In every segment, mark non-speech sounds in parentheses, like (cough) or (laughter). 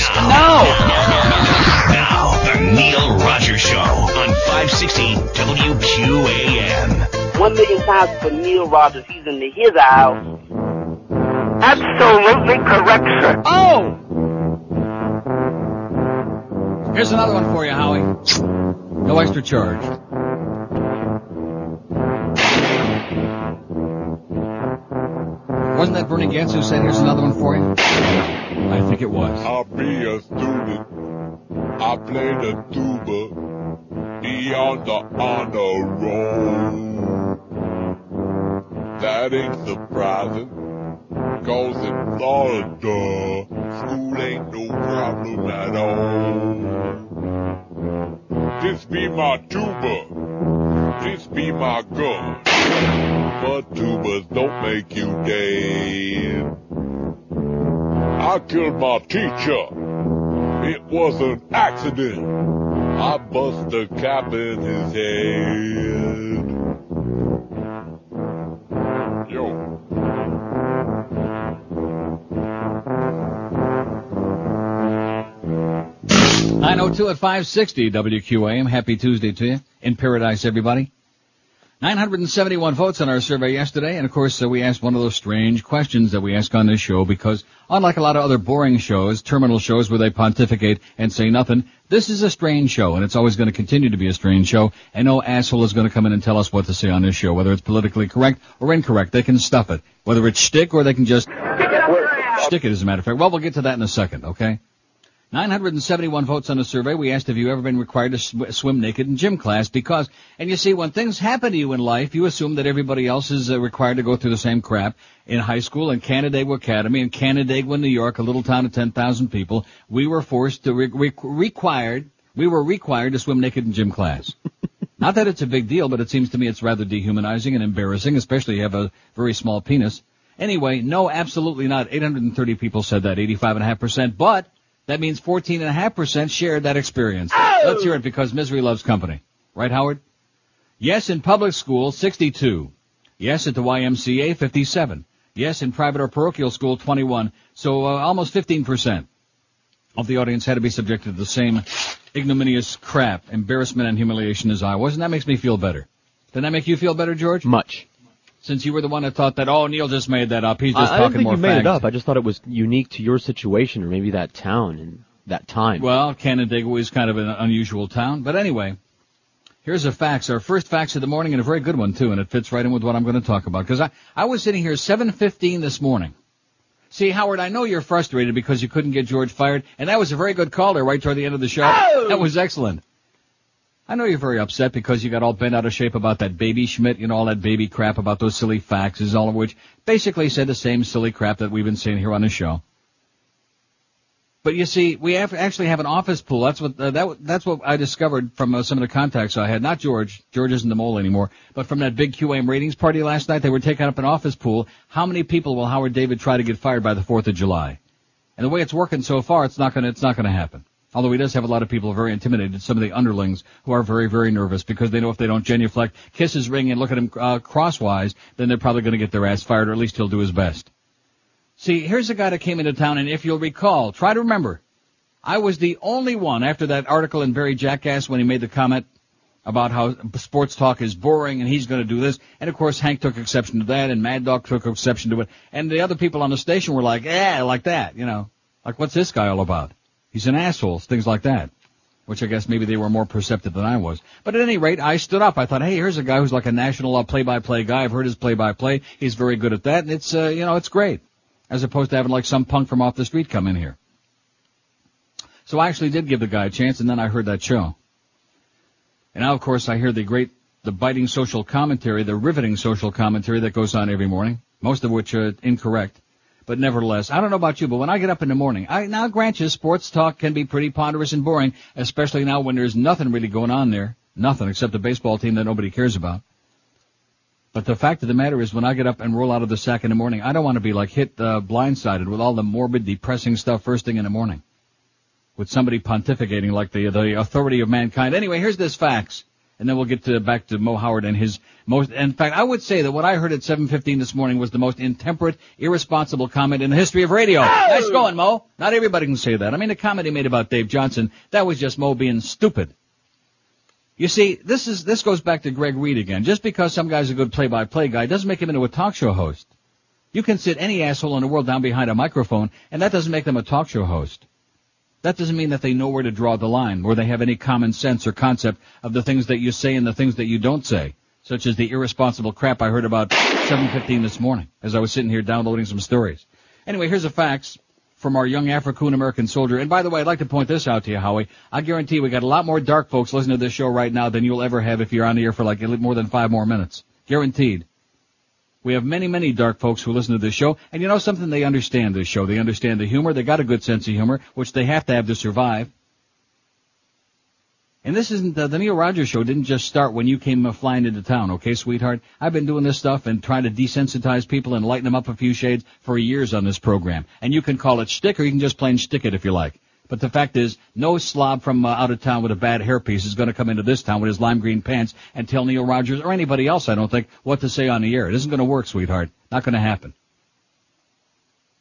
next. No! Now, the Neil Rogers Show on 560 WQAM. One million times for Neil Rogers. He's in the his house. Absolutely correct, sir. Oh! Here's another one for you, Howie. No extra charge. Wasn't that Bernie Goetz who said, here's another one for you? I uh, think it was. I'll be a student. I play the tuba. Be on the honor roll. That ain't surprising. Cause in Florida, school ain't no problem at all. This be my tuba. This be my gun. But tubas don't make you dead. I killed my teacher. It was an accident. I bust a cap in his head. Yo. 902 at 560 WQAM. Happy Tuesday to you. In paradise, everybody. 971 votes on our survey yesterday, and of course uh, we asked one of those strange questions that we ask on this show because unlike a lot of other boring shows, terminal shows where they pontificate and say nothing, this is a strange show and it's always going to continue to be a strange show and no asshole is going to come in and tell us what to say on this show, whether it's politically correct or incorrect. They can stuff it. Whether it's shtick or they can just stick it as a matter of fact. Well, we'll get to that in a second, okay? 971 votes on a survey. We asked have you ever been required to sw- swim naked in gym class because, and you see, when things happen to you in life, you assume that everybody else is uh, required to go through the same crap. In high school, in Canandaigua Academy, in Canandaigua, New York, a little town of 10,000 people, we were forced to, re- re- required, we were required to swim naked in gym class. (laughs) Not that it's a big deal, but it seems to me it's rather dehumanizing and embarrassing, especially if you have a very small penis. Anyway, no, absolutely not. 830 people said that, 85.5%, but that means 14.5% shared that experience. Let's hear it because misery loves company. Right, Howard? Yes, in public school, 62. Yes, at the YMCA, 57. Yes, in private or parochial school, 21. So uh, almost 15% of the audience had to be subjected to the same ignominious crap, embarrassment, and humiliation as I was, and that makes me feel better. Did that make you feel better, George? Much. Since you were the one that thought that, oh, Neil just made that up. He's just I, I talking didn't think more you made it up. I just thought it was unique to your situation or maybe that town and that time. Well, Canandaigua is kind of an unusual town, but anyway, here's a fax. Our first fax of the morning, and a very good one too, and it fits right in with what I'm going to talk about. Because I I was sitting here 7:15 this morning. See, Howard, I know you're frustrated because you couldn't get George fired, and that was a very good caller right toward the end of the show. Oh! That was excellent. I know you're very upset because you got all bent out of shape about that baby Schmidt, you know, all that baby crap about those silly faxes, all of which basically said the same silly crap that we've been saying here on the show. But you see, we have, actually have an office pool. That's what uh, that that's what I discovered from uh, some of the contacts I had. Not George. George isn't the mole anymore. But from that big QAM ratings party last night, they were taking up an office pool. How many people will Howard David try to get fired by the Fourth of July? And the way it's working so far, it's not to it's not to happen. Although he does have a lot of people very intimidated, some of the underlings who are very, very nervous because they know if they don't genuflect, kiss his ring, and look at him uh, crosswise, then they're probably going to get their ass fired, or at least he'll do his best. See, here's a guy that came into town, and if you'll recall, try to remember, I was the only one after that article in Very Jackass when he made the comment about how sports talk is boring and he's going to do this. And of course, Hank took exception to that, and Mad Dog took exception to it, and the other people on the station were like, "Yeah, like that," you know, like what's this guy all about? He's an asshole, things like that. Which I guess maybe they were more perceptive than I was. But at any rate, I stood up. I thought, hey, here's a guy who's like a national uh, play-by-play guy. I've heard his play-by-play. He's very good at that, and it's, uh, you know, it's great. As opposed to having like some punk from off the street come in here. So I actually did give the guy a chance, and then I heard that show. And now, of course, I hear the great, the biting social commentary, the riveting social commentary that goes on every morning, most of which are incorrect. But nevertheless, I don't know about you, but when I get up in the morning, I now grant you, sports talk can be pretty ponderous and boring, especially now when there's nothing really going on there. Nothing except a baseball team that nobody cares about. But the fact of the matter is, when I get up and roll out of the sack in the morning, I don't want to be like hit uh, blindsided with all the morbid, depressing stuff first thing in the morning with somebody pontificating like the the authority of mankind. Anyway, here's this fax, and then we'll get to back to Mo Howard and his most. In fact, I would say that what I heard at 7:15 this morning was the most intemperate, irresponsible comment in the history of radio. Nice going, Mo. Not everybody can say that. I mean, the comment he made about Dave Johnson, that was just Mo being stupid. You see, this is this goes back to Greg Reed again. Just because some guy's a good play-by-play guy doesn't make him into a talk show host. You can sit any asshole in the world down behind a microphone, and that doesn't make them a talk show host. That doesn't mean that they know where to draw the line, or they have any common sense or concept of the things that you say and the things that you don't say, such as the irresponsible crap I heard about 7:15 this morning as I was sitting here downloading some stories. Anyway, here's a fax from our young African American soldier. And by the way, I'd like to point this out to you, Howie. I guarantee we got a lot more dark folks listening to this show right now than you'll ever have if you're on the air for like more than five more minutes. Guaranteed. We have many, many dark folks who listen to this show, and you know something? They understand this show. They understand the humor. They got a good sense of humor, which they have to have to survive. And this isn't the, the Neil Rogers show didn't just start when you came flying into town, okay, sweetheart? I've been doing this stuff and trying to desensitize people and lighten them up a few shades for years on this program. And you can call it shtick or you can just plain stick it if you like. But the fact is, no slob from uh, out of town with a bad hairpiece is going to come into this town with his lime green pants and tell Neil Rogers or anybody else, I don't think, what to say on the air. It isn't going to work, sweetheart. Not going to happen.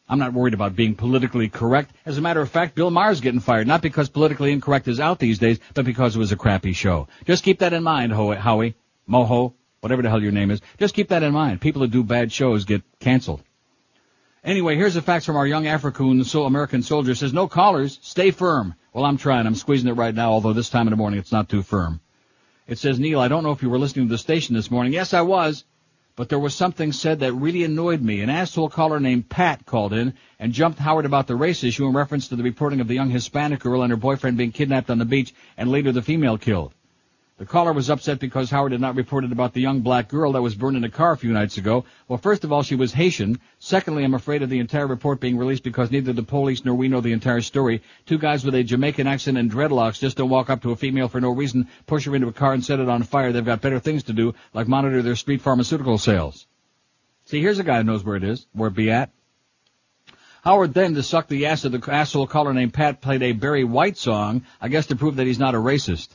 I'm not worried about being politically correct. As a matter of fact, Bill Maher's getting fired, not because politically incorrect is out these days, but because it was a crappy show. Just keep that in mind, Howie, Moho, whatever the hell your name is. Just keep that in mind. People that do bad shows get canceled. Anyway, here's the facts from our young African so American soldier. says, no callers, stay firm. Well, I'm trying. I'm squeezing it right now, although this time in the morning it's not too firm. It says, Neil, I don't know if you were listening to the station this morning. Yes, I was. But there was something said that really annoyed me. An asshole caller named Pat called in and jumped Howard about the race issue in reference to the reporting of the young Hispanic girl and her boyfriend being kidnapped on the beach and later the female killed. The caller was upset because Howard had not reported about the young black girl that was burned in a car a few nights ago. Well, first of all, she was Haitian. Secondly, I'm afraid of the entire report being released because neither the police nor we know the entire story. Two guys with a Jamaican accent and dreadlocks just don't walk up to a female for no reason, push her into a car and set it on fire. They've got better things to do, like monitor their street pharmaceutical sales. See, here's a guy who knows where it is, where it be at. Howard then, to suck the ass of the asshole caller named Pat, played a Barry White song, I guess to prove that he's not a racist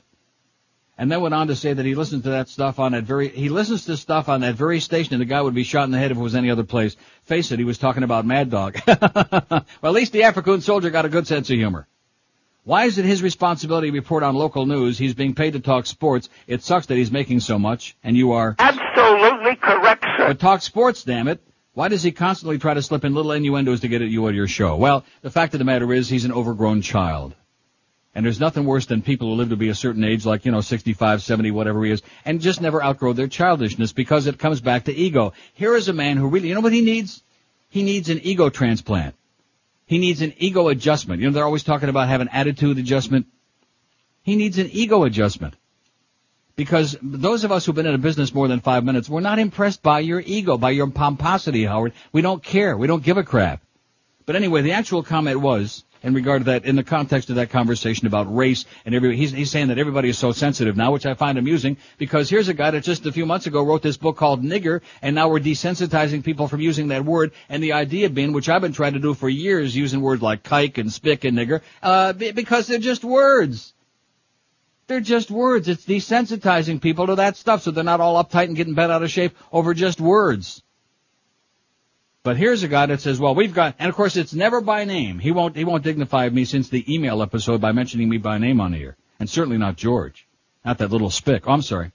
and then went on to say that he listens to that stuff on that very, he listens to stuff on that very station and the guy would be shot in the head if it was any other place. Face it, he was talking about Mad Dog. (laughs) well, at least the African soldier got a good sense of humor. Why is it his responsibility to report on local news? He's being paid to talk sports. It sucks that he's making so much, and you are... Absolutely correct, sir. But talk sports, damn it. Why does he constantly try to slip in little innuendos to get at you at your show? Well, the fact of the matter is he's an overgrown child. And there's nothing worse than people who live to be a certain age, like, you know, 65, 70, whatever he is, and just never outgrow their childishness because it comes back to ego. Here is a man who really, you know what he needs? He needs an ego transplant. He needs an ego adjustment. You know, they're always talking about having attitude adjustment. He needs an ego adjustment. Because those of us who've been in a business more than five minutes, we're not impressed by your ego, by your pomposity, Howard. We don't care. We don't give a crap. But anyway, the actual comment was, in regard to that, in the context of that conversation about race and everybody, he's, he's saying that everybody is so sensitive now, which I find amusing because here's a guy that just a few months ago wrote this book called Nigger, and now we're desensitizing people from using that word, and the idea being, which I've been trying to do for years, using words like kike and spick and nigger, uh, because they're just words. They're just words. It's desensitizing people to that stuff so they're not all uptight and getting bent out of shape over just words. But here's a guy that says, well, we've got, and of course it's never by name. He won't, he won't dignify me since the email episode by mentioning me by name on here. And certainly not George. Not that little spick. Oh, I'm sorry.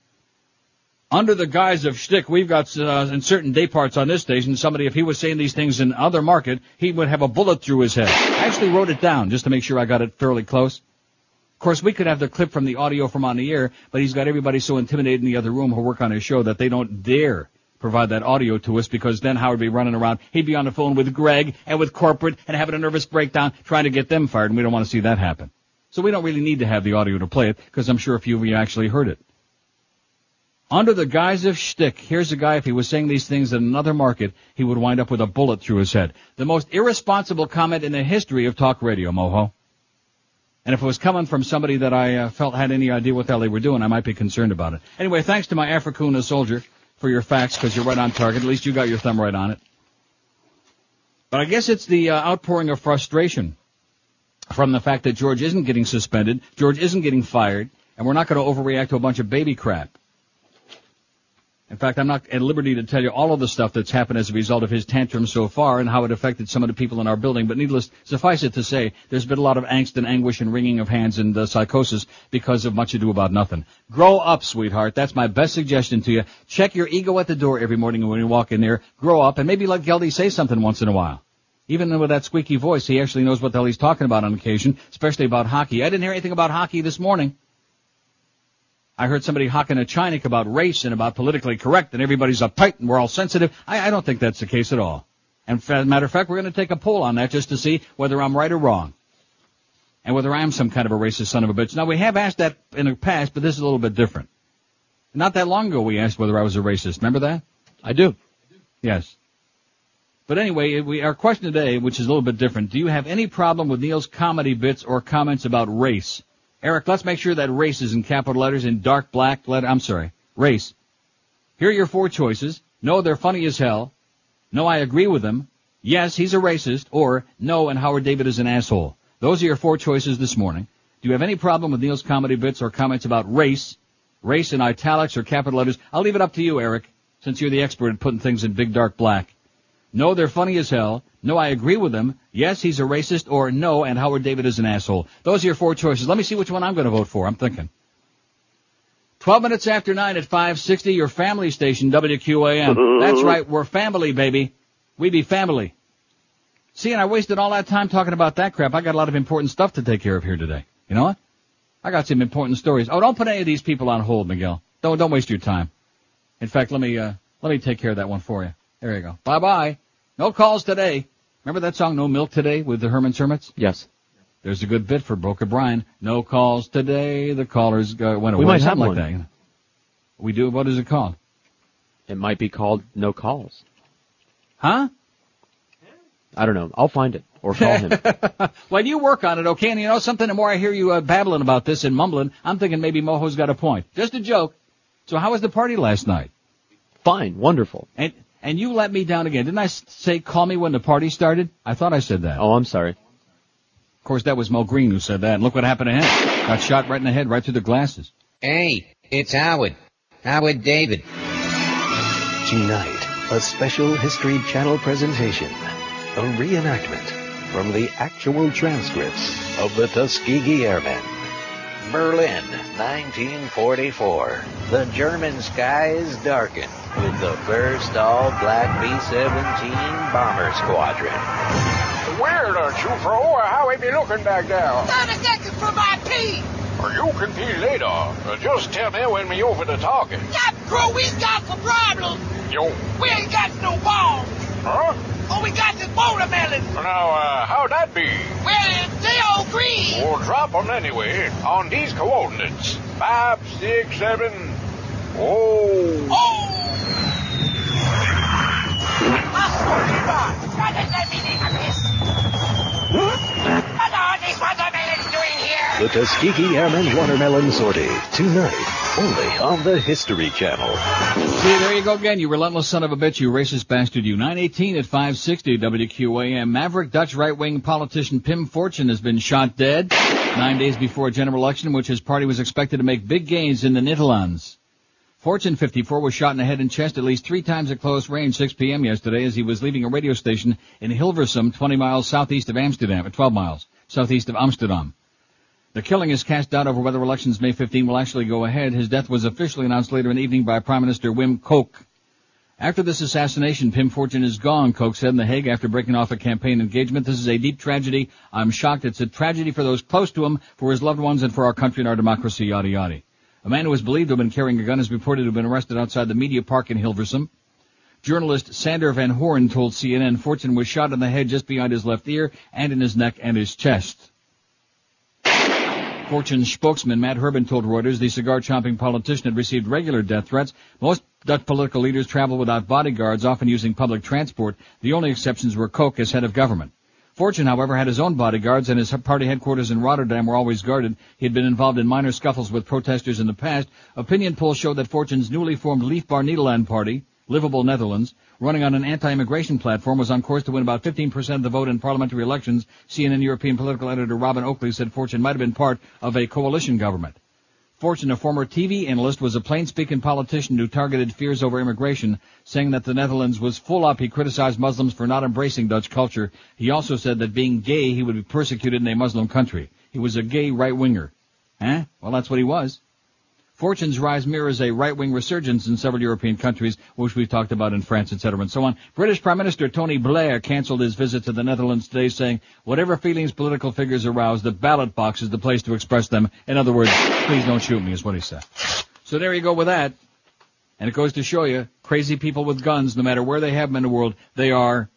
Under the guise of shtick, we've got, uh, in certain day parts on this station, somebody, if he was saying these things in other market, he would have a bullet through his head. I actually wrote it down just to make sure I got it fairly close. Of course, we could have the clip from the audio from on the air, but he's got everybody so intimidated in the other room who work on his show that they don't dare provide that audio to us because then Howard would be running around. He'd be on the phone with Greg and with corporate and having a nervous breakdown trying to get them fired and we don't want to see that happen. So we don't really need to have the audio to play it because I'm sure a few of you actually heard it. Under the guise of shtick, here's a guy, if he was saying these things in another market, he would wind up with a bullet through his head. The most irresponsible comment in the history of talk radio, Moho. And if it was coming from somebody that I uh, felt had any idea what the hell they were doing, I might be concerned about it. Anyway, thanks to my Africuna soldier for your facts because you're right on target. At least you got your thumb right on it. But I guess it's the uh, outpouring of frustration from the fact that George isn't getting suspended, George isn't getting fired, And we're not going to overreact to a bunch of baby crap. In fact, I'm not at liberty to tell you all of the stuff that's happened as a result of his tantrum so far and how it affected some of the people in our building. But needless, suffice it to say, there's been a lot of angst and anguish and wringing of hands and uh, psychosis because of much ado about nothing. Grow up, sweetheart. That's my best suggestion to you. Check your ego at the door every morning when you walk in there. Grow up and maybe let Geldy say something once in a while. Even with that squeaky voice, he actually knows what the hell he's talking about on occasion, especially about hockey. I didn't hear anything about hockey this morning. I heard somebody hawking a Chinik about race and about politically correct and everybody's uptight and we're all sensitive. I, I don't think that's the case at all. And as a matter of fact, we're going to take a poll on that just to see whether I'm right or wrong. And whether I am some kind of a racist son of a bitch. Now we have asked that in the past, but this is a little bit different. Not that long ago we asked whether I was a racist. Remember that? I do. Yes. But anyway, we, our question today, which is a little bit different, do you have any problem with Neil's comedy bits or comments about race? Eric, let's make sure that race is in capital letters in dark black letter. I'm sorry, race. Here are your four choices. No, they're funny as hell. No, I agree with them. Yes, he's a racist. Or no, and Howard David is an asshole. Those are your four choices this morning. Do you have any problem with Neil's comedy bits or comments about race? Race in italics or capital letters? I'll leave it up to you, Eric, since you're the expert at putting things in big dark black. No, they're funny as hell. No, I agree with him. Yes, he's a racist. Or no, and Howard David is an asshole. Those are your four choices. Let me see which one I'm going to vote for. I'm thinking. 12 minutes after 9 at 560, your family station, WQAM. (laughs) That's right, we're family, baby. We be family. See, and I wasted all that time talking about that crap. I got a lot of important stuff to take care of here today. You know what? I got some important stories. Oh, don't put any of these people on hold, Miguel. Don't, don't waste your time. In fact, let me, uh, let me take care of that one for you. There you go. Bye bye. No calls today. Remember that song, No Milk Today, with the Herman's Hermits? Yes. There's a good bit for Boca Brian. No calls today. The callers go, went away. We might have one. like that. We do. What is it called? It might be called no calls. Huh? I don't know. I'll find it or call him. (laughs) Well, you work on it, okay? And you know something? The more I hear you uh, babbling about this and mumbling, I'm thinking maybe Moho's got a point. Just a joke. So how was the party last night? Fine. Wonderful. And and you let me down again. Didn't I say call me when the party started? I thought I said that. Oh, I'm sorry. Of course, that was Moe Greene who said that. And look what happened to him. Got shot right in the head, right through the glasses. Hey, it's Howard. Howard David. Tonight, a special History Channel presentation. A reenactment from the actual transcripts of the Tuskegee Airmen. Berlin, 1944. The German skies darken with the first all-black B-17 bomber squadron. Where don't you, Fro? How we be looking back down? Not a second for my pee. Or you can be later. Uh, Just tell me when we over to talking. That crow, we got some problems. Yo. We ain't got no balls. Huh? Oh, we got this watermelon. Now, uh, how'd that be? Well, they all green. We'll drop 'em anyway on these coordinates. Five, six, seven. Oh. Oh. I swear to God. God, let me of this. What are these watermelons doing here? The Tuskegee Airmen Watermelon Sortie. Tonight, only on the History Channel. See, there you go again, you relentless son of a bitch, you racist bastard, you. 918 at 560 WQAM. Maverick Dutch right-wing politician Pim Fortuyn has been shot dead nine days before a general election in which his party was expected to make big gains in the Netherlands. Fortuyn 54 was shot in the head and chest at least three times at close range 6 p.m. yesterday as he was leaving a radio station in Hilversum, 20 miles southeast of Amsterdam, uh, 12 miles southeast of Amsterdam. The killing is cast doubt over whether elections May 15 will actually go ahead. His death was officially announced later in the evening by Prime Minister Wim Kok. After this assassination, Pim Fortuyn is gone, Kok said in The Hague after breaking off a campaign engagement. This is a deep tragedy. I'm shocked. It's a tragedy for those close to him, for his loved ones, and for our country and our democracy, yada yada. A man who is believed to have been carrying a gun is reported to have been arrested outside the media park in Hilversum. Journalist Sander van Hoorn told CNN Fortuyn was shot in the head just behind his left ear and in his neck and his chest. Fortuyn's spokesman Mat Herben told Reuters the cigar-chomping politician had received regular death threats. Most Dutch political leaders travel without bodyguards, often using public transport. The only exceptions were Kok as head of government. Fortuyn, however, had his own bodyguards, and his party headquarters in Rotterdam were always guarded. He had been involved in minor scuffles with protesters in the past. Opinion polls showed that Fortuyn's newly formed Leefbaar Nederland party, Livable Netherlands, running on an anti-immigration platform, was on course to win about 15% of the vote in parliamentary elections. CNN European political editor Robin Oakley said Fortuyn might have been part of a coalition government. Fortuyn, a former TV analyst, was a plain-speaking politician who targeted fears over immigration, saying that the Netherlands was full up. He criticized Muslims for not embracing Dutch culture. He also said that being gay, he would be persecuted in a Muslim country. He was a gay right-winger. Eh? Well, that's what he was. Fortuyn's rise mirrors a right-wing resurgence in several European countries, which we've talked about in France, etc., and so on. British Prime Minister Tony Blair cancelled his visit to the Netherlands today, saying, whatever feelings political figures arouse, the ballot box is the place to express them. In other words, please don't shoot me, is what he said. So there you go with that. And it goes to show you, crazy people with guns, no matter where they have them in the world, they are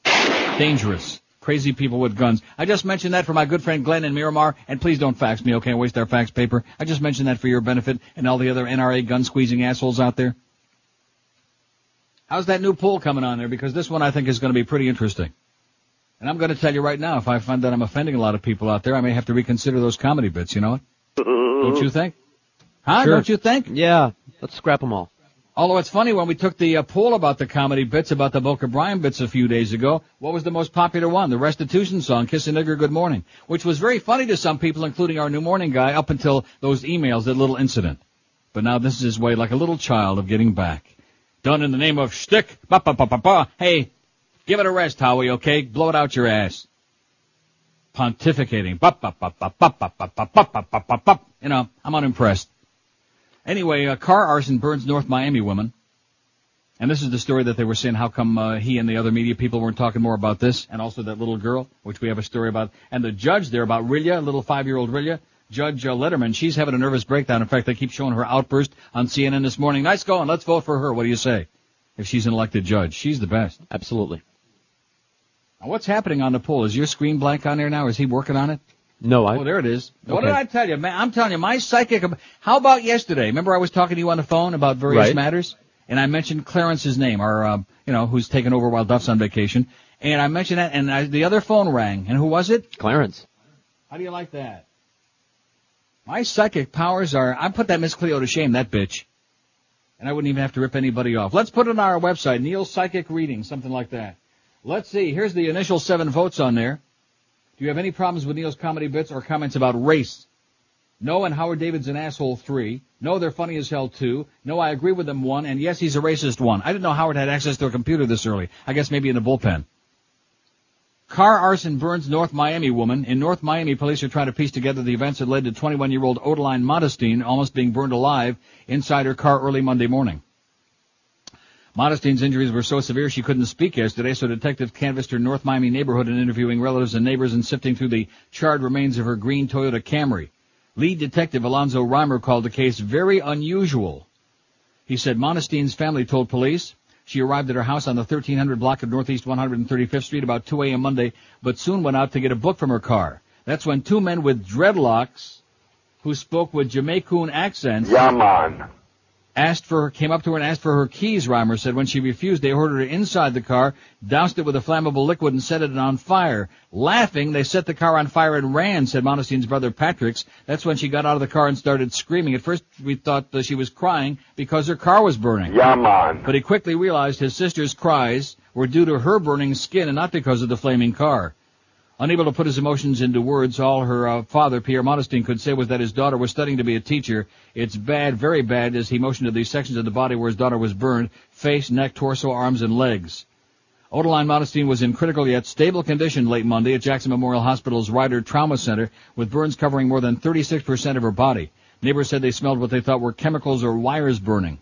dangerous. Crazy people with guns. I just mentioned that for my good friend Glenn in Miramar, and please don't fax me, okay? Waste our fax paper. I just mentioned that for your benefit and all the other NRA gun squeezing assholes out there. How's that new poll coming on there? Because this one I think is going to be pretty interesting. And I'm going to tell you right now, if I find that I'm offending a lot of people out there, I may have to reconsider those comedy bits, you know what? Don't you think? Huh? Sure. Don't you think? Yeah, let's scrap them all. Although it's funny, when we took the uh, poll about the comedy bits, about the Boca Brian bits a few days ago, what was the most popular one? The restitution song, Kiss a Nigger Good Morning, which was very funny to some people, including our new morning guy, up until those emails, that little incident. But now this is his way, like a little child, of getting back. Done in the name of shtick, ba ba ba ba ba. Hey, give it a rest, Howie, okay? Blow it out your ass. Pontificating. You know, I'm unimpressed. Anyway, a car arson burns North Miami woman. And this is the story that they were saying, how come uh, he and the other media people weren't talking more about this, and also that little girl, which we have a story about, and the judge there about Rilya, little five-year-old Rilya, Judge uh, Lederman, she's having a nervous breakdown. In fact, they keep showing her outburst on CNN this morning. Nice going, let's vote for her. What do you say? If she's an elected judge, she's the best. Absolutely. Now, what's happening on the poll? Is your screen blank on there now? Is he working on it? No, I. Oh, there it is. What did I tell you, man? I'm telling you, my psychic. How about yesterday? Remember, I was talking to you on the phone about various Right. matters, and I mentioned Clarence's name, or uh, you know, who's taken over while Duff's on vacation, and I mentioned that, and I, the other phone rang, and who was it? Clarence. How do you like that? My psychic powers are. I put that Miss Cleo to shame, that bitch, and I wouldn't even have to rip anybody off. Let's put it on our website, Neil Psychic Reading, something like that. Let's see. Here's the initial seven votes on there. Do you have any problems with Neil's comedy bits or comments about race? No, and Howard David's an asshole three. No, they're funny as hell two. No, I agree with them one. And yes, he's a racist one. I didn't know Howard had access to a computer this early. I guess maybe in the bullpen. Car arson burns North Miami woman. In North Miami, police are trying to piece together the events that led to 21-year-old Odeline Modestine almost being burned alive inside her car early Monday morning. Modestine's injuries were so severe she couldn't speak yesterday, so detectives canvassed her North Miami neighborhood and interviewing relatives and neighbors and sifting through the charred remains of her green Toyota Camry. Lead detective Alonzo Reimer called the case very unusual. He said Modestine's family told police she arrived at her house on the 1300 block of Northeast 135th Street about 2 a.m. Monday, but soon went out to get a book from her car. That's when two men with dreadlocks, who spoke with Jamaican accents, Yeah, man. Asked for her, came up to her and asked for her keys, Reimer said. When she refused, they ordered her inside the car, doused it with a flammable liquid and set it on fire. Laughing, they set the car on fire and ran, said Modestine's brother Patrick's. That's when she got out of the car and started screaming. At first, we thought that she was crying because her car was burning. Yeah, man. But he quickly realized his sister's cries were due to her burning skin and not because of the flaming car. Unable to put his emotions into words, all her uh, father, Pierre Modestine, could say was that his daughter was studying to be a teacher. It's bad, very bad, as he motioned to these sections of the body where his daughter was burned, face, neck, torso, arms, and legs. Odaline Modestine was in critical yet stable condition late Monday at Jackson Memorial Hospital's Ryder Trauma Center, with burns covering more than 36% of her body. Neighbors said they smelled what they thought were chemicals or wires burning.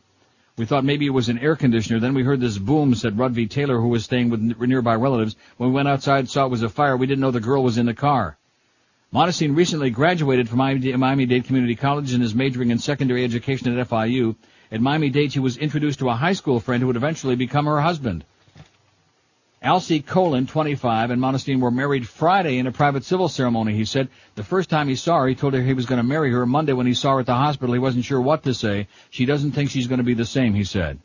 We thought maybe it was an air conditioner. Then we heard this boom, said Rudvey Taylor, who was staying with nearby relatives. When we went outside, saw it was a fire. We didn't know the girl was in the car. Modestine recently graduated from Miami-Dade Community College and is majoring in secondary education at FIU. At Miami-Dade, she was introduced to a high school friend who would eventually become her husband. Alcy Colin, 25, and Modestine were married Friday in a private civil ceremony, he said. The first time he saw her, he told her he was going to marry her. Monday when he saw her at the hospital, he wasn't sure what to say. She doesn't think she's going to be the same, he said.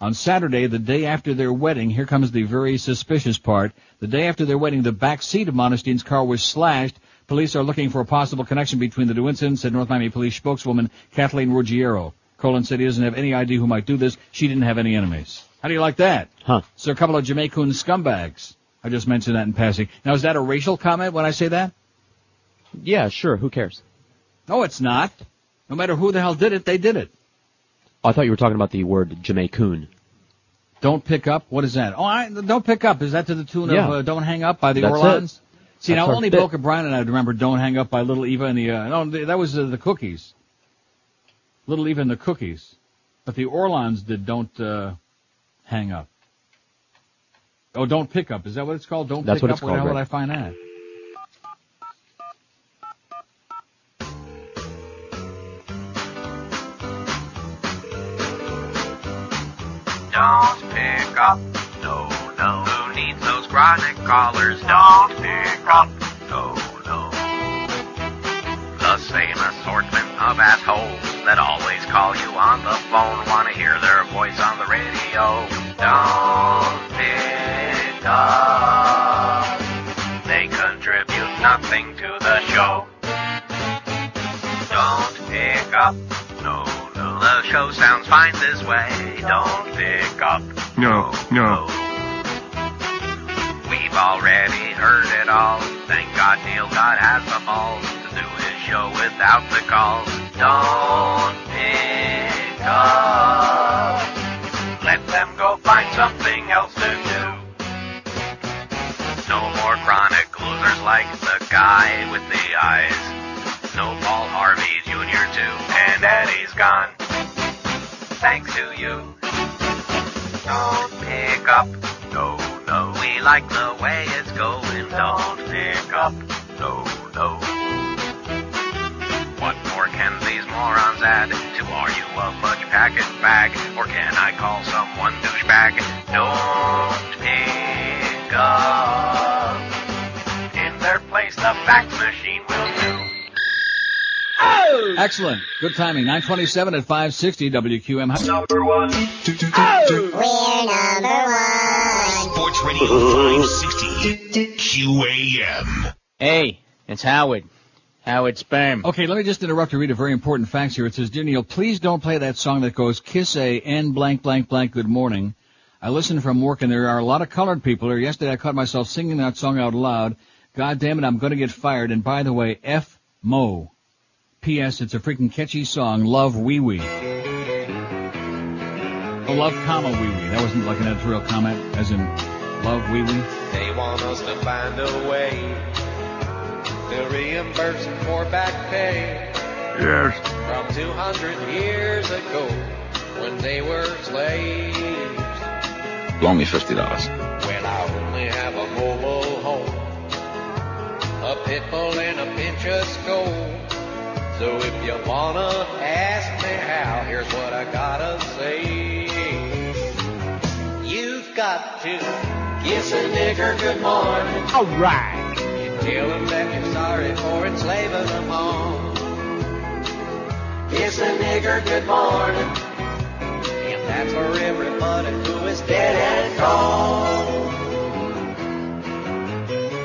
On Saturday, the day after their wedding, here comes the very suspicious part. The day after their wedding, the back seat of Modestine's car was slashed. Police are looking for a possible connection between the two incidents, said North Miami Police spokeswoman Kathleen Ruggiero. Colin said he doesn't have any idea who might do this. She didn't have any enemies. How do you like that? Huh. So a couple of Jamaican scumbags. I just mentioned that in passing. Now, is that a racial comment when I say that? Yeah, sure. Who cares? No, it's not. No matter who the hell did it, they did it. I thought you were talking about the word Jamaican. Don't pick up. What is that? Oh, I, don't pick up. Is that to the tune Yeah. of uh, "Don't Hang Up" by the That's Orleans? it. See, That's now only. Boca Brian and I remember "Don't Hang Up" by Little Eva and the. Uh, no, th- that was uh, the Cookies. Little Eva and the Cookies, but the Orleans did "Don't uh, Hang Up." Oh, "Don't Pick Up." Is that what it's called? Don't That's pick what up. it's Where the hell called, I find that? Don't pick up, no, no. Who needs those chronic callers? Don't pick up, no, no. The same assortment of assholes that always call you on the phone, wanna hear their voice on the radio. Don't pick up. They contribute nothing to the show. Don't pick up, no, no. The show sounds fine this way. Don't pick up. No, no. We've already heard it all. Thank God Neil God has the balls to do his show without the calls. Don't pick up. Let them go something else to do. No more chronic losers like the guy with the eyes. No Paul Harvey Jr. too, and Eddie's gone. Thanks to you. Don't pick up. No, no. We like the way it's going. Don't pick up. No, no. What more can these morons add to Are You a Fudge Packet Bag? Or can I call someone? Don't pick up. In their place, the fax machine will do. Excellent. Good timing. 927 at 560 WQM. Number one. Sports Radio 560 QAM. Hey, it's Howard. Howard Sperm. Okay, let me just interrupt to read a very important fact here. It says, Dear Neil, please don't play that song that goes, Kiss a N blank blank blank good morning. I listen from work and there are a lot of colored people here. Yesterday I caught myself singing that song out loud. God damn it, I'm gonna get fired. And by the way, F Mo. P.S. It's a freaking catchy song. Love Wee Wee. Oh, love comma Wee Wee. That wasn't like an editorial comment, as in love Wee Wee. They want us to find a way to reimburse them for back pay Yes. from 200 years ago when they were slaves. Loan me fifty dollars. Well, I only have a mobile home, a pit bull, and a pinch of skull. So if you wanna ask me how, here's what I gotta say. You've got to kiss a nigger good morning. Alright. You tell them that you're sorry for enslaving them all. Kiss a nigger good morning. And that's for everybody is dead and gone.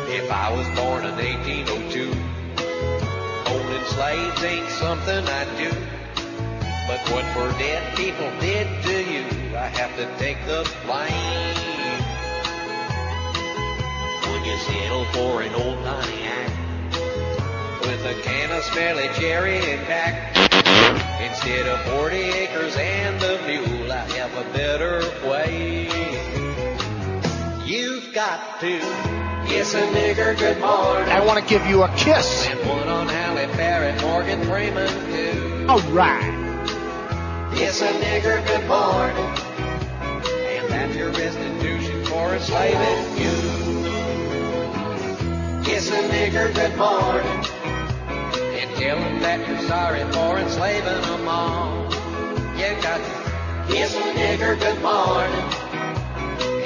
If I was born in 1802, owning slaves ain't something I do. But what for dead people did to you, I have to take the blame. When you settle for an old Pontiac with a can of smelly cherry and back, instead of 40 acres and a mule, I have a better way. You've got to kiss a nigger good morning. I want to give you a kiss. And one on Halle Berry, Morgan Freeman too. Alright. Kiss a nigger good morning. And that's your restitution for enslaving you. Kiss a nigger good morning. And tell them that you're sorry for enslaving them all. You got to kiss a nigger good morning.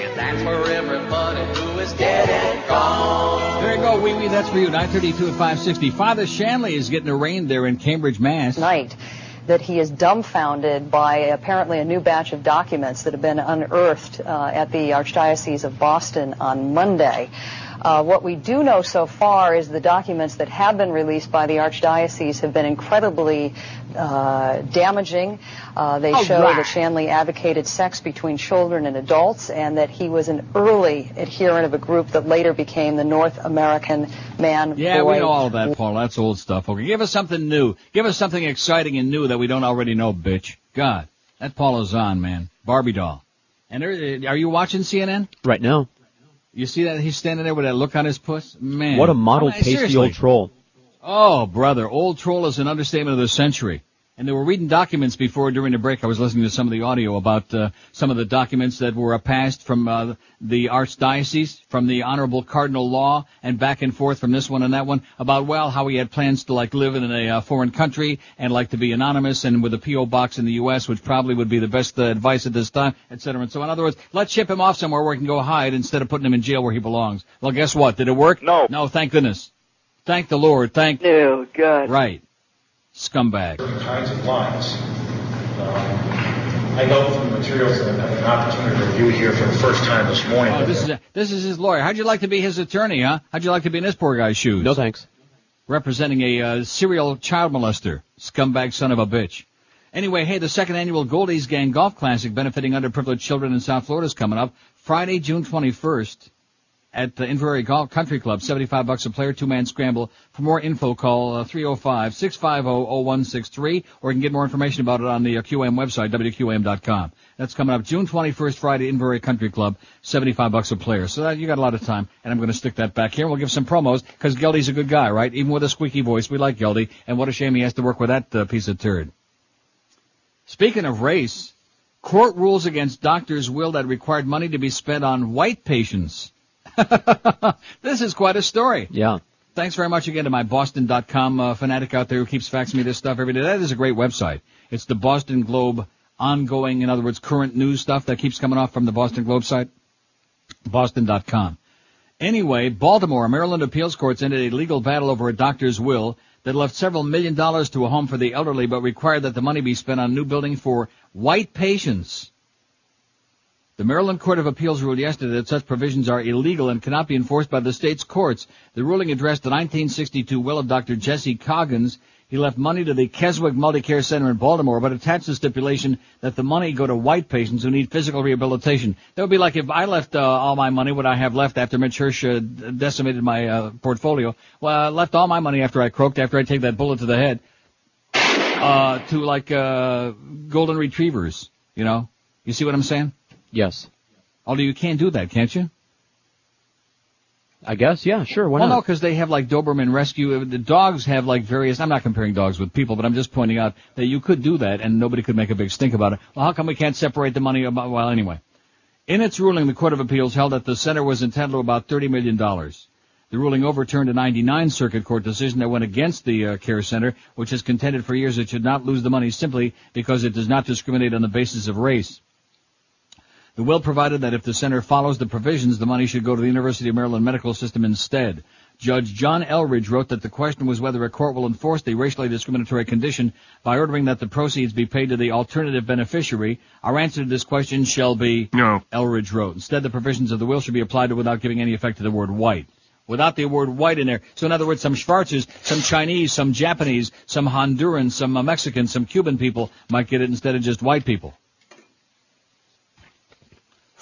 And that's for everybody who is dead and gone. There you go, Wee Wee. That's for you. 932 at 560. Father Shanley is getting arraigned there in Cambridge, Mass. Night that he is dumbfounded by apparently a new batch of documents that have been unearthed uh, at the Archdiocese of Boston on Monday. Uh, what we do know so far is the documents that have been released by the Archdiocese have been incredibly uh, damaging. Uh, they Oh, show right. that Shanley advocated sex between children and adults and that he was an early adherent of a group that later became the North American Man Yeah, Boy we know all of that, Paul. That's old stuff. Okay, give us something new. Give us something exciting and new that we don't already know, bitch. God, that Paul is on, man. Barbie doll. And there, are you watching CNN? Right now. You see that he's standing there with that look on his puss? Man. What a model I mean, pasty seriously. old troll. Oh, brother, old troll is an understatement of the century. And they were reading documents before during the break. I was listening to some of the audio about uh, some of the documents that were passed from uh, the archdiocese, from the honorable cardinal law, and back and forth from this one and that one about well how he had plans to like live in a uh, foreign country and like to be anonymous and with a PO box in the U.S., which probably would be the best uh, advice at this time, et cetera. And so, in other words, let's ship him off somewhere where he can go hide instead of putting him in jail where he belongs. Well, guess what? Did it work? No. No, thank goodness. Thank the Lord. Thank. Oh, God. Right. Scumbag. kinds of lines. Um, I know from the materials that I've had an opportunity to review here for the first time this morning. Oh, this is this is his lawyer. How'd you like to be his attorney, huh? How'd you like to be in this poor guy's shoes? No thanks. Representing a uh, serial child molester, scumbag son of a bitch. Anyway, hey, the second annual Goldies Gang Golf Classic benefiting underprivileged children in South Florida is coming up Friday, June 21st at the Inverrary Golf Country Club. 75 bucks a player, two-man scramble. For more info, call uh, 305-650-0163 or you can get more information about it on the uh, QM website, WQAM.com. That's coming up June 21st, Friday, Inverrary Country Club. 75 bucks a player. So that, you got a lot of time and I'm going to stick that back here. We'll give some promos because Geldy's a good guy, right? Even with a squeaky voice, we like Geldy. And what a shame he has to work with that uh, piece of turd. Speaking of race, court rules against doctors' will that required money to be spent on white patients. (laughs) this is quite a story. Yeah. Thanks very much again to my Boston.com uh, fanatic out there who keeps faxing me this stuff every day. That is a great website. It's the Boston Globe ongoing, in other words, current news stuff that keeps coming off from the Boston Globe site. Boston.com. Anyway, Baltimore, Maryland appeals courts ended a legal battle over a doctor's will that left several million dollars to a home for the elderly but required that the money be spent on new building for white patients. The Maryland Court of Appeals ruled yesterday that such provisions are illegal and cannot be enforced by the state's courts. The ruling addressed the 1962 will of Dr. Jesse Coggins. He left money to the Keswick Multicare Center in Baltimore, but attached the stipulation that the money go to white patients who need physical rehabilitation. That would be like if I left uh, all my money, what I have left after Mitch Hirsch uh, decimated my uh, portfolio. Well, I left all my money after I croaked, after I take that bullet to the head, uh, to like uh, golden retrievers. You know, you see what I'm saying? Yes. Although you can't do that, can't you? I guess, yeah, sure, why well, not? no, because they have like Doberman Rescue. The dogs have like various. I'm not comparing dogs with people, but I'm just pointing out that you could do that, and nobody could make a big stink about it. Well, how come we can't separate the money? About, well, anyway, in its ruling, the Court of Appeals held that the center was entitled to about 30 million dollars. The ruling overturned a 99 Circuit Court decision that went against the uh, care center, which has contended for years it should not lose the money simply because it does not discriminate on the basis of race. The will provided that if the center follows the provisions, the money should go to the University of Maryland Medical System instead. Judge John Eldridge wrote that the question was whether a court will enforce the racially discriminatory condition by ordering that the proceeds be paid to the alternative beneficiary. Our answer to this question shall be no. Eldridge wrote. Instead, the provisions of the will should be applied to without giving any effect to the word white. Without the word white in there. So in other words, some Schwarzers, some Chinese, some Japanese, some Hondurans, some Mexicans, some Cuban people might get it instead of just white people.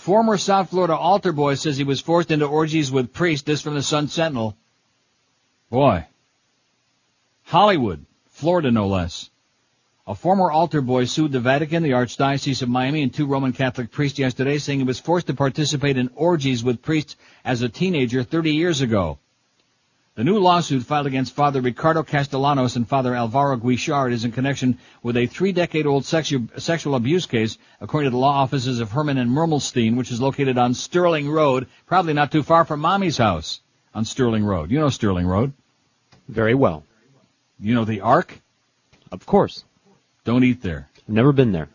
Former South Florida altar boy says he was forced into orgies with priests. This from the Sun Sentinel. Boy. Hollywood, Florida no less. A former altar boy sued the Vatican, the Archdiocese of Miami, and two Roman Catholic priests yesterday saying he was forced to participate in orgies with priests as a teenager 30 years ago. The new lawsuit filed against Father Ricardo Castellanos and Father Alvaro Guichard is in connection with a three-decade-old sexu- sexual abuse case, according to the law offices of Herman and Mermelstein, which is located on Sterling Road, probably not too far from Mommy's house on Sterling Road. You know Sterling Road. Very well. You know the Ark? Of course. Don't eat there. Never been there.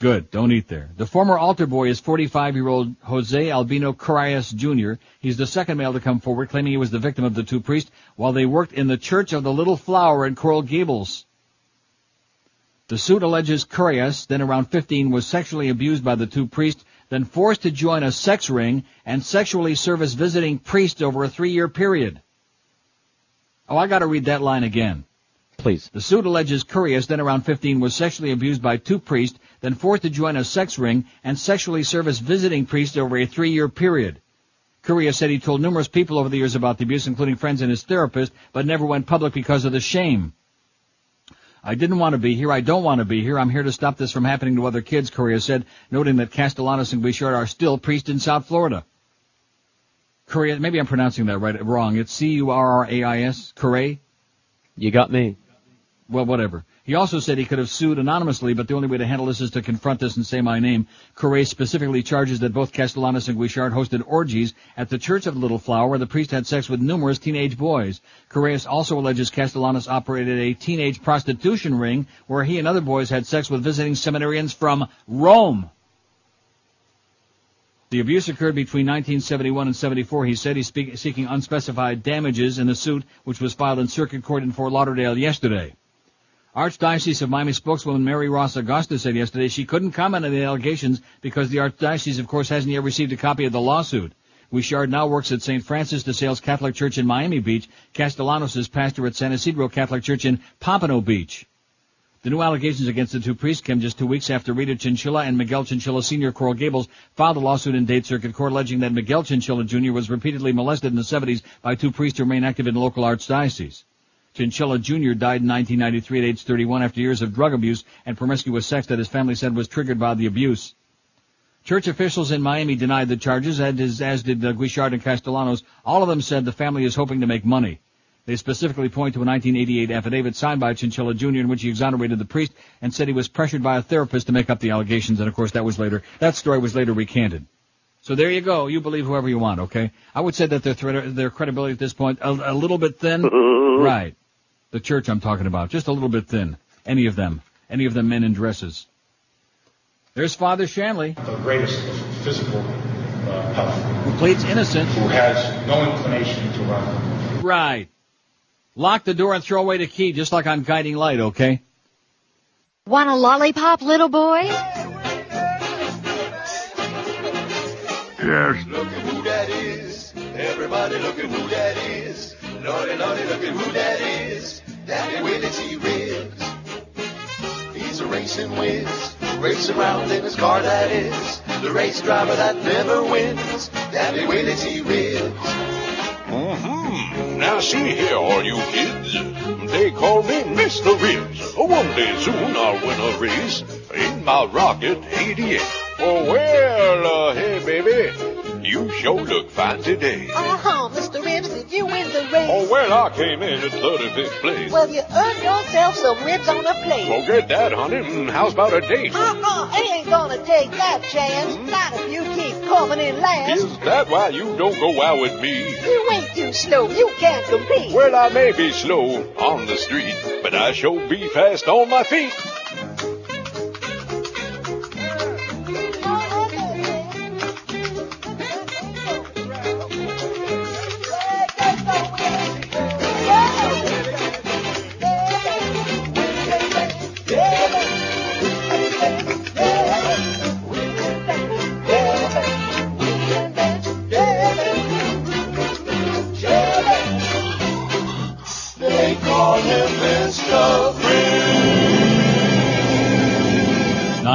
Good. Don't eat there. The former altar boy is 45-year-old Jose Albino Corrales Jr. He's the second male to come forward, claiming he was the victim of the two priests while they worked in the Church of the Little Flower in Coral Gables. The suit alleges Corrales, then around 15, was sexually abused by the two priests. then forced to join a sex ring and sexually service visiting priest over a three-year period. Oh, I gotta read that line again. Please. The suit alleges Curious, then around 15, was sexually abused by two priests, then forced to join a sex ring and sexually service visiting priests over a three-year period. Curious said he told numerous people over the years about the abuse, including friends and his therapist, but never went public because of the shame. I didn't want to be here. I don't want to be here. I'm here to stop this from happening to other kids, Correa said, noting that Castellanos and Bouchard are still priests in South Florida. Correa, maybe I'm pronouncing that right, wrong. It's C-U-R-R-A-I-S, Correa? You got me. Well, whatever. He also said he could have sued anonymously, but the only way to handle this is to confront this and say my name. Correa specifically charges that both Castellanos and Guichard hosted orgies at the Church of the Little Flower where the priest had sex with numerous teenage boys. Correa also alleges Castellanos operated a teenage prostitution ring where he and other boys had sex with visiting seminarians from Rome. The abuse occurred between 1971 and 74. He said he's seeking unspecified damages in the suit, which was filed in circuit court in Fort Lauderdale yesterday. Archdiocese of Miami spokeswoman Mary Ross Agosta said yesterday she couldn't comment on the allegations because the Archdiocese, of course, hasn't yet received a copy of the lawsuit. Guichard now works at St. Francis de Sales Catholic Church in Miami Beach. Castellanos is pastor at San Isidro Catholic Church in Pompano Beach. The new allegations against the two priests came just two weeks after Rita Chinchilla and Miguel Chinchilla Sr. Coral Gables filed a lawsuit in Dade Circuit Court alleging that Miguel Chinchilla Jr. was repeatedly molested in the 70s by two priests who remain active in local archdiocese. Chinchilla Jr. died in 1993 at age 31 after years of drug abuse and promiscuous sex that his family said was triggered by the abuse. Church officials in Miami denied the charges, as, as did uh, Guichard and Castellanos. All of them said the family is hoping to make money. They specifically point to a 1988 affidavit signed by Chinchilla Jr. in which he exonerated the priest and said he was pressured by a therapist to make up the allegations. And of course, that was later that story was later recanted. So there you go. You believe whoever you want. Okay. I would say that their threat, their credibility at this point a, a little bit thin. (laughs) right. The church I'm talking about, just a little bit thin. Any of them, any of them men in dresses. There's Father Shanley. The greatest physical uh, health. Who pleads innocent. Who has no inclination to run. Right. Lock the door and throw away the key, just like on Guiding Light, okay? Want a lollipop, little boy? Yes. Look at who that is. Everybody look at who that is. Lordy, lordy, look at who that is. Daddy Willie T. Riggs. He's a racing whiz. Racing around in his car, that is. The race driver that never wins. Daddy Willie T. Riggs. Mm-hmm. Now see here, all you kids. They call me Mr. Ribs. One day soon I'll win a race in my Rocket 88. Oh, well, uh, hey, baby. You sure look fine today. Uh-huh, Mr. Ribs, you win the race? Oh, well, I came in at 35th place. Well, you earned yourself some ribs on a plate. Forget that, honey. Mm, How's about a date? Uh-uh, I ain't gonna take that chance. Not if you keep coming in last. Is that why you don't go out with me? You ain't too slow. You can't compete. Well, I may be slow on the street, but I sure be fast on my feet.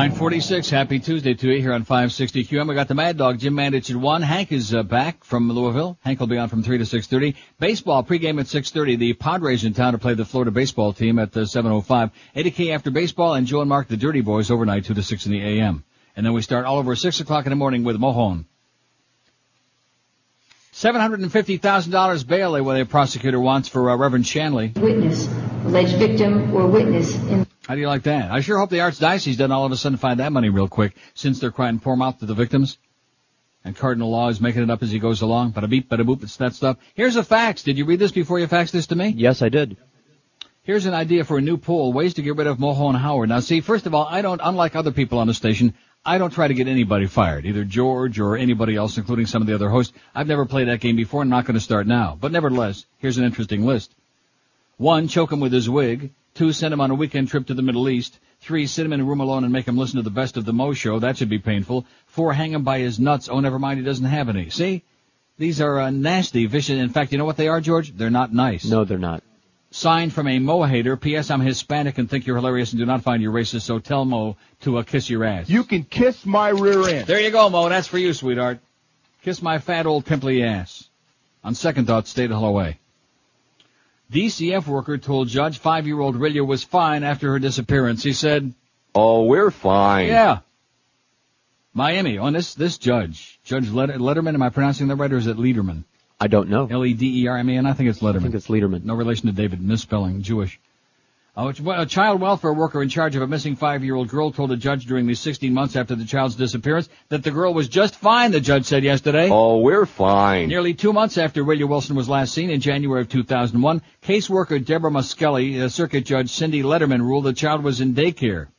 946, happy Tuesday to you here on 560 QM. We got the Mad Dog, Jim Mandich at 1. Hank is uh, back from Louisville. Hank will be on from 3 to 6.30. Baseball pregame at 6.30. The Padres in town to play the Florida baseball team at uh, 7.05. 80K after baseball and Joe and Mark, the Dirty Boys, overnight 2 to 6 in the a.m. And then we start all over 6 o'clock in the morning with Mohon. $750,000 bail the a prosecutor wants for uh, Reverend Shanley. Witness, alleged victim or witness in How do you like that? I sure hope the Archdiocese doesn't all of a sudden find that money real quick, since they're crying poor mouth to the victims. And Cardinal Law is making it up as he goes along. But Bada beep, bada boop, it's that stuff. Here's a fax. Did you read this before you faxed this to me? Yes, I did. Here's an idea for a new poll, ways to get rid of Mohon Howard. Now see, first of all, I don't, unlike other people on the station, I don't try to get anybody fired, either George or anybody else, including some of the other hosts. I've never played that game before and not going to start now. But nevertheless, here's an interesting list. One, choke him with his wig. Two, send him on a weekend trip to the Middle East. Three, sit him in a room alone and make him listen to the best of the Mo show. That should be painful. Four, hang him by his nuts. Oh, never mind, he doesn't have any. See? These are uh, nasty, vicious. In fact, you know what they are, George? They're not nice. No, they're not. Signed from a Mo hater. P.S. I'm Hispanic and think you're hilarious and do not find you racist, so tell Mo to uh, kiss your ass. You can kiss my rear end. There you go, Mo. That's for you, sweetheart. Kiss my fat old pimply ass. On second thought, stay the hell away. DCF worker told judge five-year-old Rilya was fine after her disappearance. He said, Oh, we're fine. yeah. Miami, on this, this judge, Judge Let- Letterman, am I pronouncing that right or is it Lederman? I don't know. L-E-D-E-R-M-A-N, I think it's Letterman. I think it's Lederman. No relation to David, misspelling, Jewish. Uh, a child welfare worker in charge of a missing five-year-old girl told a judge during the 16 months after the child's disappearance that the girl was just fine, the judge said yesterday. Oh, we're fine. Nearly two months after William Wilson was last seen in January of 2001, caseworker Deborah Muskelly, uh, Circuit Judge Cindy Letterman ruled the child was in daycare.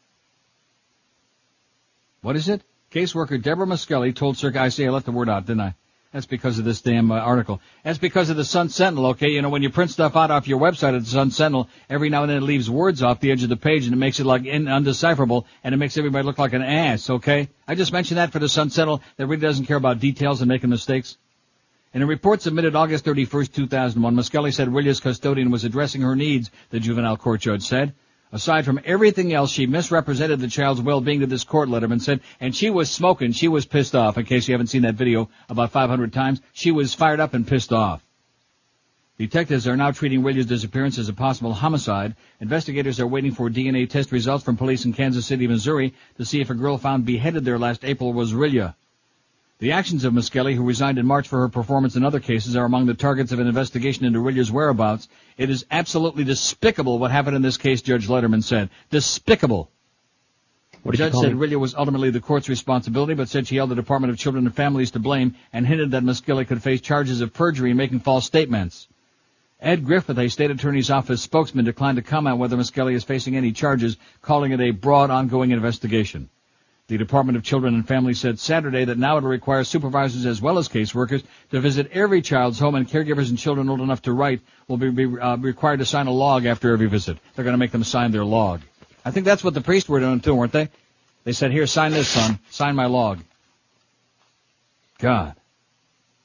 What is it? Caseworker Deborah Muskelly told Circuit, I say I left the word out, didn't I? That's because of this damn uh, article. That's because of the Sun Sentinel, okay? You know, when you print stuff out off your website at the Sun Sentinel, every now and then it leaves words off the edge of the page and it makes it like in, undecipherable and it makes everybody look like an ass, okay? I just mentioned that for the Sun Sentinel that really doesn't care about details and making mistakes. In a report submitted August 31st, 2001, Muskelly said Williams' custodian was addressing her needs, the juvenile court judge said. Aside from everything else, she misrepresented the child's well-being to this court, Letterman said, and she was smoking. She was pissed off. In case you haven't seen that video about 500 times, she was fired up and pissed off. Detectives are now treating Williams' disappearance as a possible homicide. Investigators are waiting for DNA test results from police in Kansas City, Missouri, to see if a girl found beheaded there last April was Rilya. The actions of Muskelly, who resigned in March for her performance in other cases, are among the targets of an investigation into Rilya's whereabouts. It is absolutely despicable what happened in this case, Judge Letterman said. Despicable. What the judge said me? Was ultimately the court's responsibility, but said she held the Department of Children and Families to blame and hinted that Muskelly could face charges of perjury and making false statements. Ed Griffith, a state attorney's office spokesman, declined to comment whether Muskelly is facing any charges, calling it a broad, ongoing investigation. The Department of Children and Families said Saturday that now it will require supervisors as well as caseworkers to visit every child's home and caregivers and children old enough to write will be, be uh, required to sign a log after every visit. They're going to make them sign their log. I think that's what the priests were doing too, weren't they? They said, here, sign this, son. Sign my log. God.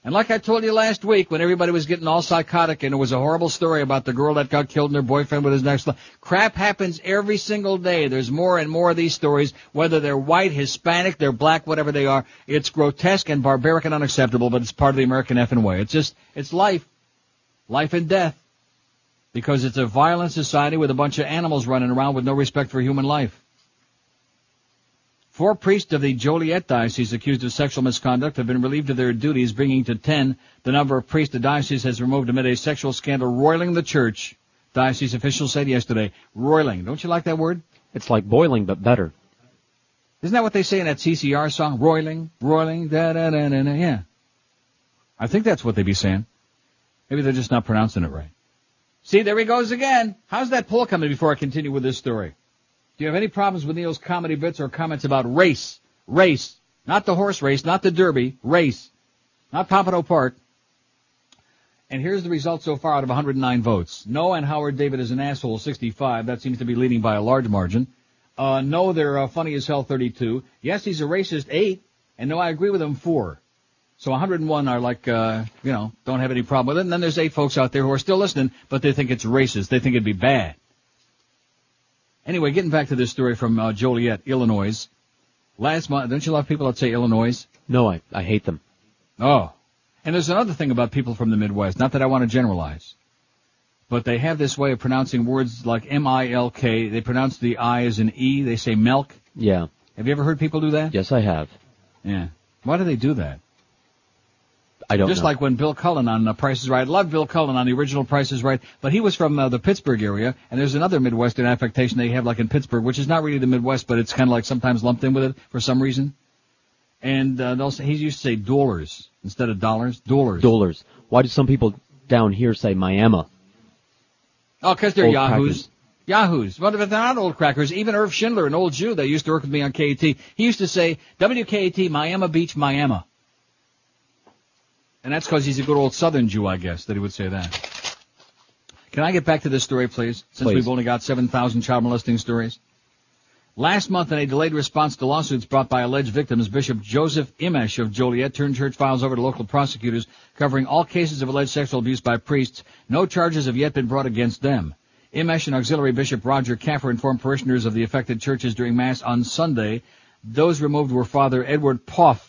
And like I told you last week when everybody was getting all psychotic and it was a horrible story about the girl that got killed and her boyfriend with his next li- crap happens every single day. There's more and more of these stories, whether they're white, Hispanic, they're black, whatever they are. It's grotesque and barbaric and unacceptable, but it's part of the American effing way. It's just, it's life. Life and death. Because it's a violent society with a bunch of animals running around with no respect for human life. Four priests of the Joliet Diocese accused of sexual misconduct have been relieved of their duties, bringing to ten the number of priests the diocese has removed amid a sexual scandal roiling the church. Diocese officials said yesterday. Roiling. Don't you like that word? It's like boiling, but better. Isn't that what they say in that CCR song? Roiling, roiling, da da da da da. Yeah. I think that's what they'd be saying. Maybe they're just not pronouncing it right. See, there he goes again. How's that poll coming before I continue with this story? Do you have any problems with Neil's comedy bits or comments about race? Race. Not the horse race, not the derby. Race. Not Pompano Park. And here's the result so far out of 109 votes. No and Howard David is an asshole, 65. That seems to be leading by a large margin. Uh, no, they're uh, funny as hell, 32. Yes, he's a racist, 8. And no, I agree with him, 4. So 101 are like, uh, you know, don't have any problem with it. And then there's 8 folks out there who are still listening, but they think it's racist. They think it'd be bad. Anyway, getting back to this story from uh, Joliet, Illinois. Last month, don't you love people that say Illinois? No, I, I hate them. Oh. And there's another thing about people from the Midwest, not that I want to generalize, but they have this way of pronouncing words like M-I-L-K. They pronounce the I as an E. They say milk. Yeah. Have you ever heard people do that? Yes, I have. Yeah. Why do they do that? I don't Just know. like when Bill Cullen on uh, Price is Right. I love Bill Cullen on the original Price is Right, but he was from uh, the Pittsburgh area, and there's another Midwestern affectation they have like in Pittsburgh, which is not really the Midwest, but it's kind of like sometimes lumped in with it for some reason. And uh, they'll say, he used to say dollars instead of dollars. Dollars. Dollars. Why do some people down here say Miami? Oh, because they're Old yahoos. crackers. Yahoos. But if they're not old crackers, even Irv Schindler, an old Jew that used to work with me on KAT, he used to say WKAT, Miami Beach, Miami. And that's because he's a good old Southern Jew, I guess, that he would say that. Can I get back to this story, please? Since Please. we've only got 7,000 child molesting stories. Last month, in a delayed response to lawsuits brought by alleged victims, Bishop Joseph Imesch of Joliet turned church files over to local prosecutors covering all cases of alleged sexual abuse by priests. No charges have yet been brought against them. Imesch and Auxiliary Bishop Roger Kaffer informed parishioners of the affected churches during Mass on Sunday. Those removed were Father Edward Poff,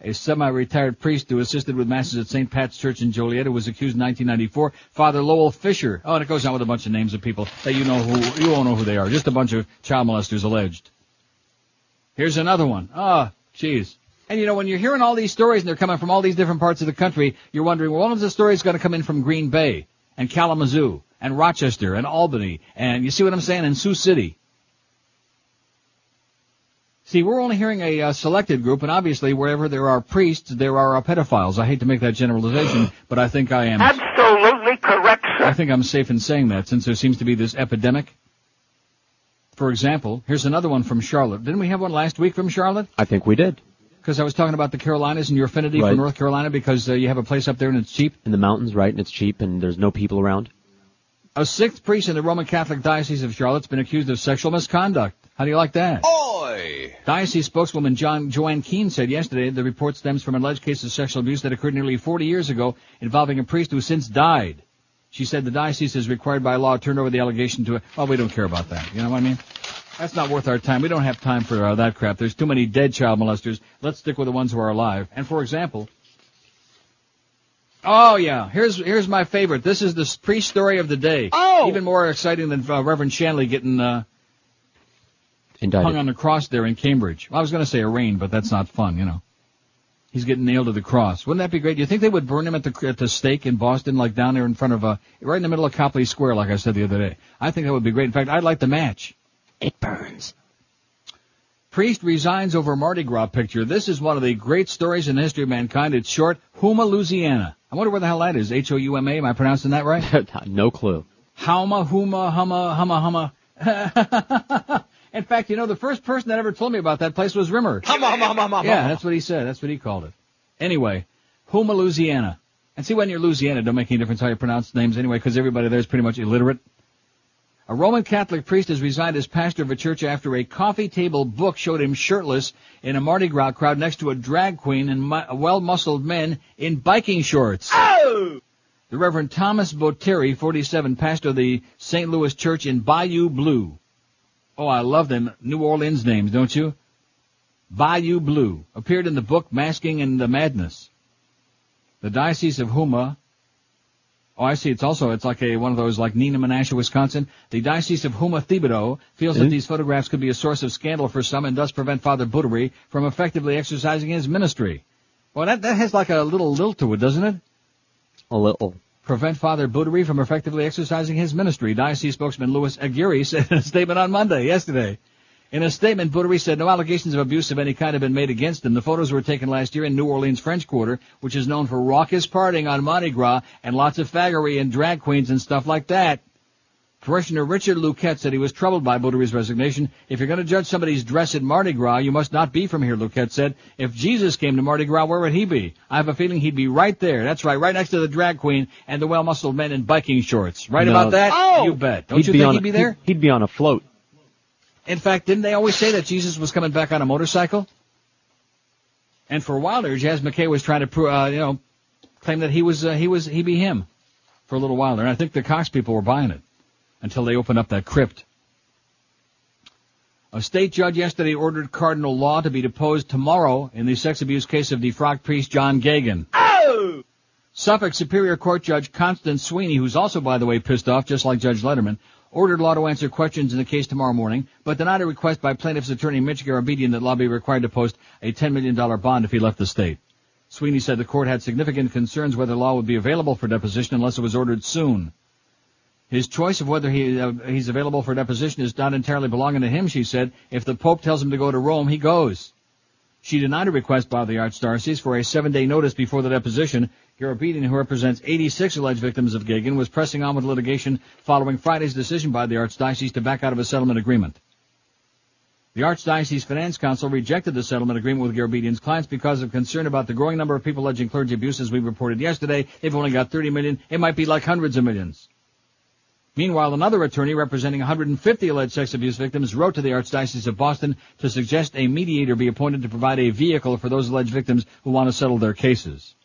a semi-retired priest who assisted with masses at St. Pat's Church in Joliet, who was accused in 1994. Father Lowell Fisher. Oh, and it goes on with a bunch of names of people that you know who you won't know who they are. Just a bunch of child molesters alleged. Here's another one. Ah, jeez. And you know, when you're hearing all these stories and they're coming from all these different parts of the country, you're wondering, well, of the stories going to come in from Green Bay and Kalamazoo and Rochester and Albany and you see what I'm saying? And Sioux City. See, we're only hearing a uh, selected group, and obviously wherever there are priests, there are uh, pedophiles. I hate to make that generalization, but I think I am. Absolutely correct, sir. I think I'm safe in saying that since there seems to be this epidemic. For example, here's another one from Charlotte. Didn't we have one last week from Charlotte? I think we did. Because I was talking about the Carolinas and your affinity for North Carolina because uh, you have a place up there and it's cheap. In the mountains, right? And it's cheap and there's no people around. A sixth priest in the Roman Catholic Diocese of Charlotte's been accused of sexual misconduct. How do you like that? Diocese spokeswoman John Joanne Keene said yesterday the report stems from an alleged case of sexual abuse that occurred nearly 40 years ago involving a priest who since died. She said the diocese is required by law to turn over the allegation to a, well, we don't care about that. You know what I mean? That's not worth our time. We don't have time for uh, that crap. There's too many dead child molesters. Let's stick with the ones who are alive. And for example, oh yeah, here's here's my favorite. This is the priest story of the day. Oh! Even more exciting than uh, Reverend Shanley getting uh, Indicted. hung on the cross there in Cambridge. I was going to say arraigned, but that's not fun, you know. He's getting nailed to the cross. Wouldn't that be great? Do you think they would burn him at the at the stake in Boston, like down there in front of a right in the middle of Copley Square, like I said the other day? I think that would be great. In fact, I'd like the match. It burns. Priest resigns over Mardi Gras picture. This is one of the great stories in the history of mankind. It's short, Houma, Louisiana. I wonder where the hell that is. H-O-U-M-A. Am I pronouncing that right? (laughs) no clue. Hauma, Huma, Humma, Humma, Humma. (laughs) In fact, you know, the first person that ever told me about that place was Rimmer. Yeah, that's what he said. That's what he called it. Anyway, Houma, Louisiana. And see, when you're Louisiana, it don't make any difference how you pronounce names anyway, because everybody there is pretty much illiterate. A Roman Catholic priest has resigned as pastor of a church after a coffee table book showed him shirtless in a Mardi Gras crowd next to a drag queen and mu- well-muscled men in biking shorts. Oh! The Reverend Thomas Boteri, 47, pastor of the St. Louis Church in Bayou Blue. Oh, I love them New Orleans names, don't you? Bayou Blue appeared in the book Masking and the Madness. The Diocese of Houma. Oh, I see. It's also it's like a one of those like Neenah Menasha, Wisconsin. The Diocese of Houma Thibodaux feels that Mhm. these photographs could be a source of scandal for some and thus prevent Father Boudery from effectively exercising his ministry. Well, that that has like a little lilt to it, doesn't it? A little. Prevent Father Boudery from effectively exercising his ministry. Diocese spokesman Louis Aguirre said in a statement on Monday, yesterday. In a statement, Boudery said no allegations of abuse of any kind have been made against him. The photos were taken last year in New Orleans French Quarter, which is known for raucous partying on Mardi Gras and lots of faggery and drag queens and stuff like that. Parishioner Richard Luquette said he was troubled by Boudery's resignation. If you're going to judge somebody's dress at Mardi Gras, you must not be from here, Luquette said. If Jesus came to Mardi Gras, where would he be? I have a feeling he'd be right there. That's right, right next to the drag queen and the well-muscled men in biking shorts. Right No. about that? Oh! You bet. Don't He'd you think he'd a- be there? He'd, he'd be on a float. In fact, didn't they always say that Jesus was coming back on a motorcycle? And for a while there, Jazz McKay was trying to, uh, you know, claim that he was, uh, he was, he be him for a little while there. And I think the Cox people were buying it until they open up that crypt. A state judge yesterday ordered Cardinal Law to be deposed tomorrow in the sex abuse case of defrocked priest John Geoghan. Oh! Suffolk Superior Court Judge Constance Sweeney, who's also, by the way, pissed off, just like Judge Letterman, ordered Law to answer questions in the case tomorrow morning, but denied a request by plaintiff's attorney Mitch Garabedian that Law be required to post a $10 million bond if he left the state. Sweeney said the court had significant concerns whether Law would be available for deposition unless it was ordered soon. His choice of whether he, uh, he's available for deposition is not entirely belonging to him, she said. If the Pope tells him to go to Rome, he goes. She denied a request by the Archdiocese for a seven-day notice before the deposition. Garabedian, who represents 86 alleged victims of Geoghan, was pressing on with litigation following Friday's decision by the Archdiocese to back out of a settlement agreement. The Archdiocese Finance Council rejected the settlement agreement with Garabedian's clients because of concern about the growing number of people alleging clergy abuse, as we reported yesterday. They've only got 30 million. It might be like hundreds of millions. Meanwhile, another attorney representing 150 alleged sex abuse victims wrote to the Archdiocese of Boston to suggest a mediator be appointed to provide a vehicle for those alleged victims who want to settle their cases.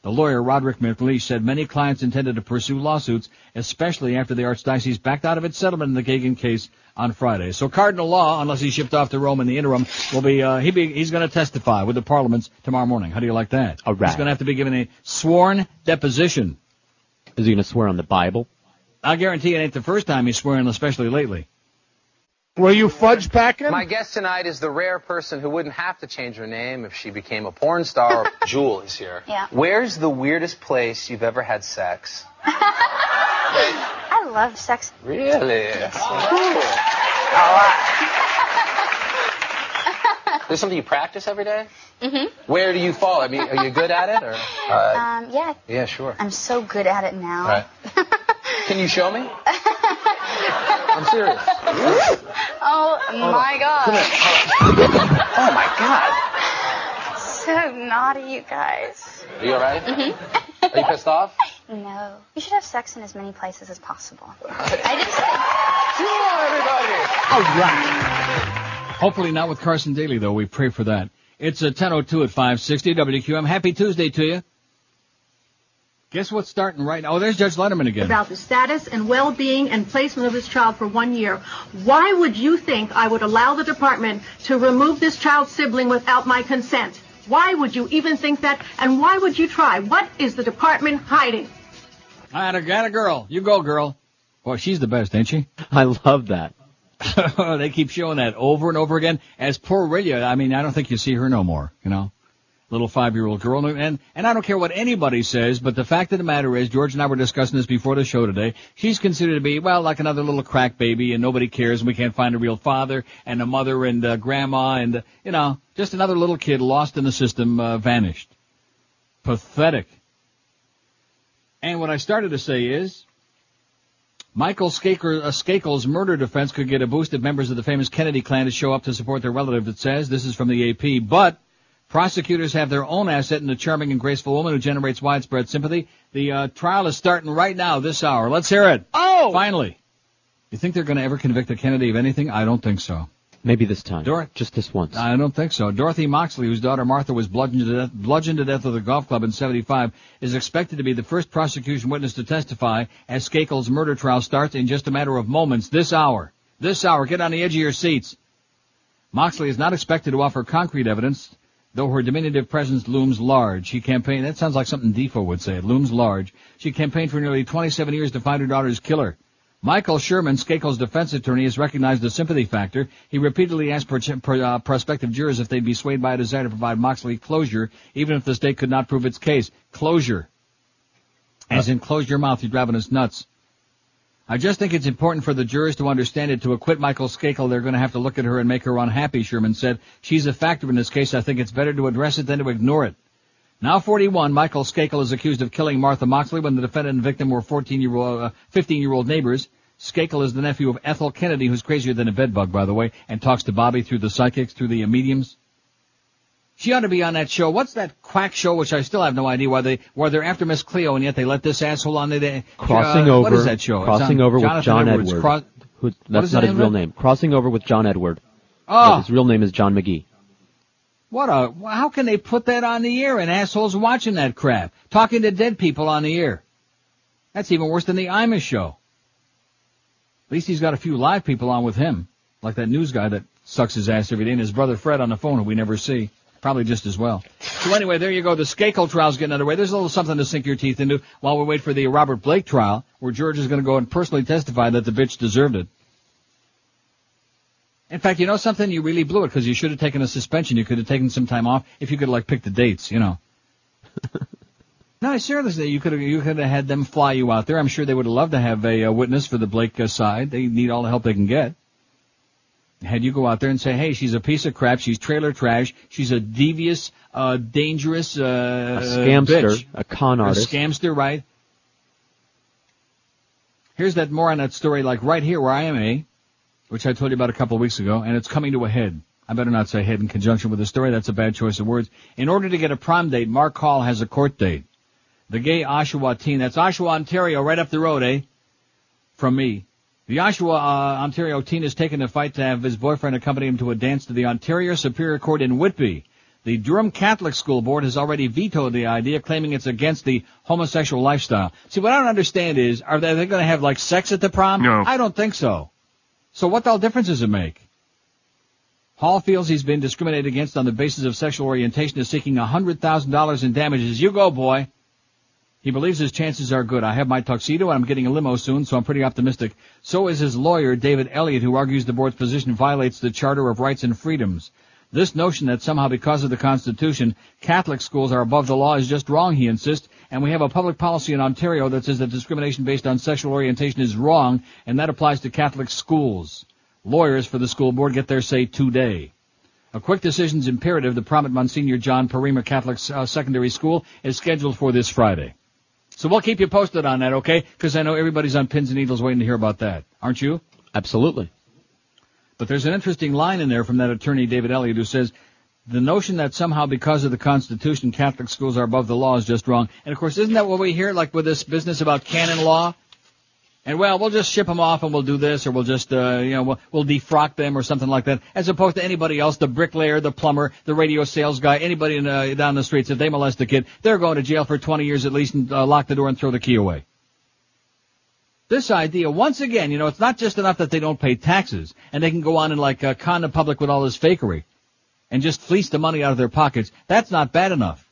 The lawyer, Roderick MacLeish, said many clients intended to pursue lawsuits, especially after the Archdiocese backed out of its settlement in the Geoghan case on Friday. So Cardinal Law, unless he's shipped off to Rome in the interim, will be, uh, he be, he's going to testify with the parliaments tomorrow morning. How do you like that? All right. He's going to have to be given a sworn deposition. Is he going to swear on the Bible? I guarantee it ain't the first time he's swearing, especially lately. Were you fudge packing? My guest tonight is the rare person who wouldn't have to change her name if she became a porn star. (laughs) Jewel is here. Yeah. Where's the weirdest place you've ever had sex? (laughs) I love sex. Really? (laughs) There's something you practice every day? Mm-hmm. Where do you fall? I mean, are you good at it or? Uh, Um, yeah, yeah, sure. I'm so good at it now. Right. Can you show me? I'm serious. Oh my god. Oh my god. So naughty, you guys. Are you alright? Mm-hmm. Are you pissed off? No. You should have sex in as many places as possible. I just Hello, everybody. All right. Hopefully not with Carson Daly, though. We pray for that. It's a 10.02 at 560 WQAM. Happy Tuesday to you. Guess what's starting right now? Oh, there's Judge Letterman again. about the status and well-being and placement of this child for one year. Why would you think I would allow the department to remove this child's sibling without my consent? Why would you even think that? And why would you try? What is the department hiding? I had a, got a girl. You go, girl. Boy, she's the best, ain't she? (laughs) I love that. (laughs) they keep showing that over and over again. As poor Aurelia, I mean, I don't think you see her no more, you know? Little five-year-old girl. And, and I don't care what anybody says, but the fact of the matter is, George and I were discussing this before the show today, she's considered to be, well, like another little crack baby and nobody cares and we can't find a real father and a mother and a grandma and, you know, just another little kid lost in the system, uh, vanished. Pathetic. And what I started to say is, Michael Skaker, uh, Skakel's murder defense could get a boost if members of the famous Kennedy clan to show up to support their relative, it says. This is from the AP. But prosecutors have their own asset in the charming and graceful woman who generates widespread sympathy. The uh, trial is starting right now, this hour. Let's hear it. Oh! Finally. You think they're going to ever convict a Kennedy of anything? I don't think so. Maybe this time. Dor- Just this once. I don't think so. Dorothy Moxley, whose daughter Martha was bludgeoned to death, bludgeoned to death at the golf club in 75, is expected to be the first prosecution witness to testify as Skakel's murder trial starts in just a matter of moments this hour. This hour. Get on the edge of your seats. Moxley is not expected to offer concrete evidence, though her diminutive presence looms large. She campaigned, that sounds like something Defoe would say, it looms large. She campaigned for nearly 27 years to find her daughter's killer. Michael Sherman, Skakel's defense attorney, has recognized the sympathy factor. He repeatedly asked pro- pro- uh, prospective jurors if they'd be swayed by a desire to provide Moxley closure, even if the state could not prove its case. Closure. As in, close your mouth, you're driving us nuts. I just think it's important for the jurors to understand it. To acquit Michael Skakel, they're going to have to look at her and make her unhappy, Sherman said. She's a factor in this case. I think it's better to address it than to ignore it. Now 41, Michael Skakel is accused of killing Martha Moxley when the defendant and victim were 14-year-old, uh, 15-year-old neighbors. Skakel is the nephew of Ethel Kennedy, who's crazier than a bedbug, by the way, and talks to Bobby through the psychics, through the mediums. She ought to be on that show. What's that quack show, which I still have no idea why they, why they're after Miss Cleo, and yet they let this asshole on there. Crossing uh, over. What is that show? Crossing over with John Edwards. Edward. Cro- Who, that's not his real name. Crossing over with John Edward. Oh. But His real name is John McGee. What a, how can they put that on the air and assholes watching that crap? Talking to dead people on the air. That's even worse than the Imus show. At least he's got a few live people on with him. Like that news guy that sucks his ass every day and his brother Fred on the phone who we never see. Probably just as well. So anyway, there you go. The Skakel trial's getting underway. There's a little something to sink your teeth into while we wait for the Robert Blake trial, where George is going to go and personally testify that the bitch deserved it. In fact, you know something? You really blew it because you should have taken a suspension. You could have taken some time off if you could like pick the dates, you know. (laughs) no, seriously, you could have you could have had them fly you out there. I'm sure they would have loved to have a, uh witness for the Blake uh, side. They need all the help they can get. Had you go out there and say, "Hey, she's a piece of crap. She's trailer trash. She's a devious, uh, dangerous, uh, A scamster, bitch. a con artist. A scamster, right? Here's that more on that story, like right here where I am, eh? Which I told you about a couple of weeks ago, and it's coming to a head. I better not say head in conjunction with the story. That's a bad choice of words. In order to get a prom date, Mark Hall has a court date. The gay Oshawa teen, that's Oshawa, Ontario, right up the road, eh? from me. The Oshawa, uh, Ontario teen has taken the fight to have his boyfriend accompany him to a dance to the Ontario Superior Court in Whitby. The Durham Catholic School Board has already vetoed the idea, claiming it's against the homosexual lifestyle. See, what I don't understand is, are they, going to have like sex at the prom? No. I don't think so. So what the hell difference does it make? Hall feels he's been discriminated against on the basis of sexual orientation is seeking $100,000 in damages. You go, boy. He believes his chances are good. I have my tuxedo and I'm getting a limo soon, so I'm pretty optimistic. So is his lawyer, David Elliott, who argues the board's position violates the Charter of Rights and Freedoms. This notion that somehow because of the Constitution, Catholic schools are above the law is just wrong, he insists, and we have a public policy in Ontario that says that discrimination based on sexual orientation is wrong, and that applies to Catholic schools. Lawyers for the school board get their say today. A quick decision is imperative. The prom at Monsignor John Pereyma Catholic uh, Secondary School is scheduled for this Friday. So we'll keep you posted on that, okay? Because I know everybody's on pins and needles waiting to hear about that. Aren't you? Absolutely. But there's an interesting line in there from that attorney, David Elliott, who says, the notion that somehow because of the Constitution, Catholic schools are above the law is just wrong. And of course, isn't that what we hear, like with this business about canon law? And well, we'll just ship them off and we'll do this, or we'll just, uh, you know, we'll, we'll defrock them or something like that, as opposed to anybody else, the bricklayer, the plumber, the radio sales guy, anybody in, uh, down the streets, if they molest a kid, they're going to jail for 20 years at least and uh, lock the door and throw the key away. This idea, once again, you know, it's not just enough that they don't pay taxes and they can go on and like uh, con the public with all this fakery and just fleece the money out of their pockets. That's not bad enough.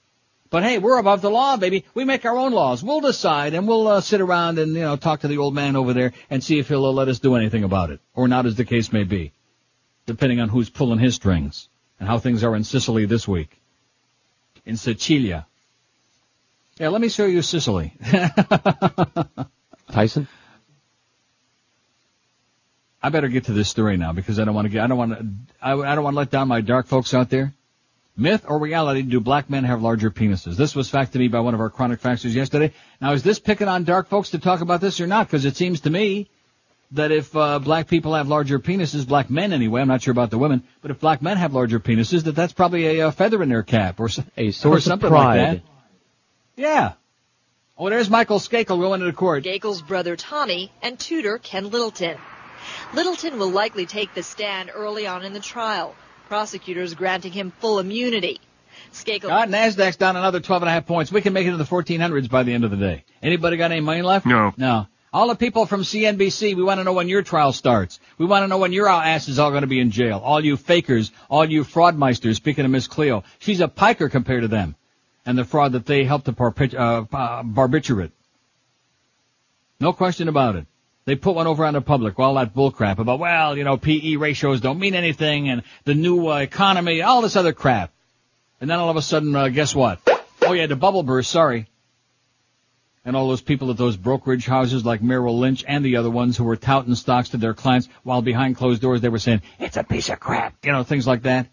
But hey, we're above the law, baby. We make our own laws. We'll decide and we'll uh, sit around and, you know, talk to the old man over there and see if he'll uh, let us do anything about it. Or not as the case may be. Depending on who's pulling his strings and how things are in Sicily this week. In Sicilia. Yeah, let me show you Sicily. (laughs) Tyson? I better get to this story now because I don't want to get, I don't want to, I, I don't want to let down my dark folks out there. Myth or reality, do black men have larger penises? This was fact to me by one of our chronic faxers yesterday. Now is this picking on dark folks to talk about this or not? Because it seems to me that if uh, black people have larger penises, black men anyway, I'm not sure about the women, but if black men have larger penises, that that's probably a, uh feather in their cap or, a or source something of pride. like that. Yeah. Oh, there's Michael Skakel going into court. Skakel's brother Tommy and tutor Ken Littleton. Littleton will likely take the stand early on in the trial. Prosecutors granting him full immunity. Skakel. God, Nasdaq's down another twelve and a half points. We can make it to the 1400s by the end of the day. Anybody got any money left? No. No. All the people from CNBC, we want to know when your trial starts. We want to know when your ass is all going to be in jail. All you fakers, all you fraudmeisters, speaking of Miss Cleo, she's a piker compared to them. And the fraud that they helped to barbic- uh, uh, barbiturate. No question about it. They put one over on the public, all that bullcrap about, well, you know, PE ratios don't mean anything and the new uh, economy, all this other crap. And then all of a sudden, uh, guess what? Oh yeah, the bubble burst, sorry. And all those people at those brokerage houses like Merrill Lynch and the other ones who were touting stocks to their clients while behind closed doors they were saying, it's a piece of crap. You know, things like that.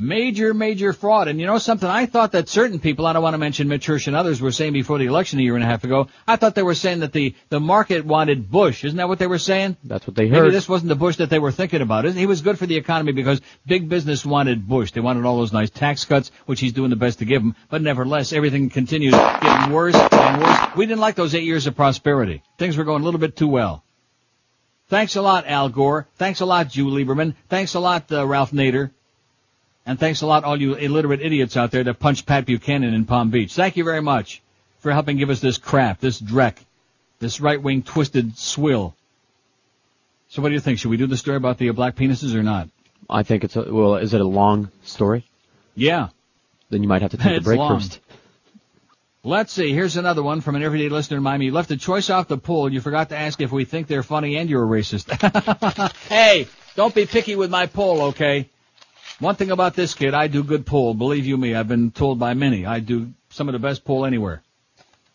Major, major fraud. And you know something? I thought that certain people, I don't want to mention Mitch Hirsch and others, were saying before the election a year and a half ago, I thought they were saying that the, the market wanted Bush. Isn't that what they were saying? That's what they heard. Maybe this wasn't the Bush that they were thinking about. He was good for the economy because big business wanted Bush. They wanted all those nice tax cuts, which he's doing the best to give them. But nevertheless, everything continues getting worse and worse. We didn't like those eight years of prosperity. Things were going a little bit too well. Thanks a lot, Al Gore. Thanks a lot, Jew Lieberman. Thanks a lot, uh, Ralph Nader. And thanks a lot, all you illiterate idiots out there that punched Pat Buchanan in Palm Beach. Thank you very much for helping give us this crap, this dreck, this right-wing twisted swill. So what do you think? Should we do the story about the black penises or not? I think it's a, well, is it a long story? Yeah. Then you might have to take a break long. first. Let's see. Here's another one from an everyday listener in Miami. You left a choice off the poll. You forgot to ask if we think they're funny and you're a racist. (laughs) hey, don't be picky with my poll, okay? One thing about this kid, I do good poll. Believe you me, I've been told by many. I do some of the best poll anywhere.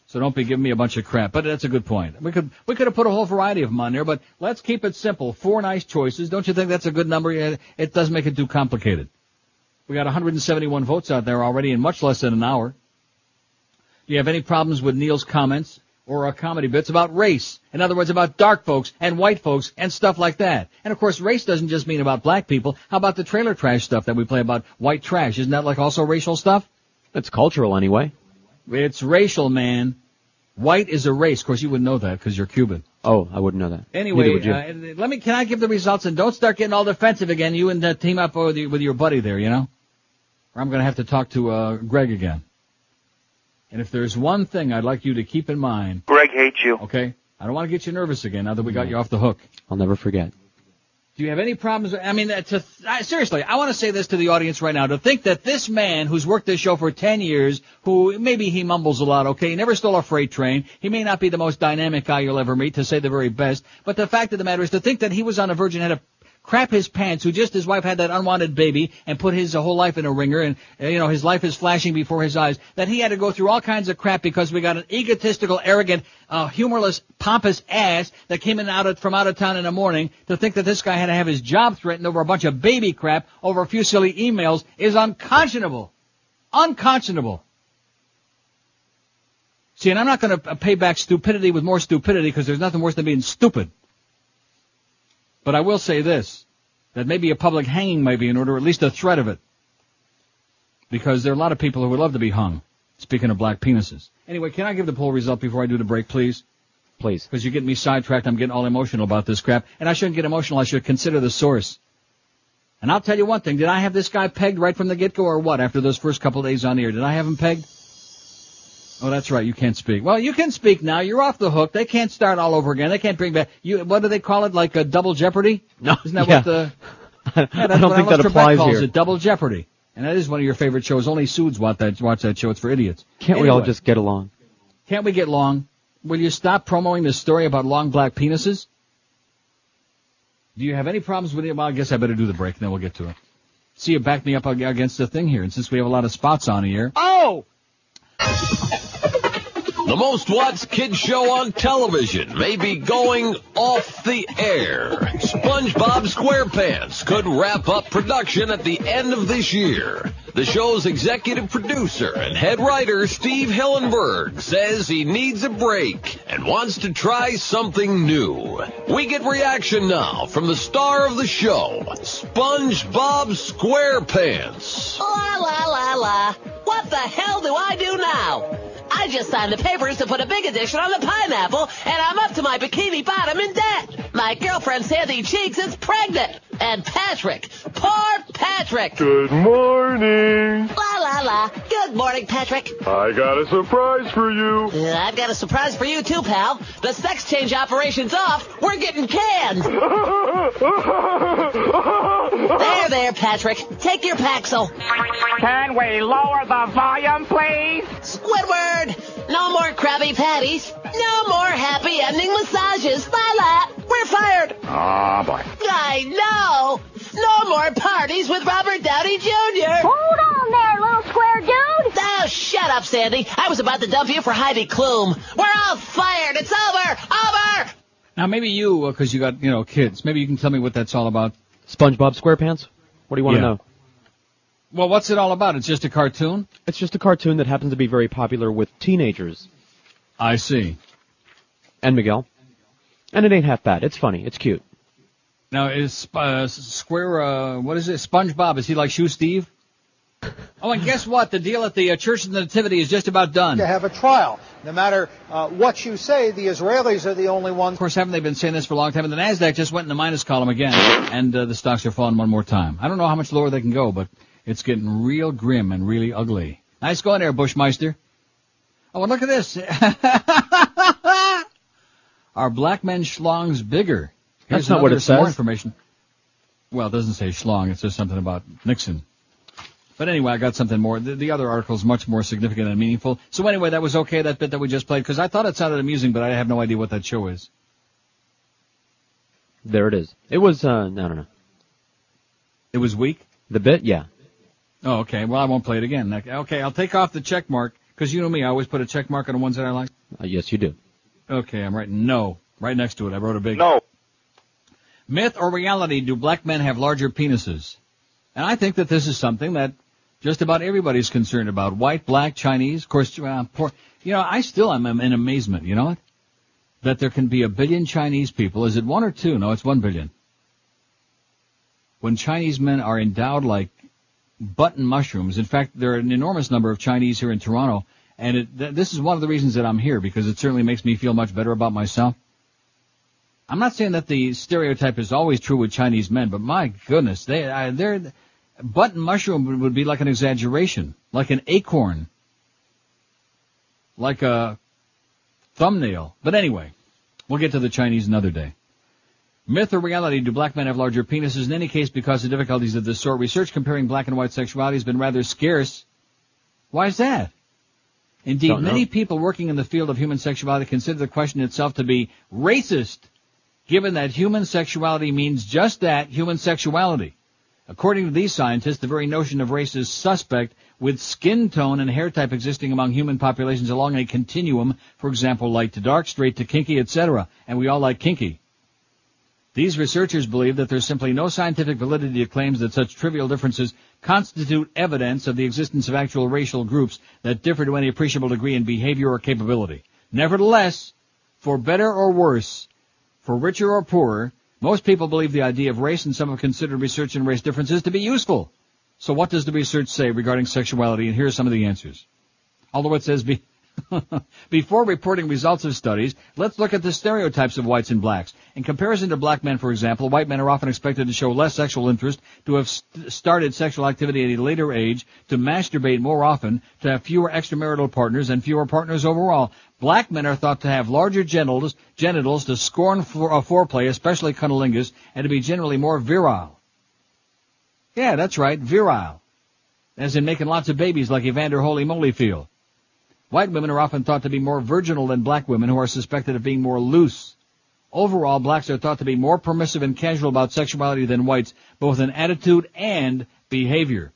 So don't be giving me a bunch of crap. But that's a good point. We could we could have put a whole variety of them on there, but let's keep it simple. Four nice choices. Don't you think that's a good number? It doesn't make it too complicated. We got 171 votes out there already in much less than an hour. Do you have any problems with Neil's comments or our comedy bits about race? In other words, about dark folks and white folks and stuff like that. And of course, race doesn't just mean about black people. How about the trailer trash stuff that we play about white trash? Isn't that like also racial stuff? It's cultural anyway. It's racial, man. White is a race. Of course, you wouldn't know that because you're Cuban. Oh, I wouldn't know that. Anyway, would you. uh, let me. Can I give the results and don't start getting all defensive again? You and uh, team up with, your- with your buddy there, you know. Or I'm going to have to talk to uh, Greg again. And if there's one thing I'd like you to keep in mind, Greg hates you. okay? I don't want to get you nervous again now that we got you off the hook. I'll never forget. Do you have any problems? I mean, to, uh, seriously, I want to say this to the audience right now. To think that this man who's worked this show for 10 years, who maybe he mumbles a lot, okay, he never stole a freight train. He may not be the most dynamic guy you'll ever meet, to say the very best. But the fact of the matter is to think that he was on a virgin had to crap his pants, who just his wife had that unwanted baby and put his uh, whole life in a ringer and, uh, you know, his life is flashing before his eyes, that he had to go through all kinds of crap because we got an egotistical, arrogant, uh, humorless, pompous ass that came in out of, from out of town in the morning to think that this guy had to have his job threatened over a bunch of baby crap over a few silly emails is unconscionable. Unconscionable. See, and I'm not going to pay back stupidity with more stupidity because there's nothing worse than being stupid. But I will say this, that maybe a public hanging may be in order, or at least a threat of it. Because there are a lot of people who would love to be hung. Speaking of black penises. Anyway, can I give the poll result before I do the break, please? Please. Because you're getting me sidetracked. I'm getting all emotional about this crap. And I shouldn't get emotional. I should consider the source. And I'll tell you one thing. Did I have this guy pegged right from the get-go or what after those first couple days on the air? Did I have him pegged? Oh, that's right. You can't speak. Well, you can speak now. You're off the hook. They can't start all over again. They can't bring back. You, what do they call it? Like a double jeopardy? No. Isn't that yeah. what the? (laughs) I Yeah, that's don't what think Alice that Trebek applies calls here. it double jeopardy. And that is one of your favorite shows. Only Suits watch that watch that show. It's for idiots. Can't we all just get along? Can't we get long? Will you stop promoting this story about long black penises? Do you have any problems with it? Well, I guess I better do the break, and then we'll get to it. See, you backed me up against the thing here, and since we have a lot of spots on here, Oh! The most watched kids show on television may be going off the air. SpongeBob SquarePants could wrap up production at the end of this year. The show's executive producer and head writer Steve Hillenburg says he needs a break and wants to try something new. We get reaction now from the star of the show, SpongeBob SquarePants. La la la la. What the hell do I do now? I just signed the papers to put a big edition on the pineapple, and I'm up to my bikini bottom in debt. My girlfriend Sandy Cheeks is pregnant, and Patrick, poor Patrick. Good morning. La la la. Good morning, Patrick. I got a surprise for you. Uh, I've got a surprise for you too, pal. The sex change operation's off. We're getting canned. there, there, Patrick. Take your Paxil. Can we lower the volume, please? Squidward! No more Krabby Patties. No more happy ending massages. La la. We're fired. Oh, boy. I know. No more parties with Robert Downey Jr. Hold on there, little square dude. Oh, shut up, Sandy. I was about to dump you for Heidi Klum. We're all fired. It's over. Over. now maybe you, uh, because you got you know kids, maybe you can tell me what that's all about. SpongeBob SquarePants? What do you want to Yeah. know? Well, what's it all about? It's just a cartoon. It's just a cartoon that happens to be very popular with teenagers. I see. And Miguel. And it ain't half bad. It's funny. It's cute. Now is uh, Square? Uh, what is it? SpongeBob? Is he like Shoe Steve? Oh, and guess what? The deal at the uh, Church of the Nativity is just about done. to have a trial. No matter uh, what you say, the Israelis are the only ones. Of course, haven't they been saying this for a long time? And the Nasdaq just went in the minus column again, and uh, the stocks are falling one more time. I don't know how much lower they can go, but it's getting real grim and really ugly. Nice going there, Bushmeister. Oh, and look at this. (laughs) Are black men schlongs bigger? That's not what it some More information. Well, it doesn't say schlong. It says something about Nixon. But anyway, I got something more. The, the other article is much more significant and meaningful. So anyway, that was okay, that bit that we just played, because I thought it sounded amusing, but I have no idea what that show is. There it is. It was, uh, I don't know. It was weak? The bit? Yeah. Oh, okay. Well, I won't play it again. Okay, I'll take off the check mark, because you know me, I always put a check mark on the ones that I like. Uh, yes, you do. Okay, I'm writing no. Right next to it, I wrote a big No. Myth or reality, do black men have larger penises? And I think that this is something that just about everybody's concerned about. White, black, Chinese, of course, uh, poor, you know, I still am in amazement, you know what? That there can be a billion Chinese people. Is it one or two? No, it's one billion. When Chinese men are endowed like button mushrooms, in fact, there are an enormous number of Chinese here in Toronto, And it, th- this is one of the reasons that I'm here because it certainly makes me feel much better about myself. I'm not saying that the stereotype is always true with Chinese men, but my goodness, they, I, they're, button mushroom would- would be like an exaggeration, like an acorn, like a thumbnail. But anyway, we'll get to the Chinese another day. Myth or reality, do black men have larger penises? In any case, because of difficulties of this sort, research comparing black and white sexuality has been rather scarce. Why is that? Indeed, many people working in the field of human sexuality consider the question itself to be racist, given that human sexuality means just that, human sexuality. According to these scientists, the very notion of race is suspect, with skin tone and hair type existing among human populations along a continuum, for example, light to dark, straight to kinky, etc. And we all like kinky. These researchers believe that there's simply no scientific validity to claims that such trivial differences constitute evidence of the existence of actual racial groups that differ to any appreciable degree in behavior or capability. Nevertheless, for better or worse, for richer or poorer, most people believe the idea of race and some have considered research in race differences to be useful. So what does the research say regarding sexuality? And here are some of the answers. Although it says be, (laughs) before reporting results of studies, let's look at the stereotypes of whites and blacks. In comparison to black men, for example, white men are often expected to show less sexual interest, to have st- started sexual activity at a later age, to masturbate more often, to have fewer extramarital partners and fewer partners overall. Black men are thought to have larger genitals, genitals to scorn for, uh, foreplay, especially cunnilingus, and to be generally more virile. Yeah, that's right, virile. As in making lots of babies like Evander Holy Molyfield. White women are often thought to be more virginal than black women who are suspected of being more loose. Overall, blacks are thought to be more permissive and casual about sexuality than whites, both in attitude and behavior.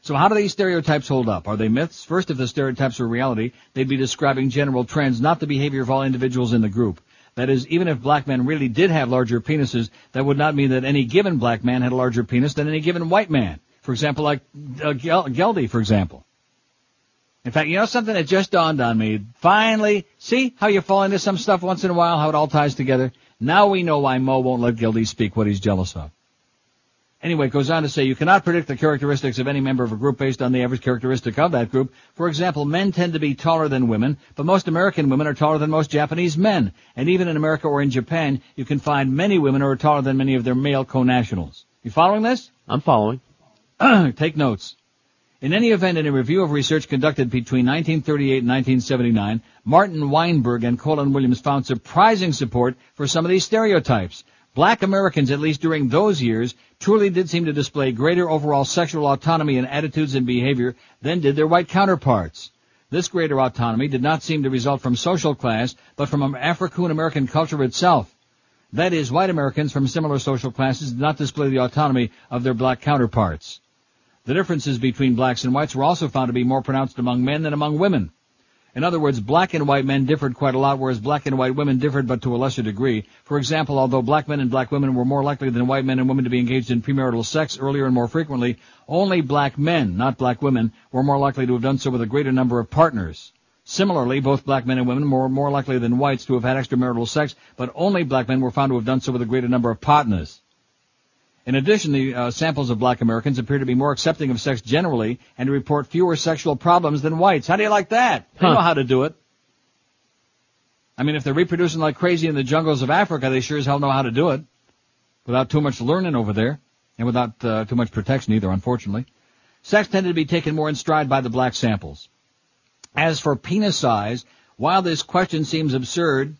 So how do these stereotypes hold up? Are they myths? First, if the stereotypes were reality, they'd be describing general trends, not the behavior of all individuals in the group. That is, even if black men really did have larger penises, that would not mean that any given black man had a larger penis than any given white man. For example, like uh, Gel- Geldy, for example. In fact, you know something that just dawned on me? Finally, see how you fall into some stuff once in a while, how it all ties together? Now we know why Mo won't let Gildy speak what he's jealous of. Anyway, it goes on to say you cannot predict the characteristics of any member of a group based on the average characteristic of that group. For example, men tend to be taller than women, but most American women are taller than most Japanese men. And even in America or in Japan, you can find many women who are taller than many of their male co-nationals. You following this? I'm following. (clears throat) Take notes. In any event, in a review of research conducted between 1938 and 1979, Martin Weinberg and Colin Williams found surprising support for some of these stereotypes. Black Americans, at least during those years, truly did seem to display greater overall sexual autonomy in attitudes and behavior than did their white counterparts. This greater autonomy did not seem to result from social class, but from African American culture itself. That is, white Americans from similar social classes did not display the autonomy of their black counterparts. The differences between blacks and whites were also found to be more pronounced among men than among women. In other words, black and white men differed quite a lot, whereas black and white women differed but to a lesser degree. For example, although black men and black women were more likely than white men and women to be engaged in premarital sex earlier and more frequently, only black men, not black women, were more likely to have done so with a greater number of partners. Similarly, both black men and women were more likely than whites to have had extramarital sex, but only black men were found to have done so with a greater number of partners. In addition, the uh, samples of black Americans appear to be more accepting of sex generally and to report fewer sexual problems than whites. How do you like that? They Huh. know how to do it. I mean, if they're reproducing like crazy in the jungles of Africa, they sure as hell know how to do it without too much learning over there and without uh, too much protection either, unfortunately. Sex tended to be taken more in stride by the black samples. As for penis size, while this question seems absurd,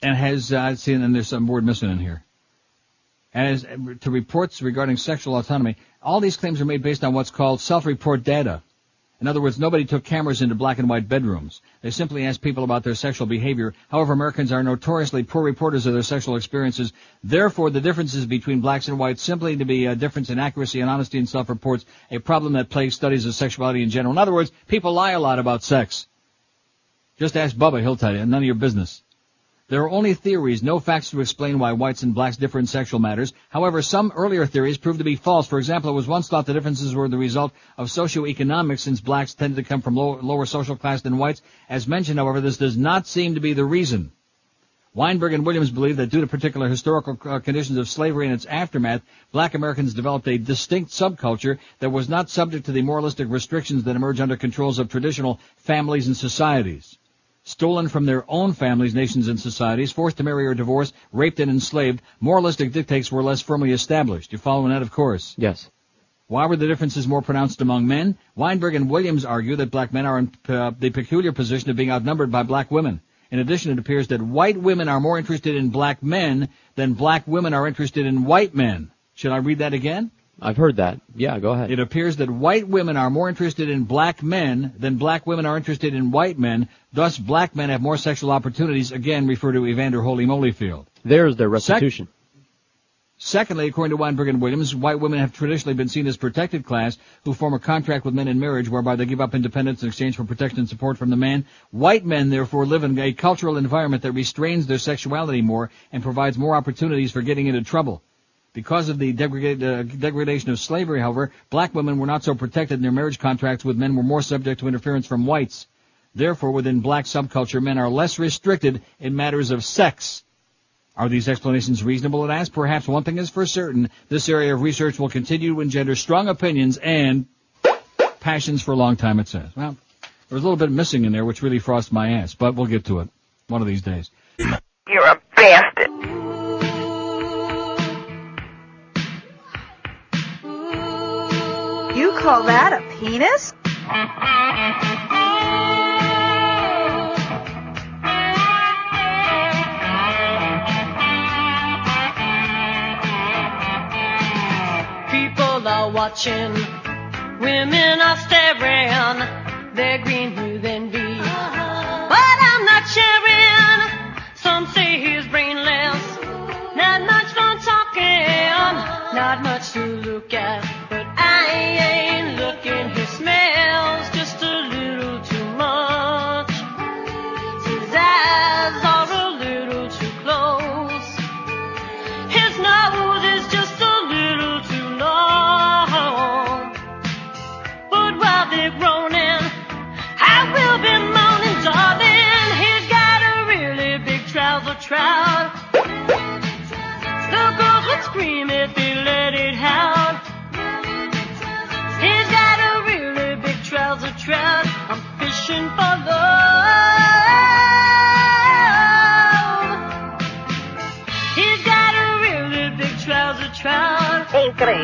and has, uh, see, and there's some word missing in here. As to reports regarding sexual autonomy, all these claims are made based on what's called self-report data. In other words, nobody took cameras into black and white bedrooms. They simply asked people about their sexual behavior. However, Americans are notoriously poor reporters of their sexual experiences. Therefore, the differences between blacks and whites simply to be a difference in accuracy and honesty in self-reports, a problem that plagues studies of sexuality in general. In other words, people lie a lot about sex. Just ask Bubba, he'll tell you, none of your business. There are only theories, no facts to explain why whites and blacks differ in sexual matters. However, some earlier theories proved to be false. For example, it was once thought the differences were the result of socioeconomics since blacks tended to come from low, lower social class than whites. As mentioned, however, this does not seem to be the reason. Weinberg and Williams believe that due to particular historical uh, conditions of slavery and its aftermath, black Americans developed a distinct subculture that was not subject to the moralistic restrictions that emerge under controls of traditional families and societies. Stolen from their own families, nations, and societies, forced to marry or divorce, raped and enslaved, moralistic dictates were less firmly established. You following that, of course? Yes. Why were the differences more pronounced among men? Weinberg and Williams argue that black men are in uh, the peculiar position of being outnumbered by black women. In addition, it appears that white women are more interested in black men than black women are interested in white men. Should I read that again? I've heard that. Yeah, go ahead. It appears that white women are more interested in black men than black women are interested in white men. Thus, black men have more sexual opportunities. Again, refer to Evander Holy Molyfield. There's their restitution. Sec- Secondly, according to Weinberg and Williams, white women have traditionally been seen as protected class who form a contract with men in marriage whereby they give up independence in exchange for protection and support from the man. White men, therefore, live in a cultural environment that restrains their sexuality more and provides more opportunities for getting into trouble. Because of the uh, degradation of slavery, however, black women were not so protected and their marriage contracts with men were more subject to interference from whites. Therefore, within black subculture, men are less restricted in matters of sex. Are these explanations reasonable at ask? Perhaps one thing is for certain. This area of research will continue to engender strong opinions and passions for a long time, it says. Well, there was a little bit missing in there, which really frosts my ass, but we'll get to it one of these days. You're a bastard. You call that a penis? People are watching, women are staring, they're green with envy. But I'm not sharing. Some say he's brainless, not much fun talking, not much to look at. Ain't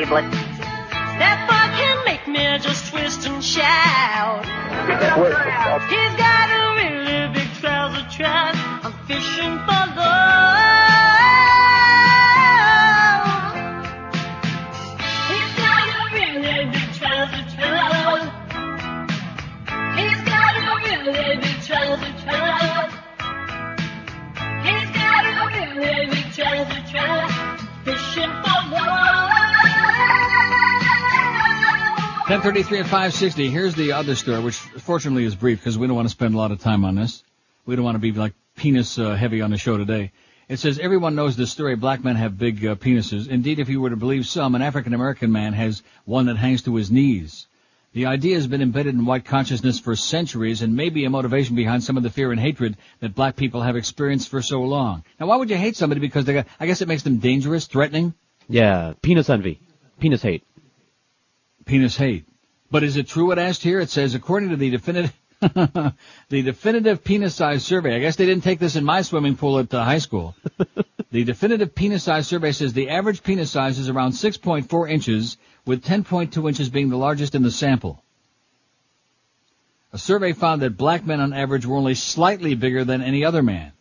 Increíble. That boy can make me just twist and shout. He's got a really big trouser trout. I'm fishing for love. He's got a really big trouser trout. He's got a really big trouser trout. He's got a really big trouser trout. Fishing for love. 1033 at 560. Here's the other story, which fortunately is brief because we don't want to spend a lot of time on this. We don't want to be like penis uh, heavy on the show today. It says everyone knows this story. Black men have big uh, penises. Indeed, if you were to believe some, an African American man has one that hangs to his knees. The idea has been embedded in white consciousness for centuries and may be a motivation behind some of the fear and hatred that black people have experienced for so long. Now, why would you hate somebody because they got, I guess it makes them dangerous, threatening? Yeah, penis envy. Penis hate. Penis hate. But is it true what asked here? It says according to the definitive (laughs) the definitive penis size survey. I guess they didn't take this in my swimming pool at uh, high school. (laughs) the definitive penis size survey says the average penis size is around 6.4 inches, with 10.2 inches being the largest in the sample. A survey found that black men on average were only slightly bigger than any other man.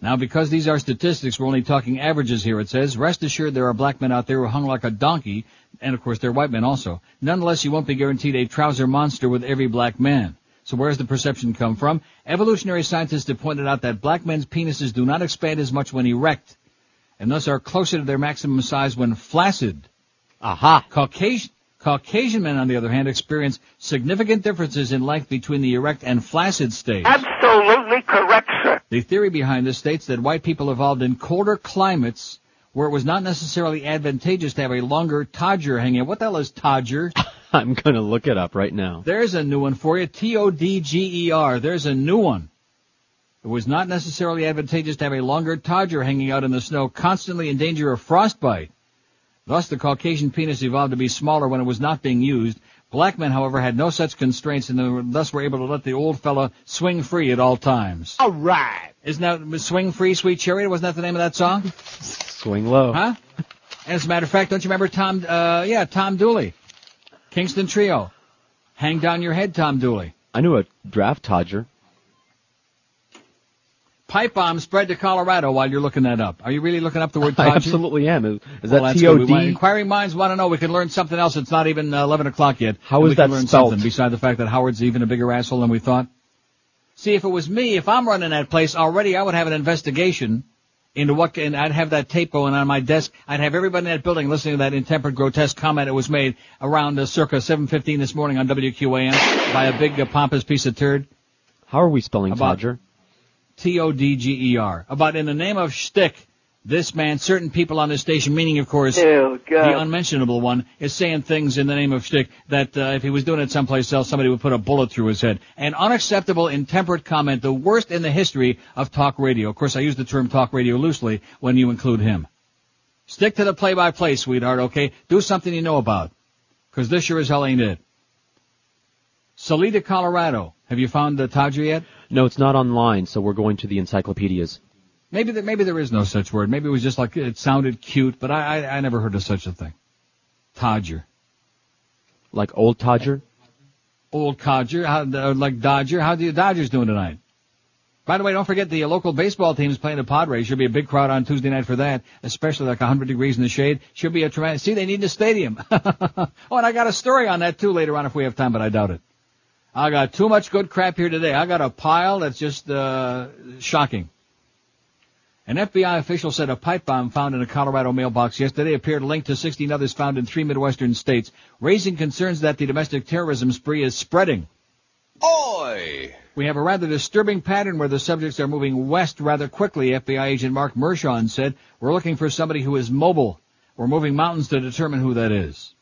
Now, because these are statistics, we're only talking averages here, it says. Rest assured there are black men out there who hung like a donkey, and of course they're white men also. Nonetheless, you won't be guaranteed a trouser monster with every black man. So where does the perception come from? Evolutionary scientists have pointed out that black men's penises do not expand as much when erect, and thus are closer to their maximum size when flaccid. Aha! Caucasian, Caucasian men, on the other hand, experience significant differences in length between the erect and flaccid stage. Absolutely correct, sir. The theory behind this states that white people evolved in colder climates where it was not necessarily advantageous to have a longer todger hanging out. What the hell is todger? (laughs) I'm gonna look it up right now. There's a new one for you. T-O-D-G-E-R. There's a new one. It was not necessarily advantageous to have a longer todger hanging out in the snow, constantly in danger of frostbite. Thus, the Caucasian penis evolved to be smaller when it was not being used. Black men, however, had no such constraints and were- thus were able to let the old fella swing free at all times. All right. Isn't that Swing Free, Sweet Chariot? Wasn't that the name of that song? Swing low. Huh? As a matter of fact, don't you remember Tom, uh, yeah, Tom Dooley? Kingston Trio. Hang down your head, Tom Dooley. I knew a draft Todger. Pipe bomb spread to Colorado while you're looking that up. Are you really looking up the word "pipe"? I absolutely am. Is, is Well, that that's T good. Want- Inquiring minds want to know. We can learn something else. It's not even uh, 11 o'clock yet. How is we can that learn spelt? something beside the fact that Howard's even a bigger asshole than we thought? See, if it was me, if I'm running that place already, I would have an investigation into what, and I'd have that tape going on my desk. I'd have everybody in that building listening to that intemperate, grotesque comment that was made around uh, circa 7:15 this morning on WQAM by a big uh, pompous piece of turd. How are we spelling About- Todger? T-O-D-G-E-R. E About in the name of shtick, this man, certain people on this station, meaning of course, Ew, the unmentionable one, is saying things in the name of shtick that uh, if he was doing it someplace else, somebody would put a bullet through his head. An unacceptable, intemperate comment, the worst in the history of talk radio. Of course, I use the term talk radio loosely when you include him. Stick to the play-by-play, sweetheart, okay? Do something you know about. Cause this sure as hell ain't it. Salida, Colorado. Have you found the Todger yet? No, it's not online, so we're going to the encyclopedias. Maybe there, maybe there is no such word. Maybe it was just like it sounded cute, but I I, I never heard of such a thing. Todger, Like old Todger? old codger, how, uh, like Dodger. How do you Dodgers doing tonight? By the way, don't forget the local baseball teams playing the Padres. Should be a big crowd on Tuesday night for that, especially like 100 degrees in the shade. Should be a tremendous. See, they need the stadium. (laughs) oh, and I got a story on that too later on if we have time, but I doubt it. I got too much good crap here today. I got a pile that's just uh, shocking. An FBI official said a pipe bomb found in a Colorado mailbox yesterday appeared linked to 16 others found in three Midwestern states, raising concerns that the domestic terrorism spree is spreading. Oi! We have a rather disturbing pattern where the subjects are moving west rather quickly, FBI agent Mark Mershon said. We're looking for somebody who is mobile. We're moving mountains to determine who that is.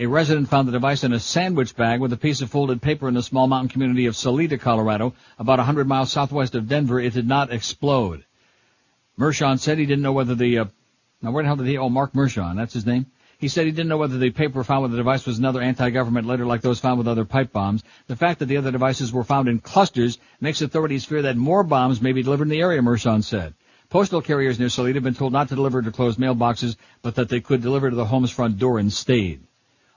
A resident found the device in a sandwich bag with a piece of folded paper in the small mountain community of Salida, Colorado, about 100 miles southwest of Denver. It did not explode. Mershon said he didn't know whether the, uh, now where the hell did he, oh, Mark Mershon, that's his name? He said he didn't know whether the paper found with the device was another anti-government letter like those found with other pipe bombs. The fact that the other devices were found in clusters makes authorities fear that more bombs may be delivered in the area, Mershon said. Postal carriers near Salida have been told not to deliver to closed mailboxes, but that they could deliver to the home's front door instead.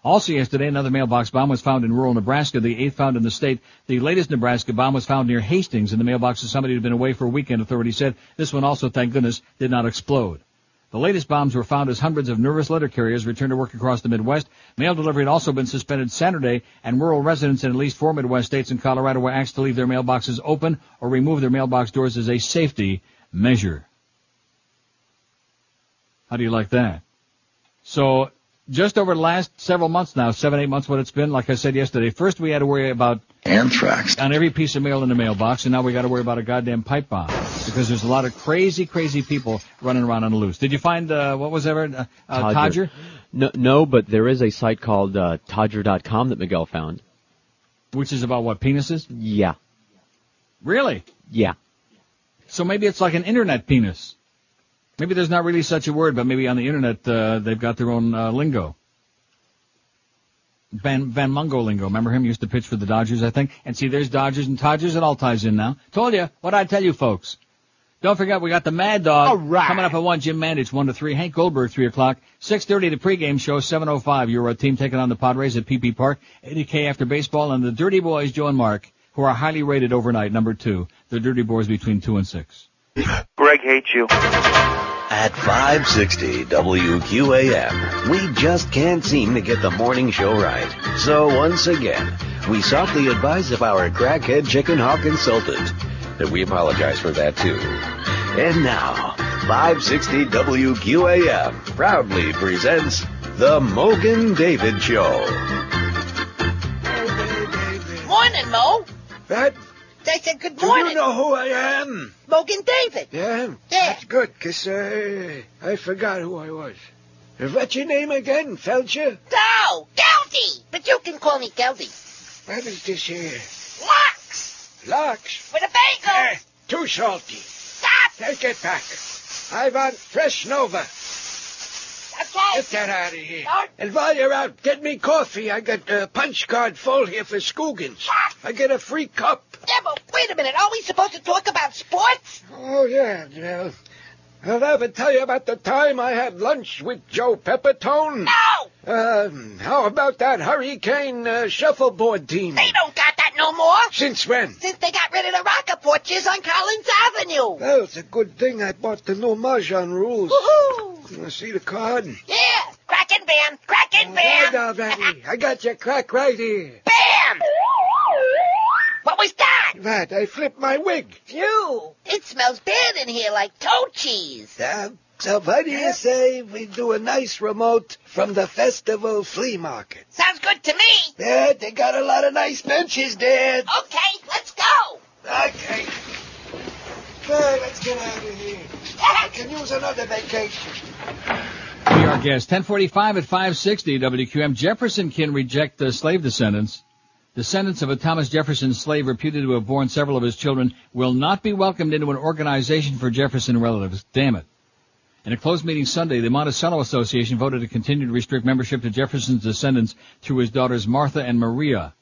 Also yesterday, another mailbox bomb was found in rural Nebraska, the eighth found in the state. The latest Nebraska bomb was found near Hastings in the mailbox of somebody who had been away for a weekend, authorities said. This one also, thank goodness, did not explode. The latest bombs were found as hundreds of nervous letter carriers returned to work across the Midwest. Mail delivery had also been suspended Saturday, and rural residents in at least four Midwest states and Colorado were asked to leave their mailboxes open or remove their mailbox doors as a safety measure. How do you like that? So, just over the last several months now, seven, eight months what it's been, like I said yesterday, first we had to worry about Anthrax. on every piece of mail in the mailbox, and now we got to worry about a goddamn pipe bomb because there's a lot of crazy, crazy people running around on the loose. Did you find uh, what was ever uh, uh, Todger? No, no, but there is a site called uh, Todger.com that Miguel found. which is about what penises? Yeah, Really? yeah. So maybe it's like an internet penis. Maybe there's not really such a word, but maybe on the internet uh, they've got their own uh, lingo. Van Van Mungo lingo. Remember him? He used to pitch for the Dodgers, I think. And see, there's Dodgers and Dodgers. It all ties in now. Told you. What I tell you, folks. Don't forget, we got the Mad Dog All right. coming up at one. Jim Mandich, one to three. Hank Goldberg, three o'clock. Six thirty, the pregame show. Seven oh five. Your team taking on the Padres at PP Park. 80k after baseball, and the Dirty Boys, Joe and Mark, who are highly rated overnight, number two. The Dirty Boys between two and six. Greg hates you. At 560 WQAM, we just can't seem to get the morning show right. So once again, we sought the advice of our crackhead chicken hawk consultant. And we apologize for that too. And now, 560 WQAM proudly presents The Mogan David Show. Morning, Mo. That, They said good morning. do you know who I am? Mogan David. Yeah, Yeah. that's good, 'cause uh, I forgot who I was. What's your name again, Felcher? No, Geldy. But you can call me Geldy. What is this here? Lux. Lux. With a bagel. Eh, too salty. Stop. Take it back. I want fresh Nova. Okay. Get that out of here. Don't. And while you're out, get me coffee. I got a punch card full here for Scoogans. I get a free cup. Yeah, but wait a minute. Are we supposed to talk about sports? Oh, yeah. Well, I'll ever tell you about the time I had lunch with Joe Peppertone. No. Uh, how about that Hurricane uh, shuffleboard team? They don't got that no more. Since when? Since they got rid of the rocket porches on Collins Avenue. Well, it's a good thing I bought the new Mahjong rules. Woohoo! You want to see the card? Yeah. Crackin' bam. Crackin' Right bam. already. I got your crack right here. (laughs) Bam. What was that? That, I flipped my wig. Phew. It smells bad in here like toe cheese. Uh, so what do you say we do a nice remote from the festival flea market? Sounds good to me. Yeah, they got a lot of nice benches there. Okay, let's go. Okay. Well, let's get out of here. I can (laughs) use another vacation. Be our guest. 1045 at 560 WQAM. Jefferson can reject the slave descendants. Descendants of a Thomas Jefferson slave reputed to have borne several of his children will not be welcomed into an organization for Jefferson relatives. Damn it. In a closed meeting Sunday, the Monticello Association voted to continue to restrict membership to Jefferson's descendants through his daughters Martha and Maria.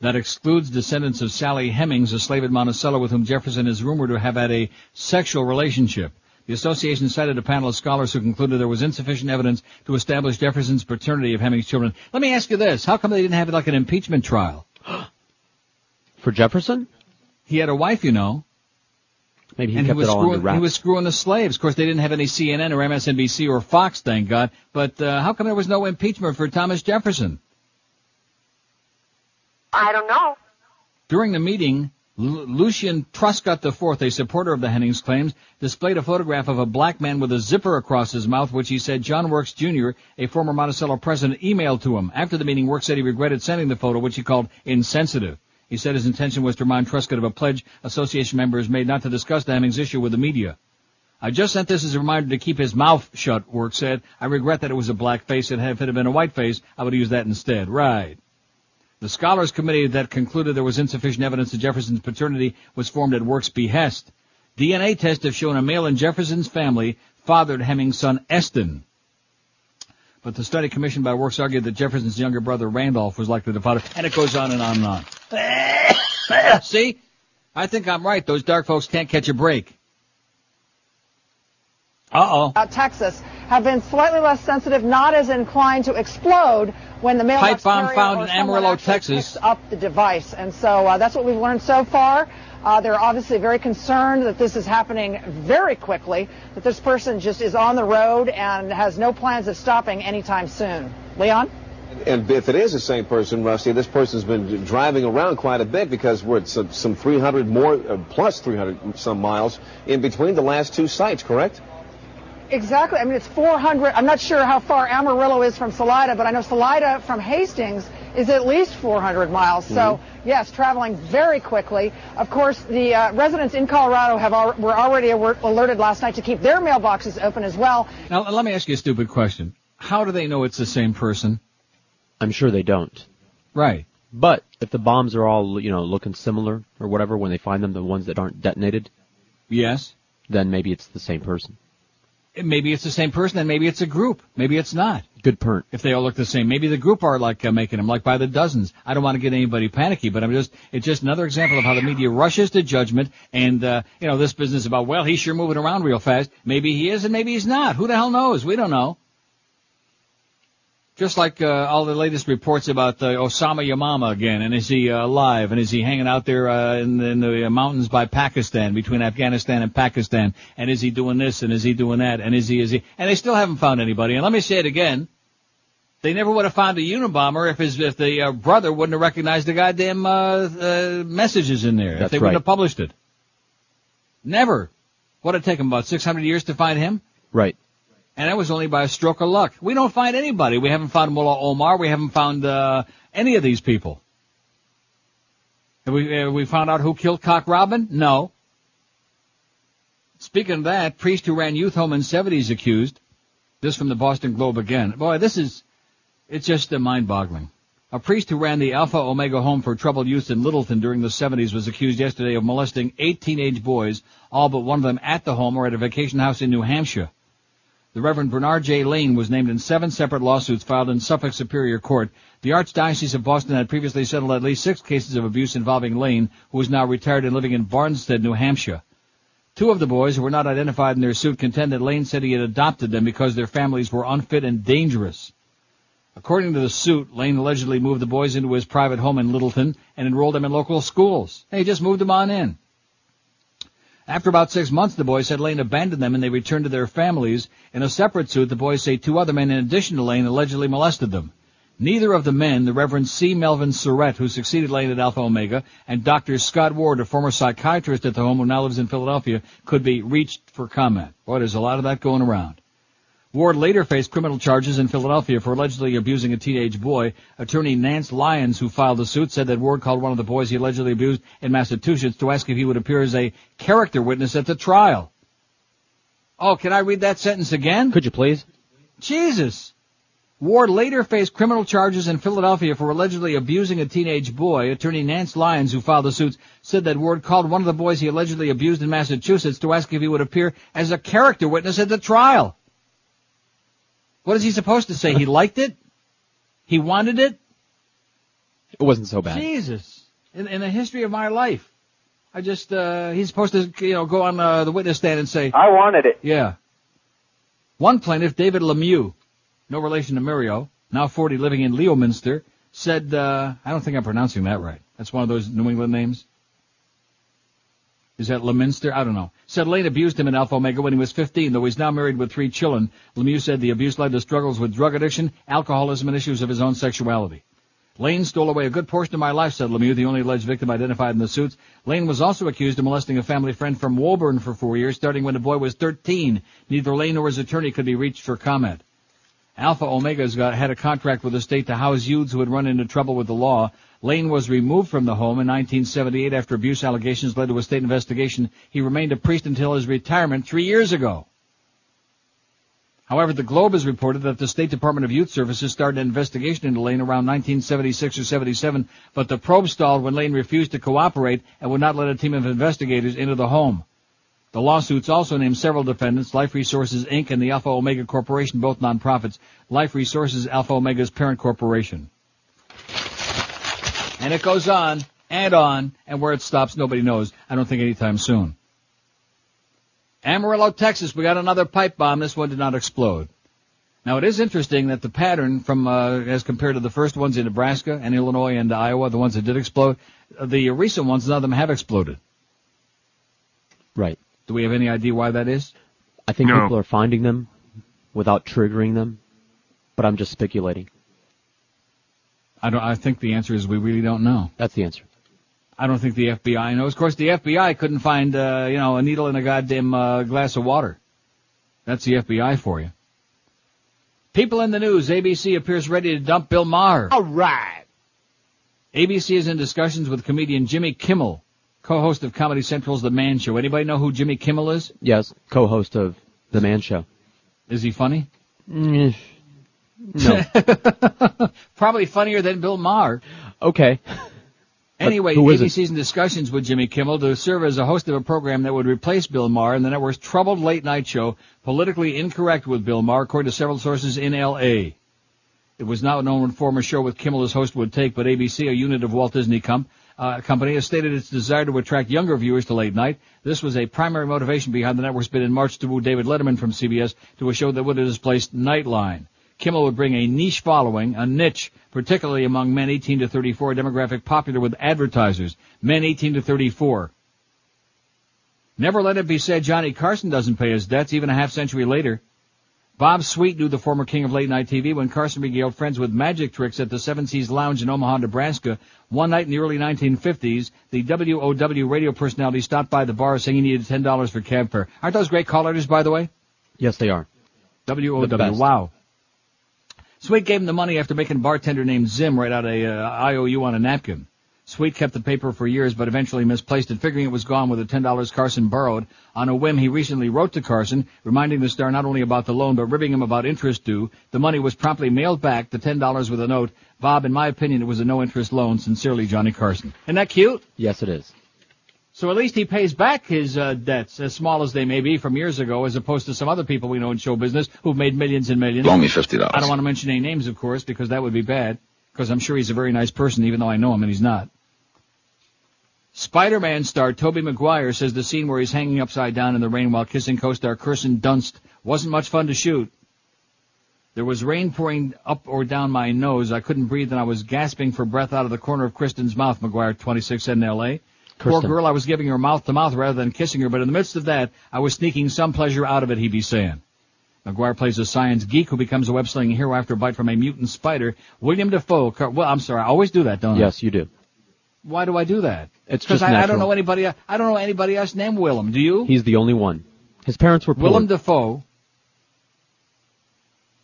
That excludes descendants of Sally Hemings, a slave at Monticello with whom Jefferson is rumored to have had a sexual relationship. The association cited a panel of scholars who concluded there was insufficient evidence to establish Jefferson's paternity of Hemings' children. Let me ask you this. How come they didn't have it like an impeachment trial? (gasps) For Jefferson? He had a wife, you know. Maybe he and kept he was it all screwing, under wraps. He was screwing the slaves. Of course, they didn't have any CNN or MSNBC or Fox, thank God. But uh, how come there was no impeachment for Thomas Jefferson? I don't know. During the meeting, Lu- Lucian Truscott IV, a supporter of the Hemings claims, displayed a photograph of a black man with a zipper across his mouth, which he said John Works Jr., a former Monticello president, emailed to him. After the meeting, Works said he regretted sending the photo, which he called insensitive. He said his intention was to remind Truscott of a pledge association members made not to discuss the Hemings issue with the media. I just sent this as a reminder to keep his mouth shut, Works said. I regret that it was a black face, and if it had been a white face, I would have used that instead. Right. The scholars committee that concluded there was insufficient evidence that Jefferson's paternity was formed at Work's behest. DNA tests have shown a male in Jefferson's family fathered Hemings' son Eston. But the study commissioned by Works argued that Jefferson's younger brother Randolph was likely the father, and it goes on and on and on. (coughs) See? I think I'm right. Those dark folks can't catch a break. Uh-oh. uh, Texas have been slightly less sensitive, not as inclined to explode when the mailbox Pipe bomb found in Amarillo, Texas. up the device. And so uh, that's what we've learned so far. Uh, they're obviously very concerned that this is happening very quickly, that this person just is on the road and has no plans of stopping anytime soon. Leon? And if it is the same person, Rusty, this person's been driving around quite a bit because we're at some, some 300 more, uh, plus 300 some miles in between the last two sites, correct? Exactly. I mean, it's 400. I'm not sure how far Amarillo is from Salida, but I know Salida from Hastings is at least 400 miles. So, yes, traveling very quickly. Of course, the uh, residents in Colorado have al- were already alert- alerted last night to keep their mailboxes open as well. Now, let me ask you a stupid question. How do they know it's the same person? I'm sure they don't. Right. But if the bombs are all, you know, looking similar or whatever when they find them, the ones that aren't detonated, Yes. then maybe it's the same person. Maybe it's the same person, and maybe it's a group. Maybe it's not. Good point. If they all look the same, maybe the group are like uh, making them like by the dozens. I don't want to get anybody panicky, but I'm just it's just another example of how the media rushes to judgment and uh, you know this business about well he's sure moving around real fast. Maybe he is and maybe he's not. Who the hell knows? We don't know. Just like uh, all the latest reports about uh, Osama Yamama again, and is he uh, alive? And is he hanging out there uh, in, the, in the mountains by Pakistan, between Afghanistan and Pakistan? And is he doing this? And is he doing that? And is he? Is he? And they still haven't found anybody. And let me say it again: they never would have found a Unabomber if his if the uh, brother wouldn't have recognized the goddamn uh, uh, messages in there. That's if they wouldn't have published it. Never. What it take them about 600 years to find him? Right. And that was only by a stroke of luck. We don't find anybody. We haven't found Mullah Omar. We haven't found uh, any of these people. Have we, have we found out who killed Cock Robin? No. Speaking of that, priest who ran youth home in 70s accused. This from the Boston Globe again. Boy, this is, it's just mind-boggling. A priest who ran the Alpha Omega Home for Troubled Youth in Littleton during the 70s was accused yesterday of molesting eight teenage boys, all but one of them at the home or at a vacation house in New Hampshire. The Reverend Bernard J. Lane was named in seven separate lawsuits filed in Suffolk Superior Court. The Archdiocese of Boston had previously settled at least six cases of abuse involving Lane, who is now retired and living in Barnstead, New Hampshire. Two of the boys who were not identified in their suit contend that Lane said he had adopted them because their families were unfit and dangerous. According to the suit, Lane allegedly moved the boys into his private home in Littleton and enrolled them in local schools. He just moved them on in. After about six months, the boys said Lane abandoned them and they returned to their families. In a separate suit, the boys say two other men in addition to Lane allegedly molested them. Neither of the men, the Reverend C. Melvin Surette, who succeeded Lane at Alpha Omega, and Dr. Scott Ward, a former psychiatrist at the home who now lives in Philadelphia, could be reached for comment. Boy, there's a lot of that going around. Ward later faced criminal charges in Philadelphia for allegedly abusing a teenage boy. Attorney Nance Lyons, who filed the suit, said that Ward called one of the boys he allegedly abused in Massachusetts to ask if he would appear as a character witness at the trial. Oh, can I read that sentence again? Could you please? Jesus! Ward later faced criminal charges in Philadelphia for allegedly abusing a teenage boy. Attorney Nance Lyons, who filed the suits, said that Ward called one of the boys he allegedly abused in Massachusetts to ask if he would appear as a character witness at the trial. What is he supposed to say? He liked it? He wanted it? It wasn't so bad. Jesus. In, in the history of my life. I just, uh, he's supposed to, you know, go on uh, the witness stand and say, I wanted it. yeah. One plaintiff, David Lemieux, no relation to Mario, now 40 living in Leominster, said, uh, I don't think I'm pronouncing that right. That's one of those New England names. Is that Leminster? I don't know. Said Lane abused him in Alpha Omega when he was 15, though he's now married with three children. Lemieux said the abuse led to struggles with drug addiction, alcoholism, and issues of his own sexuality. Lane stole away a good portion of my life, said Lemieux, the only alleged victim identified in the suits. Lane was also accused of molesting a family friend from Woburn for four years, starting when the boy was 13. Neither Lane nor his attorney could be reached for comment. Alpha Omega's got, had a contract with the state to house youths who had run into trouble with the law. Lane was removed from the home in 1978 after abuse allegations led to a state investigation. He remained a priest until his retirement three years ago. However, the Globe has reported that the State Department of Youth Services started an investigation into Lane around 1976 or 77, but the probe stalled when Lane refused to cooperate and would not let a team of investigators into the home. The lawsuits also named several defendants, Life Resources Inc. and the Alpha Omega Corporation, both nonprofits. Life Resources, Alpha Omega's parent corporation. And it goes on and on, and where it stops, nobody knows. I don't think anytime soon. Amarillo, Texas, we got another pipe bomb. This one did not explode. Now it is interesting that the pattern from, uh, as compared to the first ones in Nebraska and Illinois and Iowa, the ones that did explode, uh, the recent ones, none of them have exploded. Right. Do we have any idea why that is? I think No. people are finding them without triggering them, but I'm just speculating. I don't. I think the answer is we really don't know. That's the answer. I don't think the FBI knows. Of course, the FBI couldn't find, uh, you know, a needle in a goddamn uh, glass of water. That's the FBI for you. People in the news. ABC appears ready to dump Bill Maher. All right. ABC is in discussions with comedian Jimmy Kimmel, co-host of Comedy Central's The Man Show. Anybody know who Jimmy Kimmel is? Yes, co-host of The Man Show. Is he funny? Mm, No. (laughs) Probably funnier than Bill Maher. okay. (laughs) Anyway, who is it? ABC's in discussions with Jimmy Kimmel to serve as a host of a program that would replace Bill Maher in the network's troubled late night show, politically incorrect with Bill Maher, according to several sources in L.A. It was not known what form a show with Kimmel as host would take, but ABC, a unit of Walt Disney Com- uh, Company, has stated its desire to attract younger viewers to late night. This was a primary motivation behind the network's bid in March to woo David Letterman from CBS to a show that would have displaced Nightline. Kimmel would bring a niche following, a niche, particularly among men 18 to 34, a demographic popular with advertisers, men 18 to 34. Never let it be said Johnny Carson doesn't pay his debts, even a half century later. Bob Sweet knew the former king of late night TV when Carson regaled friends with magic tricks at the Seven Seas Lounge in Omaha, Nebraska. One night in the early 1950s, the WOW radio personality stopped by the bar saying he needed $10 for cab fare. Aren't those great call letters, by the way? Yes, they are. WOW. Wow. Sweet gave him the money after making a bartender named Zim write out a uh, IOU on a napkin. Sweet kept the paper for years, but eventually misplaced it, figuring it was gone with the $10 Carson borrowed. On a whim, he recently wrote to Carson, reminding the star not only about the loan, but ribbing him about interest due. The money was promptly mailed back, the $10 with a note. Bob, in my opinion, it was a no-interest loan. Sincerely, Johnny Carson. Isn't that cute? Yes, it is. So at least he pays back his uh, debts, as small as they may be, from years ago, as opposed to some other people we know in show business who've made millions and millions. Loan me $50. I don't want to mention any names, of course, because that would be bad. Because I'm sure he's a very nice person, even though I know him and he's not. Spider-Man star Tobey Maguire says the scene where he's hanging upside down in the rain while kissing co-star Kirsten Dunst wasn't much fun to shoot. There was rain pouring up or down my nose. I couldn't breathe and I was gasping for breath out of the corner of Kristen's mouth, Maguire 26 said in L.A. Poor girl, I was giving her mouth to mouth rather than kissing her, but in the midst of that, I was sneaking some pleasure out of it, he'd be saying. Maguire plays a science geek who becomes a web-slinging hero after a bite from a mutant spider. William Defoe, Car- well, I'm sorry, I always do that, don't I? Yes, you do. Why do I do that? It's Because just I, I don't know anybody. I don't know anybody else named Willem. Do you? He's the only one. His parents were poor. Willem Dafoe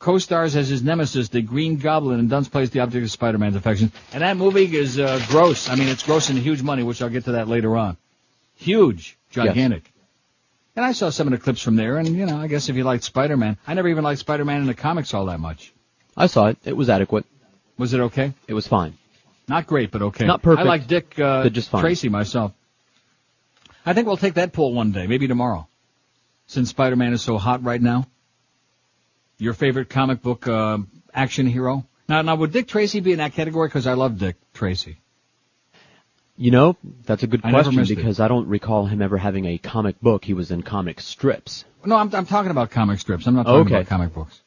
co-stars as his nemesis, the Green Goblin, and Dunst plays the object of Spider-Man's affection. And that movie is uh, gross. I mean, it's gross and huge money, which I'll get to that later on. Huge, gigantic. And I saw some of the clips from there, and you know, I guess if you liked Spider-Man, I never even liked Spider-Man in the comics all that much. I saw it. It was adequate. Was it okay? It was fine. Not great, but okay. Not perfect, I like Dick uh, just fine. Tracy myself. I think we'll take that poll one day, maybe tomorrow, since Spider-Man is so hot right now. Your favorite comic book uh, action hero? Now, now would Dick Tracy be in that category? Because I love Dick Tracy. You know, that's a good I question missed it. because I don't recall him ever having a comic book. He was in comic strips. No, I'm, I'm talking about comic strips. I'm not talking Okay. about comic books.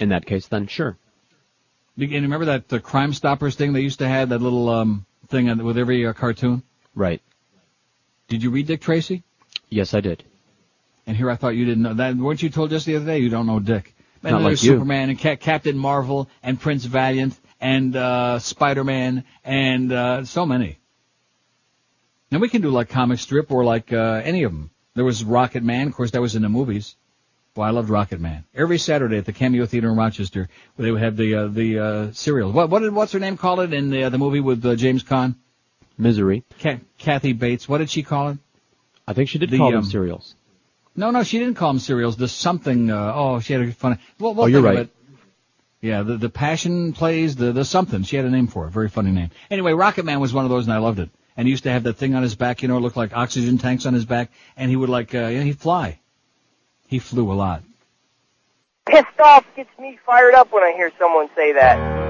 In that case, then sure. And remember that the Crime Stoppers thing they used to have that little um, thing with every uh, cartoon? Right. Did you read Dick Tracy? Yes, I did. And here I thought you didn't know that. Weren't you told just the other day you don't know Dick? And Not like there's you. Superman and Ca- Captain Marvel and Prince Valiant and uh, Spider-Man and uh, so many. And we can do like comic strip or like uh, any of them. There was Rocket Man, of course, that was in the movies. Boy, I loved Rocket Man. Every Saturday at the Cameo Theater in Rochester, where they would have the uh, the uh, serials. What what did what's her name call it in the uh, the movie with uh, James Caan? Misery. Ca- Kathy Bates. What did she call it? I think she did The, call them um, cereals. No, no, she didn't call them cereals. The something. Uh, oh, she had a funny. Well, we'll Oh, you're right. Yeah, the the passion plays the the something. She had a name for it. Very funny name. Anyway, Rocket Man was one of those, and I loved it. And he used to have that thing on his back, you know, it looked like oxygen tanks on his back, and he would like, uh, you know, he'd fly. He flew a lot. Pissed off gets me fired up when I hear someone say that.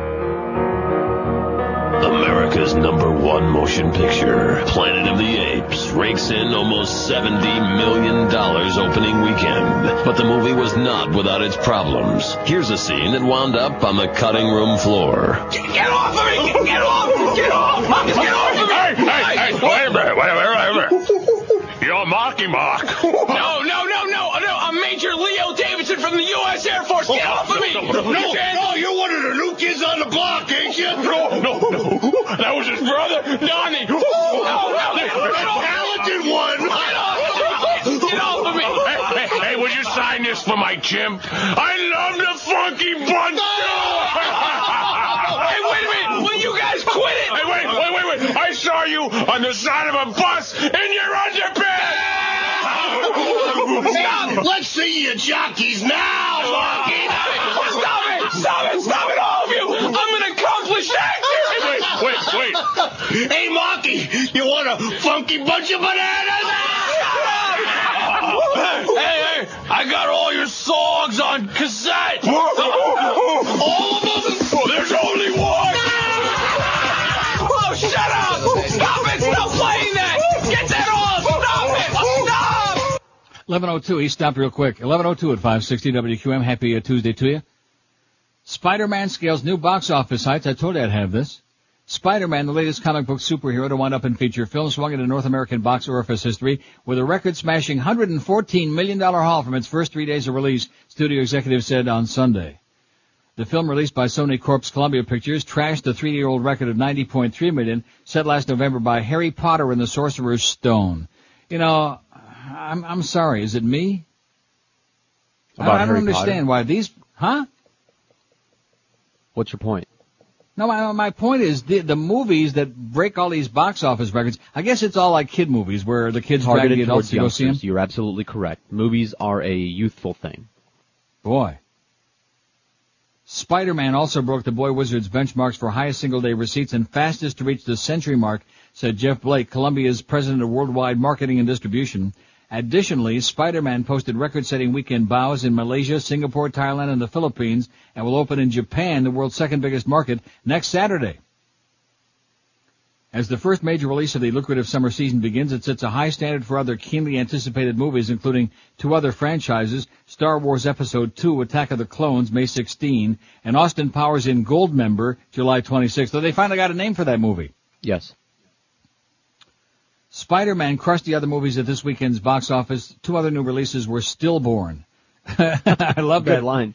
America's number one motion picture, Planet of the Apes, rakes in almost $70 million opening weekend. But the movie was not without its problems. Here's a scene that wound up on the cutting room floor. Get off of me! Get, get off! Get off! Marcus, get off of me! Hey, hey, hey, wait a minute, wait a minute, wait a minute. You're Marky Mark. No, no, no, no, no! I'm Major Leo Davidson from the U.S. Air Force. Get off of me! No, no, no, no, you're one of the new kids on the block, ain't you? No, no, no. (laughs) That was his brother, Donnie. No, no, the, the talented one. Get off of me! Get off of me! Hey, hey, hey, would you sign this for my chimp? I love the funky bunch. (laughs) Hey, wait a minute! Will you guys quit it? Hey, wait, wait, wait, wait. I saw you on the side of a bus in your underpants. Stop! Let's see your jockeys now, Marky. Stop it! Stop it! Stop it, all Hey, Marky, you want a funky bunch of bananas? Hey, hey! I got all your songs on cassette! All of them? There's only one. Oh, shut up! Stop it! Stop playing that! Get that off! Stop it! Stop! 1102, he stopped real quick. 1102 at 560 WQAM. Happy uh, Tuesday to you. Spider-Man scales new box office heights. I told you I'd have this. Spider-Man, the latest comic book superhero to wind up in feature film, swung into North American box office history with a record-smashing $114 million haul from its first three days of release, studio executives said on Sunday. The film released by Sony Corp's Columbia Pictures trashed the three-year-old record of 90.3 million set last November by Harry Potter and the Sorcerer's Stone. You know, I'm, I'm sorry, is it me? I- I, don't Harry understand Potter? why these, huh? What's your point? No, my, my point is the, the movies that break all these box office records. I guess it's all like kid movies where the kids drag Targeted the adults to go see them. You're absolutely correct. Movies are a youthful thing. Boy. Spider-Man also broke the Boy Wizard's benchmarks for highest single-day receipts and fastest to reach the century mark, said Jeff Blake, Columbia's president of worldwide marketing and distribution. Additionally, Spider-Man posted record-setting weekend bows in Malaysia, Singapore, Thailand, and the Philippines, and will open in Japan, the world's second biggest market, next Saturday. As the first major release of the lucrative summer season begins, it sets a high standard for other keenly anticipated movies, including two other franchises, Star Wars Episode II, Attack of the Clones, May 16, and Austin Powers in Goldmember, July 26. So they finally got a name for that movie. Yes. Spider-Man crushed the other movies at this weekend's box office. Two other new releases were stillborn. (laughs) I love that line.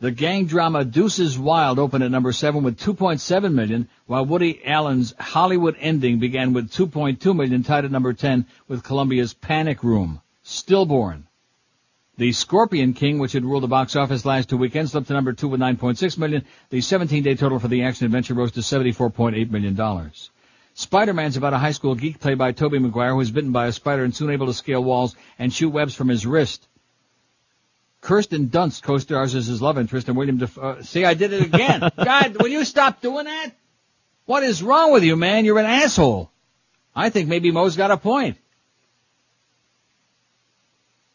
The gang drama Deuces Wild opened at number seven with 2.7 million, while Woody Allen's Hollywood Ending began with 2.2 million, tied at number 10 with Columbia's Panic Room. Stillborn. The Scorpion King, which had ruled the box office last two weekends, slipped to number two with 9.6 million. The 17-day total for the action adventure rose to 74.8 million dollars. Spider-Man's about a high school geek played by Tobey Maguire who is bitten by a spider and soon able to scale walls and shoot webs from his wrist. Kirsten Dunst co-stars as his love interest and William Def- uh, see, I did it again. (laughs) God, will you stop doing that? What is wrong with you, man? You're an asshole. I think maybe Mo's got a point.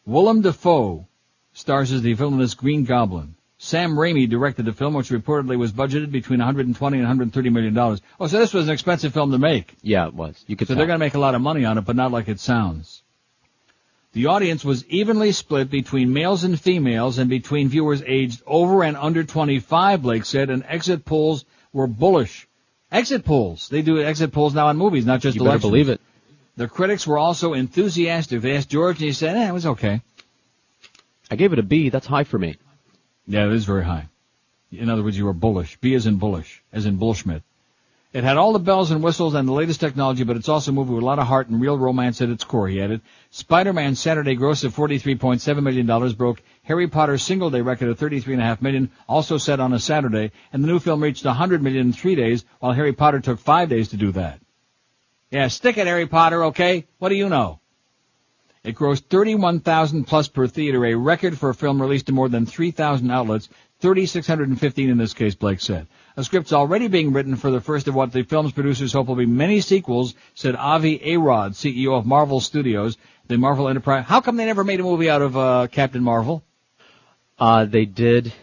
Willem Dafoe stars as the villainous Green Goblin. Sam Raimi directed the film, which reportedly was budgeted between 120 and 130 million dollars. Oh, so this was an expensive film to make. Yeah, it was. You could So tell. they're going to make a lot of money on it, but not like it sounds. The audience was evenly split between males and females and between viewers aged over and under 25, Blake said, and exit polls were bullish. Exit polls. They do exit polls now on movies, not just You better elections. believe it. The critics were also enthusiastic. They asked George and he said, eh, it was okay. I gave it a B. That's high for me. Yeah, it is very high. In other words, you were bullish. B as in bullish, as in Bullschmidt. It had all the bells and whistles and the latest technology, but it's also a movie with a lot of heart and real romance at its core, he added. Spider-Man's Saturday gross of $43.7 million broke Harry Potter's single-day record of 33.5 million, also set on a Saturday, and the new film reached 100 million in three days, while Harry Potter took five days to do that. Yeah, stick it, Harry Potter, okay? What do you know? It grossed 31,000 plus per theater, a record for a film released in more than 3,000 outlets, 3,615 in this case, Blake said. A script's already being written for the first of what the film's producers hope will be many sequels, said Avi Arad, CEO of Marvel Studios, the Marvel Enterprise. How come they never made a movie out of uh, Captain Marvel? Uh, they did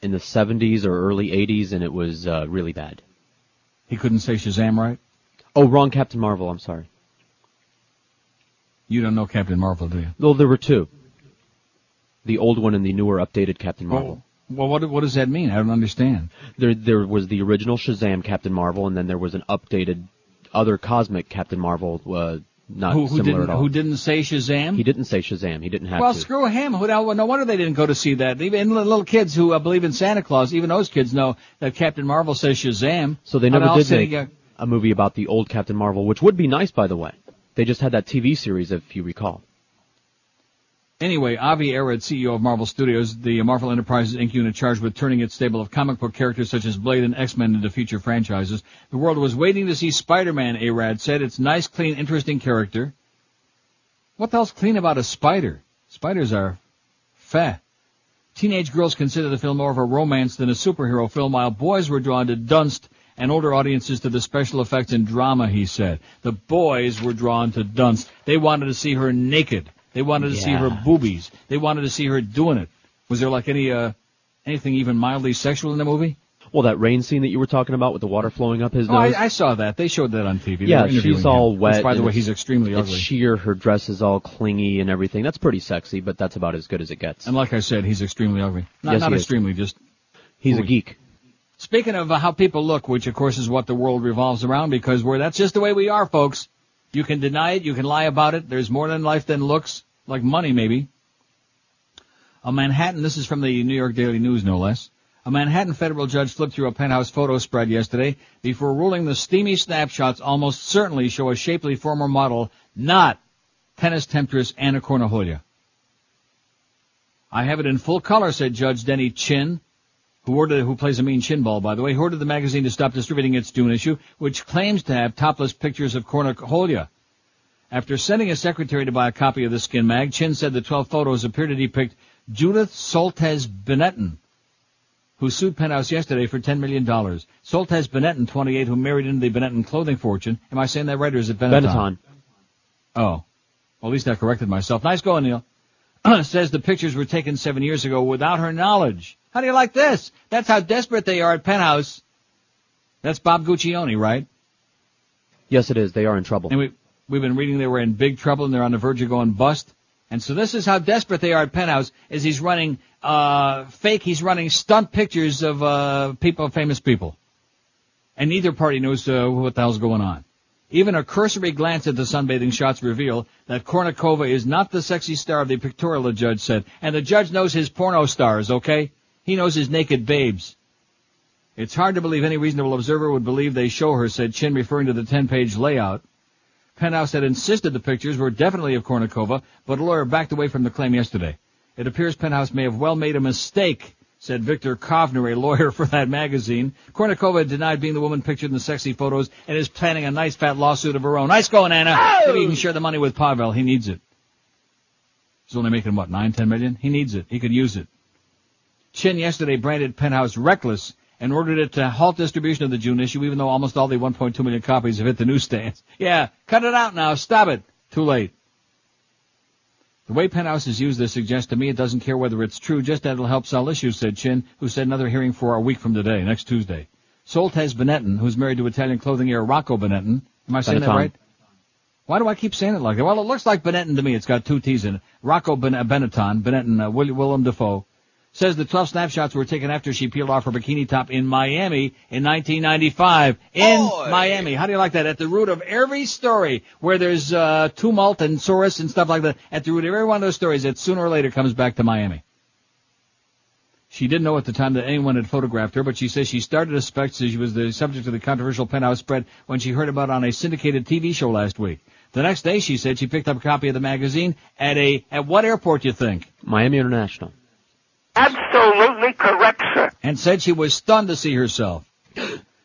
in the 70s or early 80s, and it was uh, really bad. He couldn't say Shazam right? Oh, wrong Captain Marvel. I'm sorry. You don't know Captain Marvel, do you? Well, there were two. The old one and the newer, updated Captain Marvel. Oh, Well, what what does that mean? I don't understand. There, there was the original Shazam Captain Marvel, and then there was an updated, other cosmic Captain Marvel. Uh, not who, who similar didn't at all. who didn't say Shazam? He didn't say Shazam. He didn't have to well, to. screw him. Who, no wonder they didn't go to see that. Even little kids who uh, believe in Santa Claus, even those kids know that Captain Marvel says Shazam. So they never did make a movie about the old Captain Marvel, which would be nice, by the way. They just had that TV series, if you recall. Anyway, Avi Arad, CEO of Marvel Studios, the Marvel Enterprises Inc. unit charged with turning its stable of comic book characters such as Blade and X-Men into future franchises. The world was waiting to see Spider-Man, Arad said. It's nice, clean, interesting character. What the hell's clean about a spider? Spiders are fat. Teenage girls consider the film more of a romance than a superhero film, while boys were drawn to Dunst and older audiences to the special effects and drama, he said. The boys were drawn to Dunst. They wanted to see her naked. They wanted to see her boobies. They wanted to see her doing it. Was there like any, uh, anything even mildly sexual in the movie? Well, that rain scene that you were talking about with the water flowing up his Oh, nose. I, I saw that. They showed that on TV. They yeah, she's all him. wet. Which, by the way, he's extremely ugly. sheer. Her dress is all clingy and everything. That's pretty sexy, but that's about as good as it gets. And like I said, he's extremely ugly. Not, Yes, not he is. extremely, just He's a geek. Speaking of uh, how people look, which of course is what the world revolves around, because we're that's just the way we are, folks. You can deny it, you can lie about it. There's more than life than looks, like money maybe. A Manhattan, this is from the New York Daily News, no less. A Manhattan federal judge flipped through a penthouse photo spread yesterday before ruling the steamy snapshots almost certainly show a shapely former model, not tennis temptress Anna Cornaholia. I have it in full color, said Judge Denny Chin, who ordered, who plays a mean chin ball, by the way, who ordered the magazine to stop distributing its June issue, which claims to have topless pictures of Cornucolia. After sending a secretary to buy a copy of the skin mag, Chin said the 12 photos appear to depict Judith Soltez Benetton, who sued Penthouse yesterday for $10 million. Soltez Benetton, 28, who married into the Benetton clothing fortune. Am I saying that right, or is it Benetton? Benetton. Oh. Well, at least I corrected myself. Nice going, Neil. (clears throat) Says the pictures were taken seven years ago without her knowledge. How do you like this? That's how desperate they are at Penthouse. That's Bob Guccione, right? Yes, it is. They are in trouble. And we, we've been reading they were in big trouble and they're on the verge of going bust. And so this is how desperate they are at Penthouse is he's running, uh, fake, he's running stunt pictures of, uh, people, famous people. And neither party knows, uh, what the hell's going on. Even a cursory glance at the sunbathing shots reveal that Kournikova is not the sexy star of the pictorial, the judge said. And the judge knows his porno stars, okay? He knows his naked babes. It's hard to believe any reasonable observer would believe they show her, said Chin, referring to the 10-page layout. Penthouse had insisted the pictures were definitely of Kournikova, but a lawyer backed away from the claim yesterday. It appears Penthouse may have well made a mistake, said Victor Kovner, a lawyer (laughs) for that magazine. Kournikova denied being the woman pictured in the sexy photos and is planning a nice fat lawsuit of her own. Nice going, Anna. Oh! Maybe you can share the money with Pavel. He needs it. He's only making what, nine, ten million? He needs it. He could use it. Chin yesterday branded Penthouse reckless and ordered it to halt distribution of the June issue, even though almost all the 1.2 million copies have hit the newsstands. (laughs) Yeah, cut it out now. Stop it. Too late. The way Penthouse has used this suggests to me it doesn't care whether it's true, just that it'll help sell issues, said Chin, who said another hearing for a week from today, next Tuesday. Soltez Benetton, who's married to Italian clothing heir Rocco Benetton. Am I saying that right? Why do I keep saying it like that? Well, it looks like Benetton to me. It's got two T's in it. Rocco ben- Benetton, Benetton, uh, Will- Willem Dafoe, says the 12 snapshots were taken after she peeled off her bikini top in Miami in 1995. In Miami. How do you like that? At the root of every story where there's uh, tumult and Soros and stuff like that, at the root of every one of those stories, it sooner or later comes back to Miami. She didn't know at the time that anyone had photographed her, but she says she started to suspect she was the subject of the controversial penthouse spread when she heard about it on a syndicated TV show last week. The next day, she said she picked up a copy of the magazine at a at what airport? You think? Miami International. Absolutely correct, sir. and said she was stunned to see herself. (clears throat)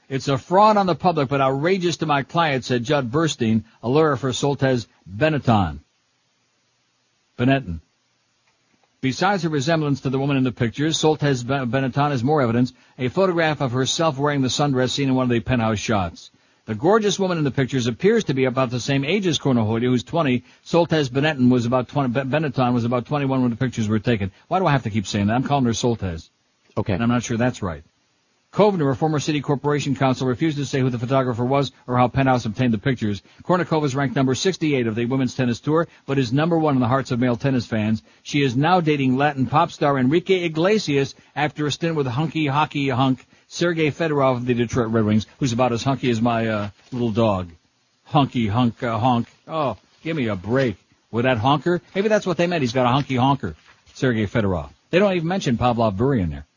It's a fraud on the public, but outrageous to my client, said Judd Burstein, a lawyer for Soltez Benetton. Benetton. Besides her resemblance to the woman in the pictures, Soltez Ben- Benetton has more evidence, a photograph of herself wearing the sundress seen in one of the penthouse shots. The gorgeous woman in the pictures appears to be about the same age as Cornaholia, who's 20. Soltes Benetton was about 20, Benetton was about 21 when the pictures were taken. Why do I have to keep saying that? I'm calling her Soltez. Okay. And I'm not sure that's right. Kovner, a former city corporation counsel, refused to say who the photographer was or how Penthouse obtained the pictures. Kournikova is ranked number 68 of the women's tennis tour, but is number one in the hearts of male tennis fans. She is now dating Latin pop star Enrique Iglesias after a stint with hunky hockey hunk Sergei Fedorov of the Detroit Red Wings, who's about as hunky as my uh, little dog. Hunky hunk uh, honk. Oh, give me a break. With that honker? Maybe that's what they meant. He's got a hunky honker. Sergei Fedorov. They don't even mention Pavlov Bure in there.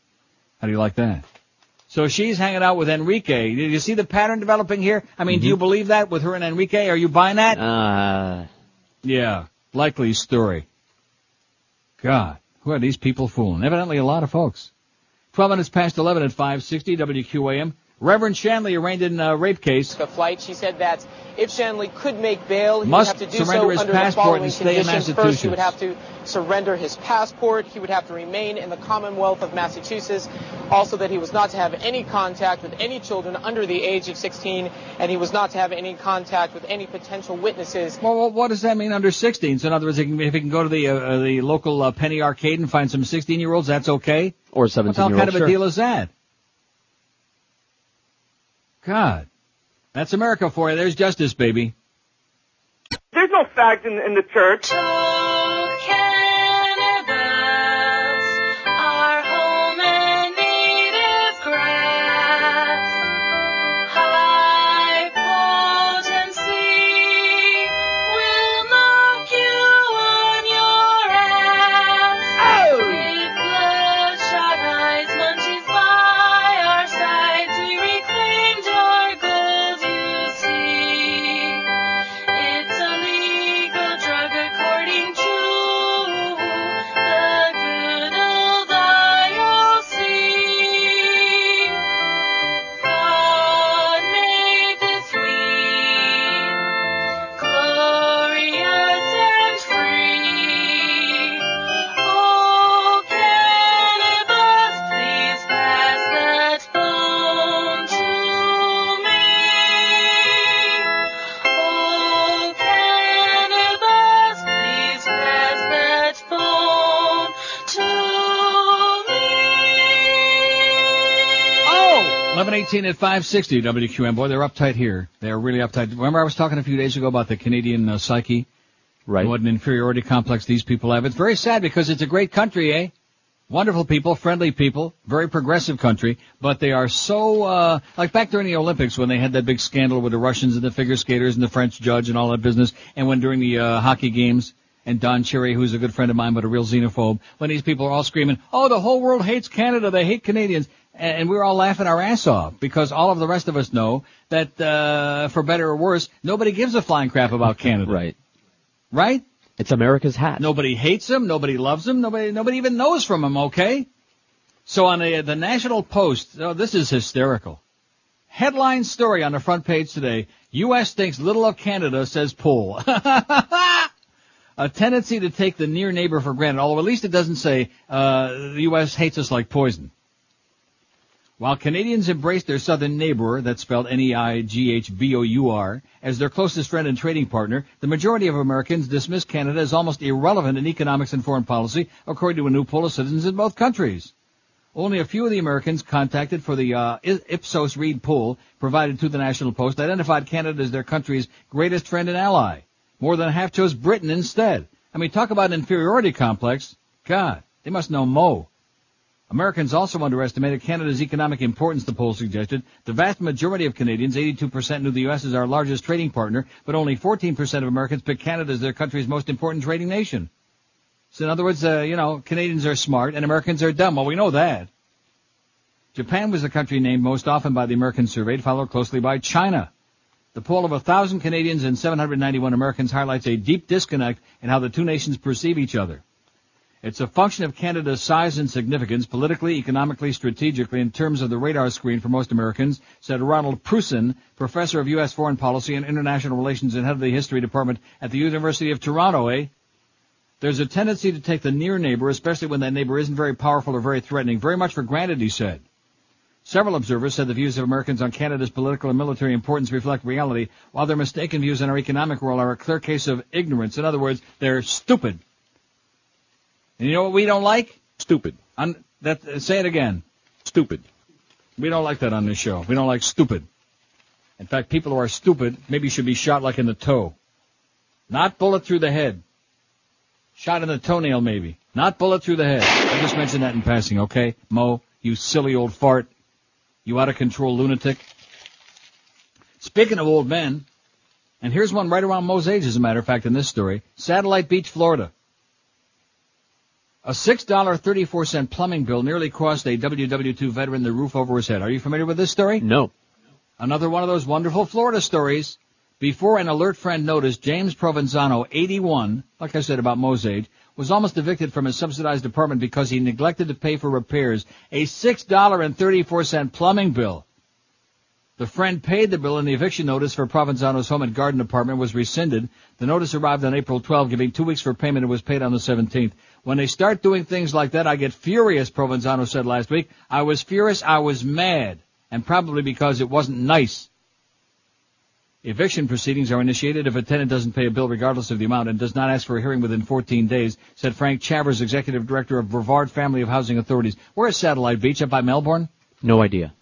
How do you like that? So she's hanging out with Enrique. Did you see the pattern developing here? I mean, do you believe that with her and Enrique? Are you buying that? Uh, Yeah, likely story. God, who are these people fooling? Evidently a lot of folks. 12 minutes past 11 at 560 WQAM. Reverend Shanley arraigned in a rape case. The flight, she said that if Shanley could make bail, he Must would have to do surrender so his under passport the following and stay in conditions. First, he would have to surrender his passport. He would have to remain in the Commonwealth of Massachusetts. Also, that he was not to have any contact with any children under the age of 16, and he was not to have any contact with any potential witnesses. Well, well, what does that mean under 16? So in other words, if he can go to the uh, uh, the local uh, penny arcade and find some 16 year olds, that's okay. or What the 17 What kind old. of a deal is that? God, that's America for you. There's justice, baby. There's no fact in, in the church. 1118 at 560 WQAM. Boy, they're uptight here. They're really uptight. Remember I was talking a few days ago about the Canadian uh, psyche? Right. What an inferiority complex these people have. It's very sad because it's a great country, eh? Wonderful people, friendly people, very progressive country, but they are so, uh, like back during the Olympics when they had that big scandal with the Russians and the figure skaters and the French judge and all that business, and when during the, uh, hockey games, and Don Cherry, who's a good friend of mine but a real xenophobe, when these people are all screaming, oh, the whole world hates Canada, they hate Canadians, and we were all laughing our ass off because all of the rest of us know that, uh, for better or worse, nobody gives a flying crap about (laughs) Canada. Right. Right? It's America's hat. Nobody hates him. Nobody loves him. Nobody, nobody even knows from him. Okay. So on the, the National Post, oh, this is hysterical. Headline story on the front page today. U.S. thinks little of Canada, says poll. (laughs) A tendency to take the near neighbor for granted, although at least it doesn't say, uh, the U.S. hates us like poison. While Canadians embrace their southern neighbor, that's spelled N-E-I-G-H-B-O-U-R, as their closest friend and trading partner, the majority of Americans dismiss Canada as almost irrelevant in economics and foreign policy, according to a new poll of citizens in both countries. Only a few of the Americans contacted for the uh, Ipsos Reid poll provided to the National Post identified Canada as their country's greatest friend and ally. More than half chose Britain instead. I mean, talk about an inferiority complex. God, they must know Mo. Americans also underestimated Canada's economic importance, the poll suggested. The vast majority of Canadians, 82%, knew the U.S. as our largest trading partner, but only 14% of Americans picked Canada as their country's most important trading nation. So in other words, uh, you know, Canadians are smart and Americans are dumb. Well, we know that. Japan was the country named most often by the Americans surveyed, followed closely by China. The poll of 1,000 Canadians and 791 Americans highlights a deep disconnect in how the two nations perceive each other. It's a function of Canada's size and significance, politically, economically, strategically, in terms of the radar screen for most Americans, said Ronald Prusin, professor of U.S. foreign policy and international relations and head of the history department at the University of Toronto, eh? There's a tendency to take the near neighbor, especially when that neighbor isn't very powerful or very threatening, very much for granted, he said. Several observers said the views of Americans on Canada's political and military importance reflect reality, while their mistaken views on our economic role are a clear case of ignorance. In other words, they're stupid. And you know what we don't like? Stupid. That, say it again. Stupid. We don't like that on this show. We don't like stupid. In fact, people who are stupid maybe should be shot like in the toe. Not bullet through the head. Shot in the toenail maybe. Not bullet through the head. I just mentioned that in passing, okay? Mo, you silly old fart. You out of control lunatic. Speaking of old men, and here's one right around Mo's age as a matter of fact in this story. Satellite Beach, Florida. A $6.34 plumbing bill nearly cost a WW2 veteran the roof over his head. Are you familiar with this story? No. Another one of those wonderful Florida stories. Before an alert friend noticed, James Provenzano, 81, like I said about Mo's age, was almost evicted from his subsidized apartment because he neglected to pay for repairs. A $6.34 plumbing bill. The friend paid the bill and the eviction notice for Provenzano's home and garden apartment was rescinded. The notice arrived on April 12, giving two weeks for payment and was paid on the 17th. When they start doing things like that, I get furious, Provenzano said last week. I was furious, I was mad. And probably because it wasn't nice. Eviction proceedings are initiated if a tenant doesn't pay a bill regardless of the amount and does not ask for a hearing within 14 days, said Frank Chavers, executive director of Brevard Family of Housing Authorities. Where is Satellite Beach? Up by Melbourne? No idea.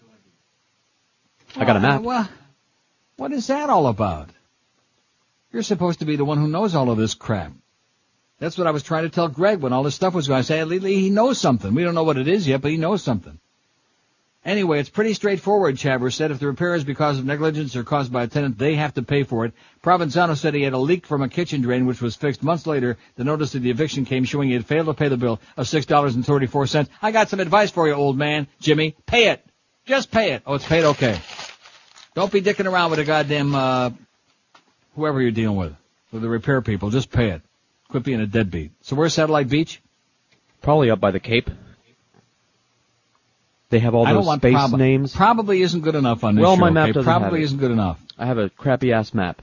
I got a map. Uh, well, what is that all about? You're supposed to be the one who knows all of this crap. That's what I was trying to tell Greg when all this stuff was going. I say he knows something. We don't know what it is yet, but he knows something. Anyway, it's pretty straightforward, Chavers said. If the repair is because of negligence or caused by a tenant, they have to pay for it. Provenzano said he had a leak from a kitchen drain, which was fixed months later. The notice of the eviction came showing he had failed to pay the bill of $6.34. I got some advice for you, old man. Jimmy, pay it. Just pay it. Oh, it's paid? Okay. Don't be dicking around with a goddamn, uh, whoever you're dealing with. With the repair people. Just pay it. Quit being a deadbeat. So where's Satellite Beach? Probably up by the Cape. They have all I don't those want space prob- names. Probably isn't good enough on this well, show. my map okay? doesn't Probably have it. isn't good enough. I have a crappy ass map.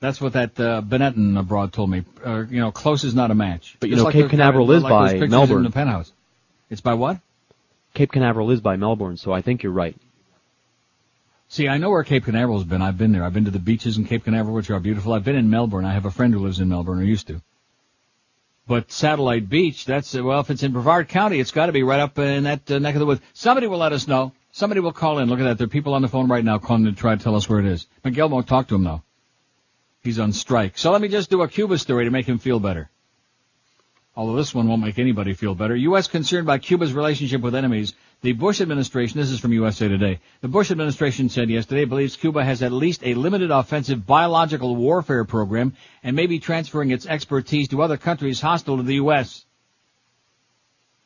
That's what that uh, Benetton abroad told me. Uh, you know, close is not a match. But you Just know, like Cape Canaveral is like by Melbourne. In the penthouse. It's by what? Cape Canaveral is by Melbourne, so I think you're right. See, I know where Cape Canaveral's been. I've been there. I've been to the beaches in Cape Canaveral, which are beautiful. I've been in Melbourne. I have a friend who lives in Melbourne, or used to. But Satellite Beach, that's, well, if it's in Brevard County, it's got to be right up in that uh, neck of the woods. Somebody will let us know. Somebody will call in. Look at that. There are people on the phone right now calling to try to tell us where it is. Miguel won't talk to him though. He's on strike. So let me just do a Cuba story to make him feel better. Although this one won't make anybody feel better. U.S. concerned by Cuba's relationship with enemies. The Bush administration, this is from USA Today, the Bush administration said yesterday believes Cuba has at least a limited offensive biological warfare program and may be transferring its expertise to other countries hostile to the U.S.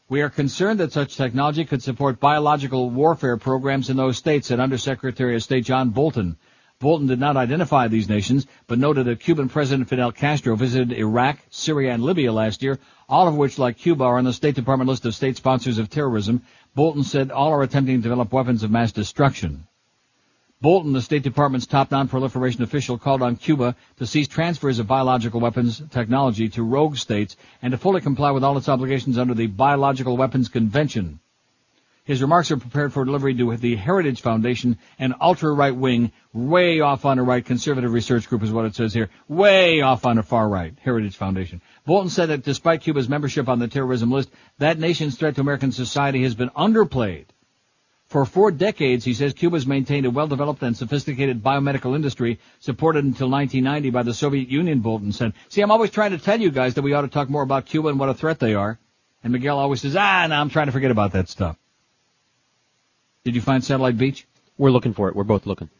We are concerned that such technology could support biological warfare programs in those states, said Undersecretary of State John Bolton. Bolton did not identify these nations, but noted that Cuban President Fidel Castro visited Iraq, Syria, and Libya last year, all of which, like Cuba, are on the State Department list of state sponsors of terrorism. Bolton said all are attempting to develop weapons of mass destruction. Bolton, the State Department's top non-proliferation official, called on Cuba to cease transfers of biological weapons technology to rogue states and to fully comply with all its obligations under the Biological Weapons Convention. His remarks are prepared for delivery to the Heritage Foundation, an ultra-right wing, way off on the right conservative research group is what it says here, way off on the far right, Heritage Foundation. Bolton said that despite Cuba's membership on the terrorism list, that nation's threat to American society has been underplayed. For four decades, he says, Cuba's maintained a well-developed and sophisticated biomedical industry supported until 1990 by the Soviet Union, Bolton said. See, I'm always trying to tell you guys that we ought to talk more about Cuba and what a threat they are. And Miguel always says, ah, no, I'm trying to forget about that stuff. Did you find Satellite Beach? We're looking for it. We're both looking.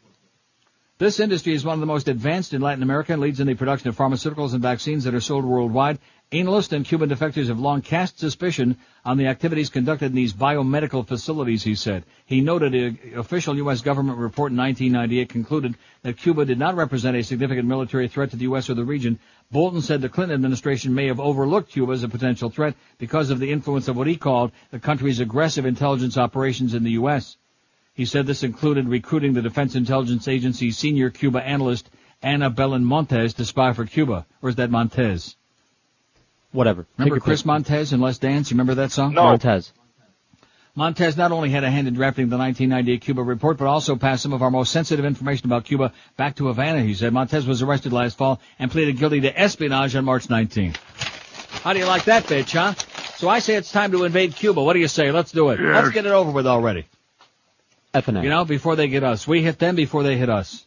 This industry is one of the most advanced in Latin America and leads in the production of pharmaceuticals and vaccines that are sold worldwide. Analysts and Cuban defectors have long cast suspicion on the activities conducted in these biomedical facilities, he said. He noted an official U.S. government report in 1998 concluded that Cuba did not represent a significant military threat to the U.S. or the region. Bolton said the Clinton administration may have overlooked Cuba as a potential threat because of the influence of what he called the country's aggressive intelligence operations in the U.S. He said this included recruiting the Defense Intelligence Agency's senior Cuba analyst, Ana Belén Montes, to spy for Cuba. Or is that Montez? Whatever. Remember Chris Montez in Let's Dance? You remember that song? No. Montez. Montez not only had a hand in drafting the 1998 Cuba report, but also passed some of our most sensitive information about Cuba back to Havana, he said. Montez was arrested last fall and pleaded guilty to espionage on March 19th. How do you like that bitch, huh? So I say it's time to invade Cuba. What do you say? Let's do it. Yes. Let's get it over with already. FNA. You know, before they get us. We hit them before they hit us.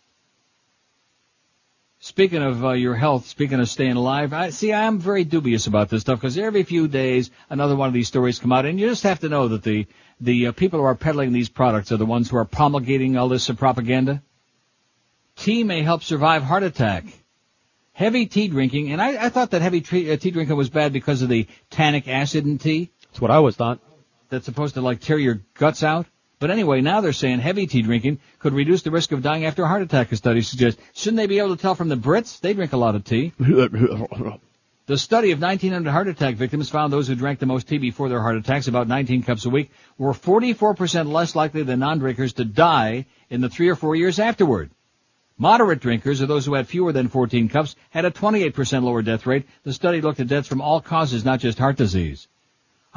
Speaking of uh, your health, speaking of staying alive, I see I'm very dubious about this stuff because every few days another one of these stories come out, and you just have to know that the the uh, people who are peddling these products are the ones who are promulgating all this propaganda. Tea may help survive heart attack. Heavy tea drinking, and I, I thought that heavy tea, uh, tea drinking was bad because of the tannic acid in tea. That's what I always thought. That's supposed to like tear your guts out. But anyway, now they're saying heavy tea drinking could reduce the risk of dying after a heart attack, a study suggests. Shouldn't they be able to tell from the Brits? They drink a lot of tea. (laughs) The study of 1,900 heart attack victims found those who drank the most tea before their heart attacks, about 19 cups a week, were 44% less likely than non-drinkers to die in the three or four years afterward. Moderate drinkers, or those who had fewer than 14 cups, had a 28% lower death rate. The study looked at deaths from all causes, not just heart disease.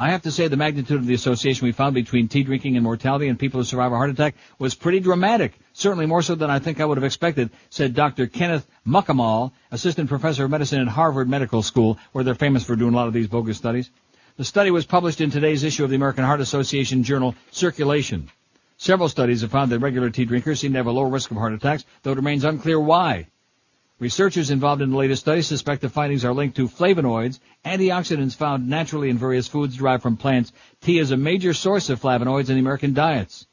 I have to say the magnitude of the association we found between tea drinking and mortality in people who survive a heart attack was pretty dramatic. Certainly more so than I think I would have expected, said Dr. Kenneth Mukamal, assistant professor of medicine at Harvard Medical School, where they're famous for doing a lot of these bogus studies. The study was published in today's issue of the American Heart Association journal Circulation. Several studies have found that regular tea drinkers seem to have a lower risk of heart attacks, though it remains unclear why. Researchers involved in the latest study suspect the findings are linked to flavonoids, antioxidants found naturally in various foods derived from plants. Tea is a major source of flavonoids in American diets.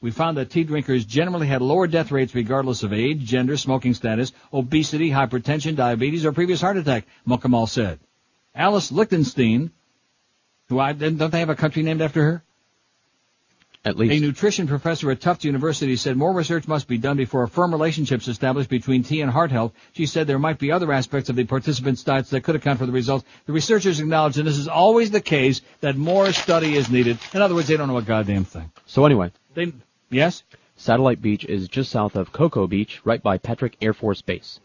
We found that tea drinkers generally had lower death rates regardless of age, gender, smoking status, obesity, hypertension, diabetes, or previous heart attack, Mukamal said. Alice Lichtenstein, who I, don't they have a country named after her? At least. A nutrition professor at Tufts University said more research must be done before a firm relationship is established between tea and heart health. She said there might be other aspects of the participants' diets that could account for the results. The researchers acknowledge, and this is always the case, that more study is needed. In other words, they don't know a goddamn thing. So anyway, They, yes? Satellite Beach is just south of Cocoa Beach, right by Patrick Air Force Base.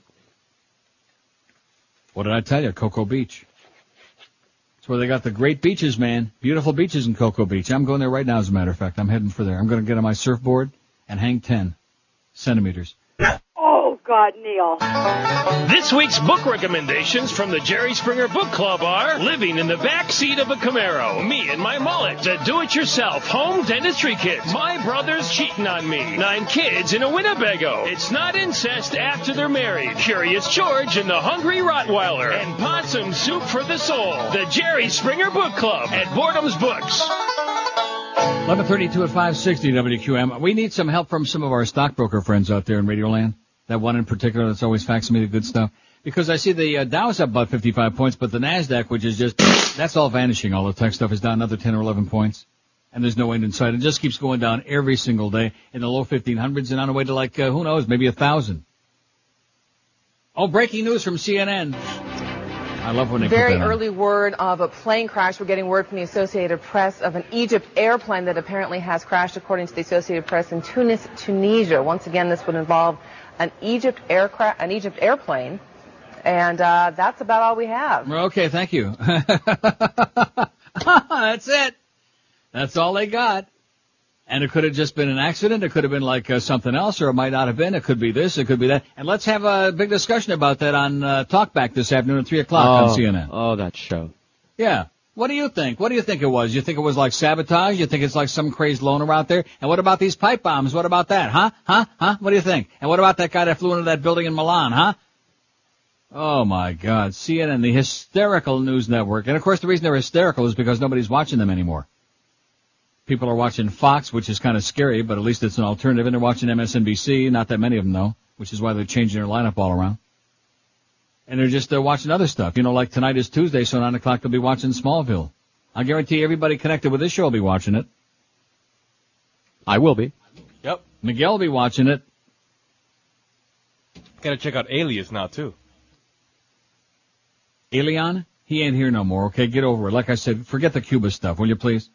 What did I tell you? Cocoa Beach. It's where they got the great beaches, man. Beautiful beaches in Cocoa Beach. I'm going there right now, as a matter of fact. I'm heading for there. I'm going to get on my surfboard and hang 10 centimeters. God, Neil. This week's book recommendations from the Jerry Springer Book Club are Living in the Back Seat of a Camaro, Me and My Mullet, The Do-It-Yourself Home Dentistry Kit, My Brother's Cheating on Me, Nine Kids in a Winnebago, It's Not Incest After They're Married, Curious George and the Hungry Rottweiler, and Possum Soup for the Soul. The Jerry Springer Book Club at Boredom's Books. 1132 at 560 WQAM. We need some help from some of our stockbroker friends out there in Radioland. That one in particular that's always faxing me the good stuff. Because I see the uh, Dow's up about 55 points, but the NASDAQ, which is just, (coughs) that's all vanishing. All the tech stuff is down another 10 or 11 points. And there's no end in sight. It just keeps going down every single day in the low 1500s and on the way to like, uh, who knows, maybe a thousand. Oh, breaking news from CNN. I love when they Very put that on. early word of a plane crash. We're getting word from the Associated Press of an EgyptAir plane that apparently has crashed, according to the Associated Press, in Tunis, Tunisia. Once again, this would involve an Egypt aircraft, an EgyptAir plane, and uh, that's about all we have. Okay, thank you. (laughs) That's it. That's all they got. And it could have just been an accident. It could have been like uh, something else, or it might not have been. It could be this. It could be that. And let's have a big discussion about that on uh, Talkback this afternoon at three o'clock oh, on CNN. Oh, that show. Yeah. What do you think? What do you think it was? You think it was like sabotage? You think it's like some crazed loner out there? And what about these pipe bombs? What about that? Huh? Huh? Huh? What do you think? And what about that guy that flew into that building in Milan? Huh? Oh my God. CNN, the hysterical news network. And of course the reason they're hysterical is because nobody's watching them anymore. People are watching Fox, which is kind of scary, but at least it's an alternative. And they're watching MSNBC. Not that many of them though, which is why they're changing their lineup all around. And they're just uh, watching other stuff. You know, like tonight is Tuesday, so 9 o'clock they'll be watching Smallville. I guarantee everybody connected with this show will be watching it. I will be. Yep. Miguel will be watching it. Gotta check out Alias now too. Elián, he ain't here no more, okay? Get over it. Like I said, forget the Cuba stuff, will you please?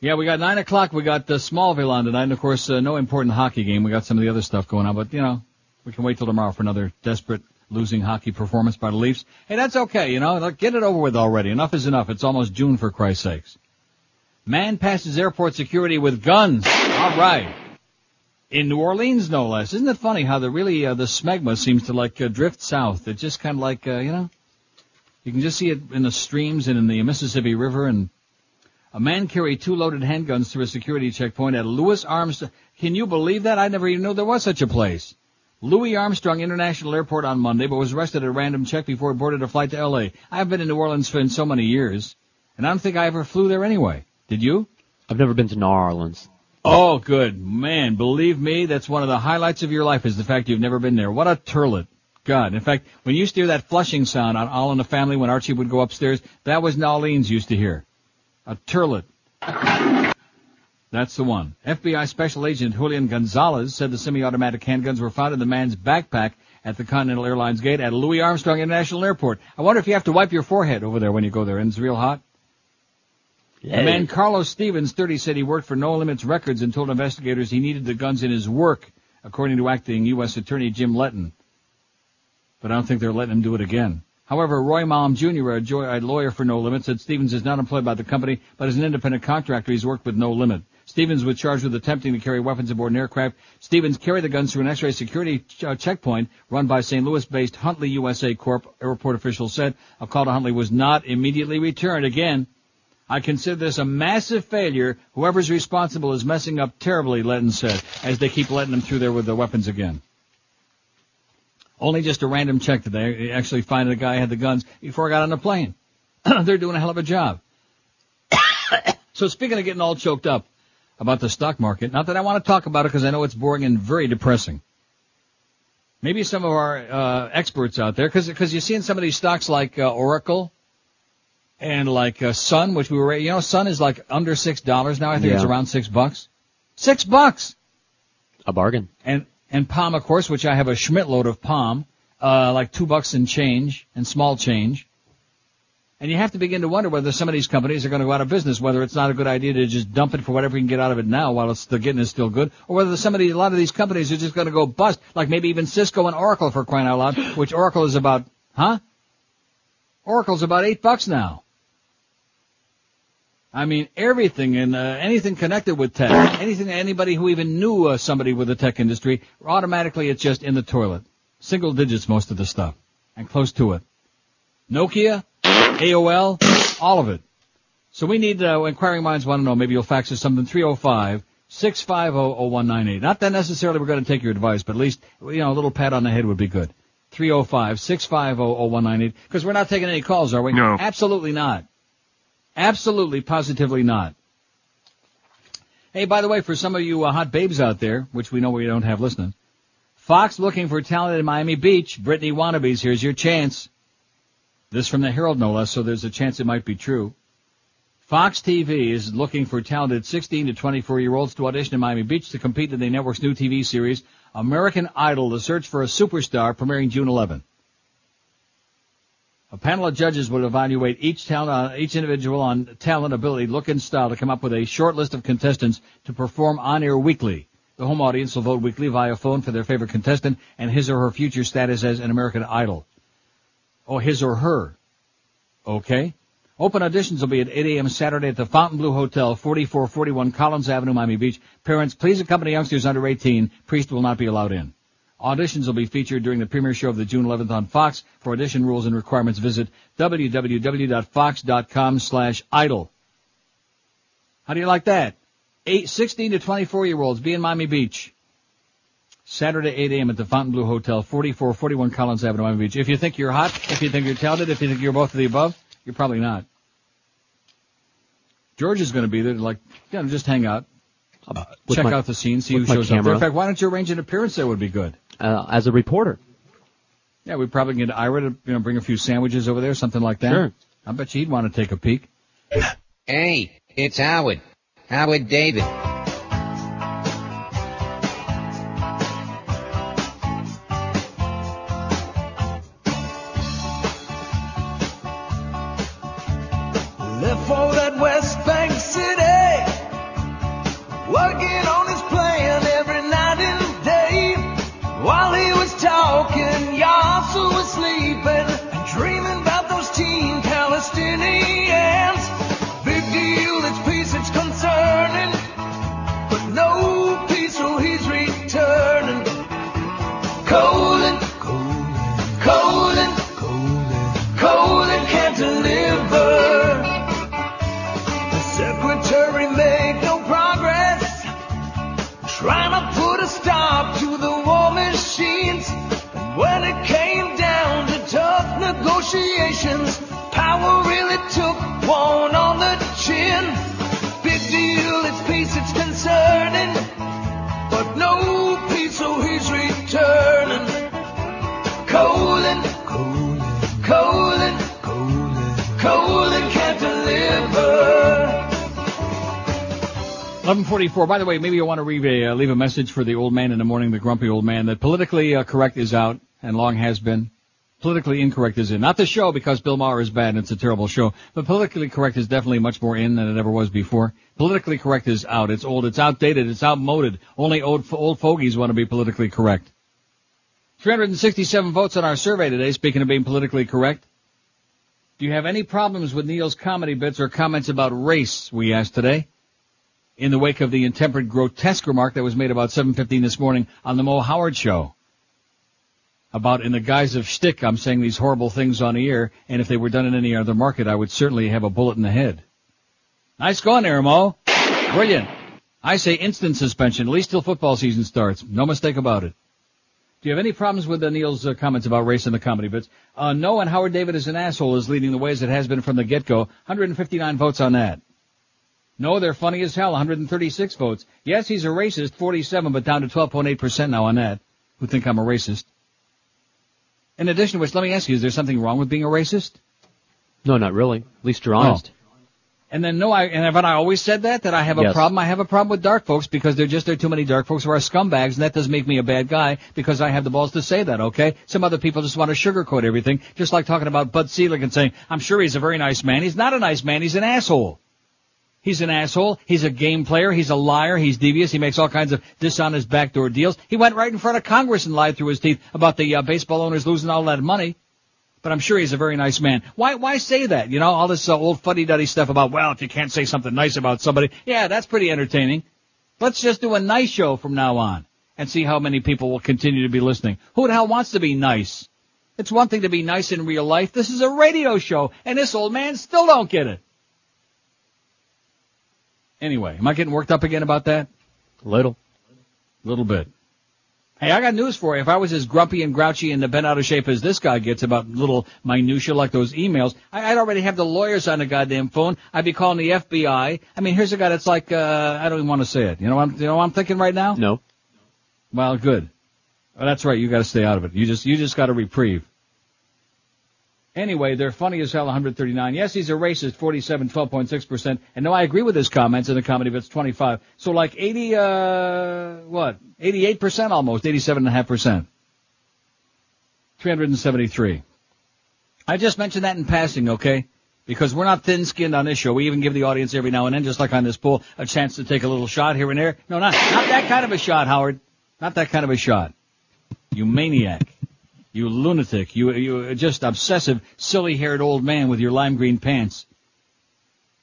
Yeah, we got 9 o'clock, we got uh, Smallville on tonight, and of course, uh, no important hockey game. We got some of the other stuff going on, but, you know, we can wait till tomorrow for another desperate losing hockey performance by the Leafs. Hey, that's okay, you know, get it over with already. Enough is enough. It's almost June for Christ's sakes. Man passes airport security with guns. All right. In New Orleans, no less. Isn't it funny how the really, uh, the smegma seems to like uh, drift south? It's just kind of like, uh, you know, you can just see it in the streams and in the Mississippi River and a man carried two loaded handguns through a security checkpoint at Louis Armstrong. Can you believe that? I never even knew there was such a place. Louis Armstrong International Airport on Monday, but was arrested at a random check before he boarded a flight to LA. I've been in New Orleans for so many years, and I don't think I ever flew there anyway. Did you? I've never been to New Orleans. Oh, good. Man, believe me, that's one of the highlights of your life is the fact you've never been there. What a turlet. God. In fact, when you used to hear that flushing sound on All in the Family when Archie would go upstairs, that was Nollene's used to hear. A turlet. That's the one. FBI Special Agent Julian Gonzalez said the semi-automatic handguns were found in the man's backpack at the Continental Airlines gate at Louis Armstrong International Airport. I wonder if you have to wipe your forehead over there when you go there, and it's real hot. The man Carlos Stevens, 30, said he worked for No Limits Records and told investigators he needed the guns in his work, according to acting U.S. Attorney Jim Letten. But I don't think they're letting him do it again. However, Roy Malm Jr., a, jo- a lawyer for No Limit, said Stevens is not employed by the company, but as an independent contractor, he's worked with No Limit. Stevens was charged with attempting to carry weapons aboard an aircraft. Stevens carried the guns through an X-ray security ch- uh, checkpoint run by St. Louis-based Huntleigh USA Corp. Airport officials said a call to Huntleigh was not immediately returned. Again, I consider this a massive failure. Whoever's responsible is messing up terribly, Letten said, as they keep letting them through there with their weapons again. Only just a random check today. They actually find the guy had the guns before I got on the plane. (clears throat) They're doing a hell of a job. (coughs) so speaking of getting all choked up about the stock market, not that I want to talk about it because I know it's boring and very depressing. Maybe some of our uh, experts out there, because cause you see in some of these stocks like uh, Oracle and like uh, Sun, which we were, you know, Sun is like under six dollars now. I think it's around six bucks. Six bucks. A bargain. And and Palm, of course, which I have a Schmidt load of Palm, uh, like two bucks and change and small change. And you have to begin to wonder whether some of these companies are going to go out of business, whether it's not a good idea to just dump it for whatever you can get out of it now while it's the getting is still good, or whether some of these, a lot of these companies are just going to go bust, like maybe even Cisco and Oracle for crying out loud, which Oracle is about, huh? Oracle's about eight bucks now. I mean, everything and uh, anything connected with tech, anything, anybody who even knew uh, somebody with the tech industry, automatically it's just in the toilet. Single digits, most of the stuff, and close to it. Nokia, AOL, all of it. So we need, uh, inquiring minds want to know, maybe you'll fax us something, 305 650 0198. Not that necessarily we're going to take your advice, but at least, you know, a little pat on the head would be good. 305 650 0198. Because we're not taking any calls, are we? No. Absolutely not. Absolutely, positively not. Hey, by the way, for some of you uh, hot babes out there, which we know we don't have listening, Fox looking for talent in Miami Beach. Brittany wannabes, here's your chance. This from the Herald, no less, so there's a chance it might be true. Fox TV is looking for talented 16 to 24 year olds to audition in Miami Beach to compete in the network's new TV series, American Idol, the search for a superstar, premiering June 11. A panel of judges will evaluate each talent, uh, each individual on talent, ability, look, and style to come up with a short list of contestants to perform on air weekly. The home audience will vote weekly via phone for their favorite contestant and his or her future status as an American Idol. Oh, his or her. Okay. Open auditions will be at 8 a.m. Saturday at the Fontainebleau Hotel, 4441 Collins Avenue, Miami Beach. Parents, please accompany youngsters under 18. Priest will not be allowed in. Auditions will be featured during the premiere show of the June 11th on Fox. For audition rules and requirements, visit www.fox.com slash idol. How do you like that? Eight, 16 to 24 year olds be in Miami Beach. Saturday, 8 a.m. at the Fontainebleau Hotel, 4441 Collins Avenue, Miami Beach. If you think you're hot, if you think you're talented, if you think you're both of the above, you're probably not. George is going to be there to like, you know, just hang out, Uh, check my- out the scene, see who shows up there. In fact, why don't you arrange an appearance there would be good. Uh, as a reporter. Yeah, we probably can get Ira to, you know, bring a few sandwiches over there, something like that. Sure. I bet you he'd want to take a peek. Hey, it's Howard. Howard David. Working 1144. By the way, maybe you want to leave a, uh, leave a message for the old man in the morning, the grumpy old man, that politically uh, correct is out and long has been. Politically incorrect is in. Not the show because Bill Maher is bad and it's a terrible show, but politically correct is definitely much more in than it ever was before. Politically correct is out. It's old. It's outdated. It's outmoded. Only old, old fogies want to be politically correct. 367 votes on our survey today, speaking of being politically correct. Do you have any problems with Neil's comedy bits or comments about race, we asked today? In the wake of the intemperate grotesque remark that was made about 7.15 this morning on the Mo Howard show. About in the guise of shtick, I'm saying these horrible things on the air, and if they were done in any other market, I would certainly have a bullet in the head. Nice going there, Mo. Brilliant. I say instant suspension, at least till football season starts. No mistake about it. Do you have any problems with Neil's uh, comments about race in the comedy bits? Uh, no, and Howard David is an asshole is leading the way as it has been from the get-go. 159 votes on that. No, they're funny as hell. 136 votes. Yes, he's a racist. 47, but down to 12.8% now on that. Who think I'm a racist? In addition to which, let me ask you, is there something wrong with being a racist? No, not really. At least you're honest. Oh. And then no, I, and haven't I always said that? That I have a Yes. problem? I have a problem with dark folks because they're just, there are too many dark folks who are scumbags and that doesn't make me a bad guy because I have the balls to say that, okay? Some other people just want to sugarcoat everything, just like talking about Bud Selig and saying, I'm sure he's a very nice man. He's not a nice man, he's an asshole. He's an asshole. He's a game player. He's a liar. He's devious. He makes all kinds of dishonest backdoor deals. He went right in front of Congress and lied through his teeth about the uh, baseball owners losing all that money. But I'm sure he's a very nice man. Why, why say that? You know, all this uh, old fuddy-duddy stuff about, well, if you can't say something nice about somebody, yeah, that's pretty entertaining. Let's just do a nice show from now on and see how many people will continue to be listening. Who the hell wants to be nice? It's one thing to be nice in real life. This is a radio show, and this old man still don't get it. Anyway, am I getting worked up again about that? A little. A little bit. Hey, I got news for you. If I was as grumpy and grouchy and bent out of shape as this guy gets about little minutia like those emails, I, I'd already have the lawyers on the goddamn phone. I'd be calling the FBI. I mean, here's a guy that's like, uh, I don't even want to say it. You know what I'm, you know what I'm thinking right now? No. Well, good. Well, that's right. You got to stay out of it. You just, you just got a reprieve. Anyway, they're funny as hell, 139. Yes, he's a racist, 47, 12.6%. And no, I agree with his comments in the comedy bits, 25. So like 80, uh, what? 88% almost, 87.5%. 373. I just mentioned that in passing, okay? Because we're not thin-skinned on this show. We even give the audience every now and then, just like on this poll, a chance to take a little shot here and there. No, not, not that kind of a shot, Howard. Not that kind of a shot. You maniac. You lunatic. You, you just obsessive, silly-haired old man with your lime green pants.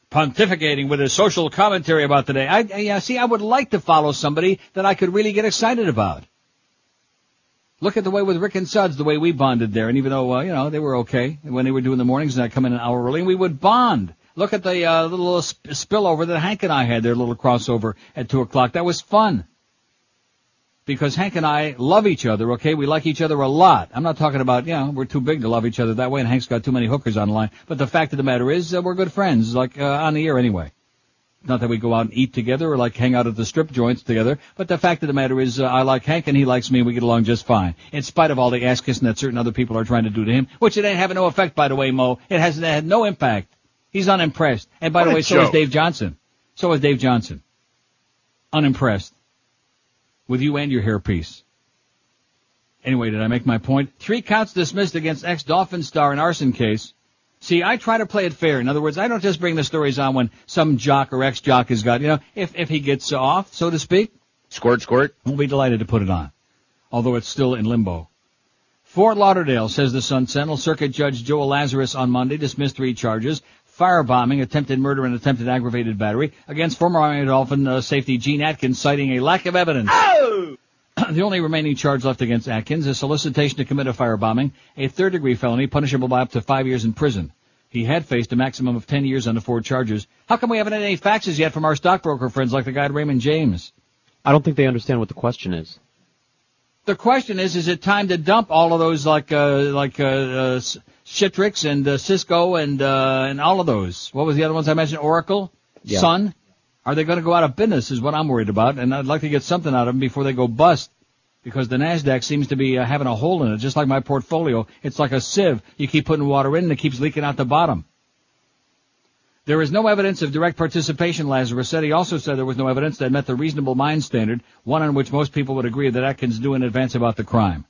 Pontificating with his social commentary about today. I, I, yeah, see, I would like to follow somebody that I could really get excited about. Look at the way with Rick and Suds, the way we bonded there. And even though, uh, you know, they were okay when they were doing the mornings and I'd come in an hour early we would bond. Look at the, uh, little sp- spillover that Hank and I had, their little crossover at two o'clock. That was fun because Hank and I love each other, okay? We like each other a lot. I'm not talking about, you know, we're too big to love each other that way and Hank's got too many hookers on the line. But the fact of the matter is, uh, we're good friends, like, uh, on the air anyway. Not that we go out and eat together or like hang out at the strip joints together, but the fact of the matter is, uh, I like Hank and he likes me and we get along just fine. In spite of all the ass kissing that certain other people are trying to do to him, which it ain't having no effect, by the way, Mo. It has it had no impact. He's unimpressed. And by What the way, so is. Dave Johnson. So is Dave Johnson. Unimpressed. With you and your hairpiece. Anyway, did I make my point? Three counts dismissed against ex-Dolphin star in arson case. See, I try to play it fair. In other words, I don't just bring the stories on when some jock or ex-jock has got, you know, if, if he gets off, so to speak. Squirt, squirt. We'll be delighted to put it on. Although it's still in limbo. Fort Lauderdale, says the Sun Sentinel. Circuit Judge Joel Lazarus on Monday dismissed three charges. Firebombing, attempted murder, and attempted aggravated battery against former Miami Dolphin uh, safety Gene Atkins, citing a lack of evidence. The only remaining charge left against Atkins is solicitation to commit a firebombing, a third-degree felony punishable by up to five years in prison. He had faced a maximum of 10 years on the four charges. How come we haven't had any faxes yet from our stockbroker friends like the guy at Raymond James? I don't think they understand what the question is. The question is, is it time to dump all of those like, uh, like, uh, uh, Citrix and, uh, Cisco and, uh, and all of those? What was the other ones I mentioned? Oracle? Yeah. Sun? Are they going to go out of business is what I'm worried about, and I'd like to get something out of them before they go bust. Because the NASDAQ seems to be uh, having a hole in it, just like my portfolio. It's like a sieve. You keep putting water in and it keeps leaking out the bottom. There is no evidence of direct participation, Lazarus said. He also said there was no evidence that met the reasonable mind standard, one on which most people would agree that Atkins knew in advance about the crime.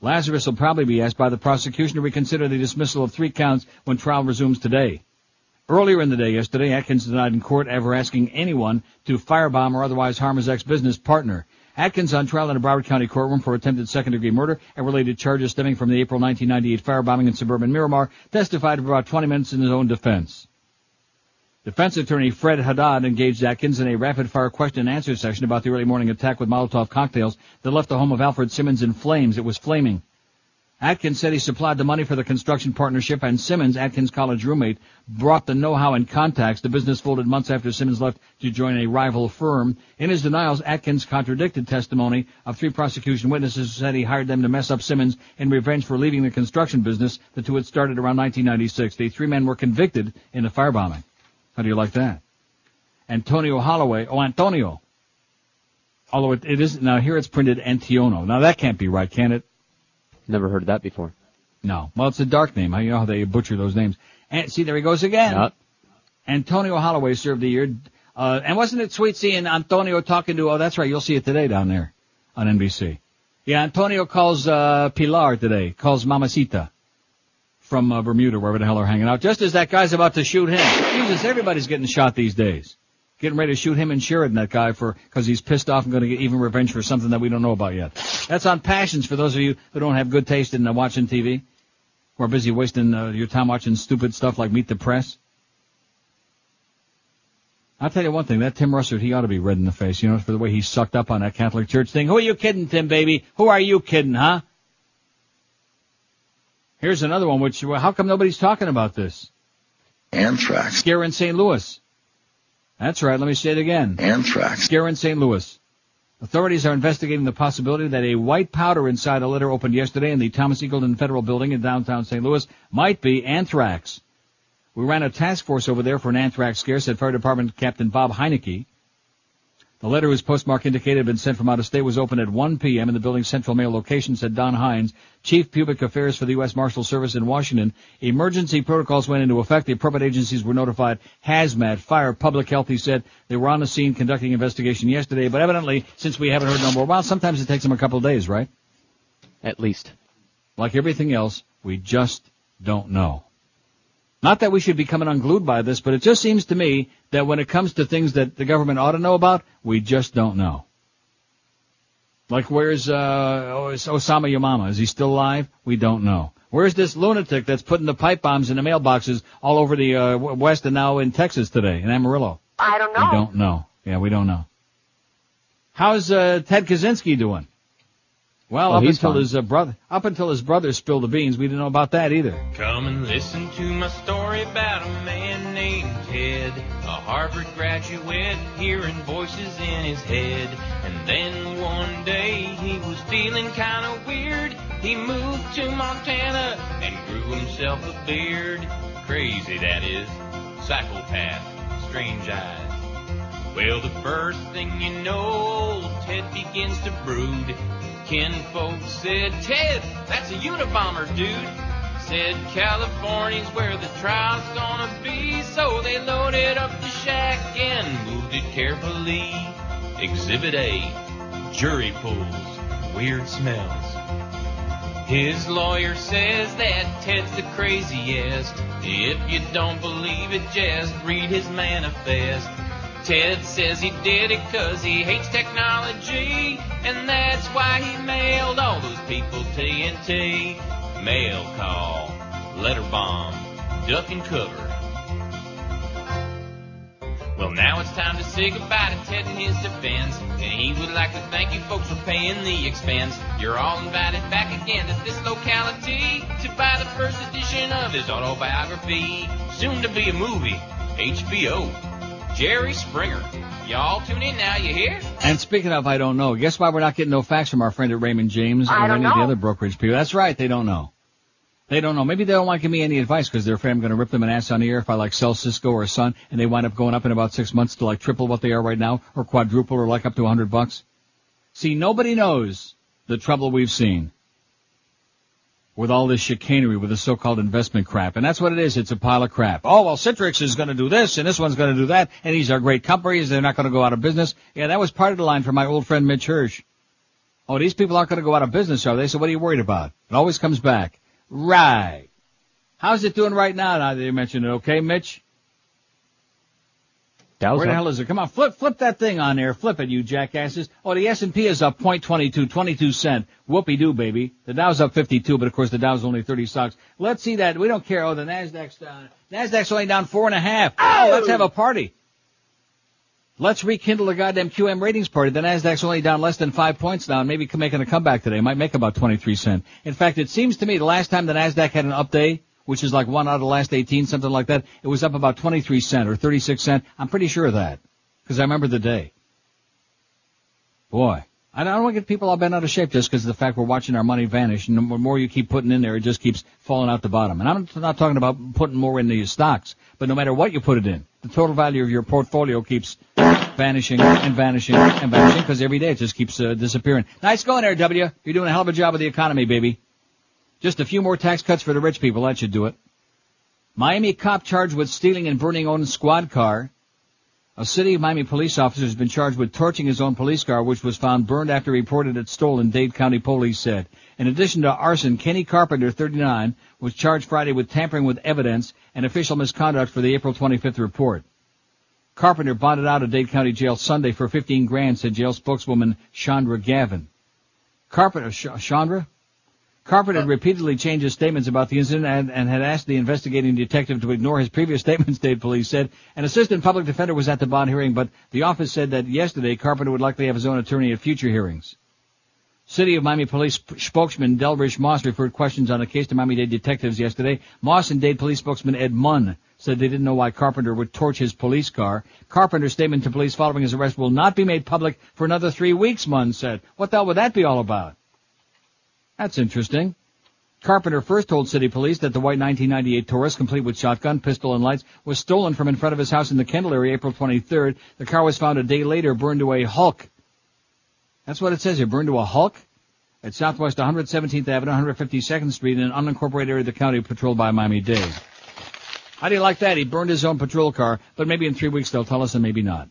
Lazarus will probably be asked by the prosecution to reconsider the dismissal of three counts when trial resumes today. Earlier in the day yesterday, Atkins denied in court ever asking anyone to firebomb or otherwise harm his ex-business partner. Atkins on trial in a Broward County courtroom for attempted second-degree murder and related charges stemming from the April 1998 firebombing in suburban Miramar testified for about 20 minutes in his own defense. Defense attorney Fred Haddad engaged Atkins in a rapid-fire question and answer session about the early morning attack with Molotov cocktails that left the home of Alfred Simmons in flames. It was flaming. Atkins said he supplied the money for the construction partnership and Simmons, Atkins' college roommate, brought the know-how and contacts. The business folded months after Simmons left to join a rival firm. In his denials, Atkins contradicted testimony of three prosecution witnesses who said he hired them to mess up Simmons in revenge for leaving the construction business. The two had started around 1996. The three men were convicted in the firebombing. How do you like that? Antonio Holloway. Oh, Antonio. Although it, it is, now here it's printed Antiono. Now that can't be right, can it? Never heard of that before. No. Well, it's a dark name. You know how they butcher those names. And see, there he goes again. Yep. Antonio Holloway served the year. Uh, and wasn't it sweet seeing Antonio talking to, oh, that's right, you'll see it today down there on NBC. Yeah, Antonio calls, uh, Pilar today, calls Mamacita from uh, Bermuda, wherever the hell they're hanging out, just as that guy's about to shoot him. Jesus, everybody's getting shot these days. Getting ready to shoot him and Sheridan, that guy, for, cause he's pissed off and gonna get even revenge for something that we don't know about yet. That's on Passions for those of you who don't have good taste in uh, watching TV. who are busy wasting uh, your time watching stupid stuff like Meet the Press. I'll tell you one thing, that Tim Russert, he ought to be red in the face, you know, for the way he sucked up on that Catholic Church thing. Who are you kidding, Tim, baby? Who are you kidding, huh? Here's another one, which, well, how come nobody's talking about this? Anthrax. Scare in St. Louis. That's right, let me say it again. Anthrax. Scare in St. Louis. Authorities are investigating the possibility that a white powder inside a litter opened yesterday in the Thomas Eagleton Federal Building in downtown St. Louis might be anthrax. We ran a task force over there for an anthrax scare, said Fire Department Captain Bob Heineke. The letter whose postmark indicated had been sent from out of state was opened at 1 p.m. in the building's central mail location, said Don Hines, Chief Public Affairs for the U.S. Marshal Service in Washington. Emergency protocols went into effect. The appropriate agencies were notified. Hazmat, fire, public health, he said. They were on the scene conducting investigation yesterday, but evidently, since we haven't heard no more, well, sometimes it takes them a couple of days, right? At least. Like everything else, we just don't know. Not that we should be coming unglued by this, but it just seems to me that when it comes to things that the government ought to know about, we just don't know. Like where's uh Osama Yamama? Is he still alive? We don't know. Where's this lunatic that's putting the pipe bombs in the mailboxes all over the uh, West and now in Texas today, in Amarillo? I don't know. We don't know. Yeah, we don't know. How's uh, Ted Kaczynski doing? Well, Oh, up until fine. his uh, brother, up until his brother spilled the beans, we didn't know about that either. Come and listen to my story about a man named Ted, a Harvard graduate, hearing voices in his head. And then one day he was feeling kinda weird. He moved to Montana and grew himself a beard. Crazy that is, psychopath, strange eyes. Well, the first thing you know, old Ted begins to brood. Ken folks said, Ted, that's a Unabomber, dude. Said California's where the trial's gonna be, so they loaded up the shack and moved it carefully. Exhibit A, jury pools, weird smells. His lawyer says that Ted's the craziest. If you don't believe it, just read his manifest. Ted says he did it 'cause he hates technology, and that's why he mailed all those people TNT. Mail call, letter bomb, duck and cover. Well, now it's time to say goodbye to Ted and his defense, and he would like to thank you folks for paying the expense. You're all invited back again to this locality to buy the first edition of his autobiography, soon to be a movie, HBO. Jerry Springer. Y'all tune in now, you hear? And speaking of, I don't know. Guess why we're not getting no facts from our friend at Raymond James or don't any of the other brokerage people? That's right, they don't know. They don't know. Maybe they don't want to give me any advice because they're afraid I'm going to rip them an ass on the air if I like sell Cisco or Sun and they wind up going up in about six months to like triple what they are right now or quadruple or like up to a hundred bucks. See, nobody knows the trouble we've seen with all this chicanery with the so-called investment crap. And that's what it is. It's a pile of crap. Oh, well, Citrix is going to do this and this one's going to do that and these are great companies. They're not going to go out of business. Yeah, that was part of the line from my old friend Mitch Hirsch. Oh, these people aren't going to go out of business, are they? So what are you worried about? It always comes back. Right. How's it doing right now now that you mentioned it? Okay, Mitch? Dow's Where the up. hell is it? Come on, flip, flip that thing on there. Flip it, you jackasses. Oh, the S&P is up 0.22, 22 cent. Whoopie-doo, baby. The Dow's up 52, but of course the Dow's only 30 stocks. Let's see that. We don't care. Oh, the Nasdaq's down. Nasdaq's only down four and a half. Oh, let's have a party. Let's rekindle the goddamn QM ratings party. The Nasdaq's only down less than five points now and maybe making a comeback today. Might make about 23 cent. In fact, it seems to me the last time the Nasdaq had an up day, which is like one out of the last 18, something like that, it was up about 23 cent or 36 cent. I'm pretty sure of that. Because I remember the day. Boy. I don't want to get people all bent out of shape just because of the fact we're watching our money vanish. And the more you keep putting in there, it just keeps falling out the bottom. And I'm not talking about putting more into your stocks, but no matter what you put it in, the total value of your portfolio keeps vanishing and vanishing and vanishing because every day it just keeps uh, disappearing. Nice going there, W. You're doing a hell of a job with the economy, baby. Just a few more tax cuts for the rich people. That should do it. Miami cop charged with stealing and burning own squad car. A city of Miami police officer has been charged with torching his own police car, which was found burned after reported it stolen, Dade County police said. In addition to arson, Kenny Carpenter, 39, was charged Friday with tampering with evidence and official misconduct for the April 25th report. Carpenter bonded out of Dade County Jail Sunday for 15 grand, said jail spokeswoman Chandra Gavin. Carpenter, Sh- Chandra? Carpenter had uh, repeatedly changed his statements about the incident and, and had asked the investigating detective to ignore his previous (laughs) statements, state police said. An assistant public defender was at the bond hearing, but the office said that yesterday Carpenter would likely have his own attorney at future hearings. City of Miami Police spokesman Delrish Moss referred questions on the case to Miami-Dade detectives yesterday. Moss and Dade Police spokesman Ed Munn said they didn't know why Carpenter would torch his police car. Carpenter's statement to police following his arrest will not be made public for another three weeks, Munn said. What the hell would that be all about? That's interesting. Carpenter first told city police that the white 1998 Taurus, complete with shotgun, pistol, and lights, was stolen from in front of his house in the Kendall area April 23rd. The car was found a day later burned to a hulk. That's what it says here, burned to a hulk at Southwest 117th Avenue, 152nd Street in an unincorporated area of the county patrolled by Miami-Dade. How do you like that? He burned his own patrol car, but maybe in three weeks they'll tell us and maybe not.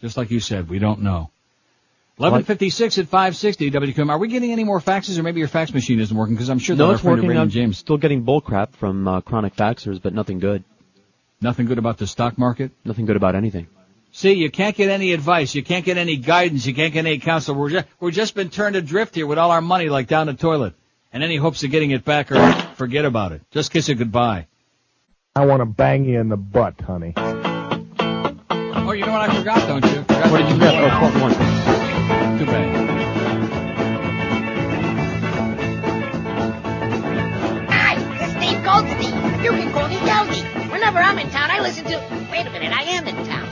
Just like you said, we don't know. 1156 at 560 WQAM. Are we getting any more faxes or maybe your fax machine isn't working? Because I'm sure that No, our it's friend working. Raymond I'm James. still getting bull crap from uh, chronic faxers, but nothing good. Nothing good about the stock market? Nothing good about anything. See, you can't get any advice. You can't get any guidance. You can't get any counsel. We're just, we're just been turned adrift here with all our money like down the toilet. And any hopes of getting it back or forget about it. Just kiss it goodbye. I want to bang you in the butt, honey. Oh, you know what I forgot, don't you? Forgot What did you get? Oh, part one. Is Steve Goldstein. You can call me Yogi. Whenever I'm in town, I listen to. Wait a minute, I am in town.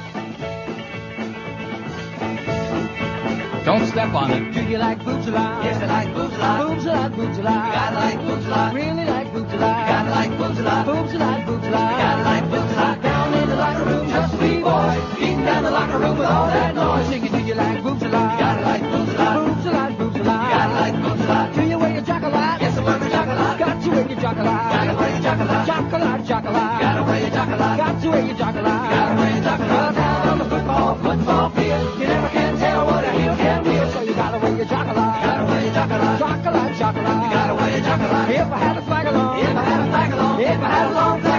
Don't step on it. Do you like boobs a lot? Yes, I like boobs a lot. Boobs a lot, boobs a lot. You gotta like boobs a lot. Really like boobs a lot. You gotta like boobs a lot. Boobs a lot, boobs a lot. You gotta like boobs a lot. Down in the locker room, just three boys. Beating down the locker room with all that noise. Singing, do you like boobs a lot? You gotta like boobs a lot. Boobs a lot, boobs a lot. You gotta like boobs a lot. Do you wear your jock a lot? Yes, I wear my jock a lot. Got to wear your jock a lot. A lot. Gotta wear your lot. Got to wear your lot. Gotta wear your a. Down on the football, football field. You never can tell what a heel can wheel, so you gotta wear your lot. Gotta wear your jock a lot. You gotta wear your lot. If I had a flag along. If I had a flag along. If I had a long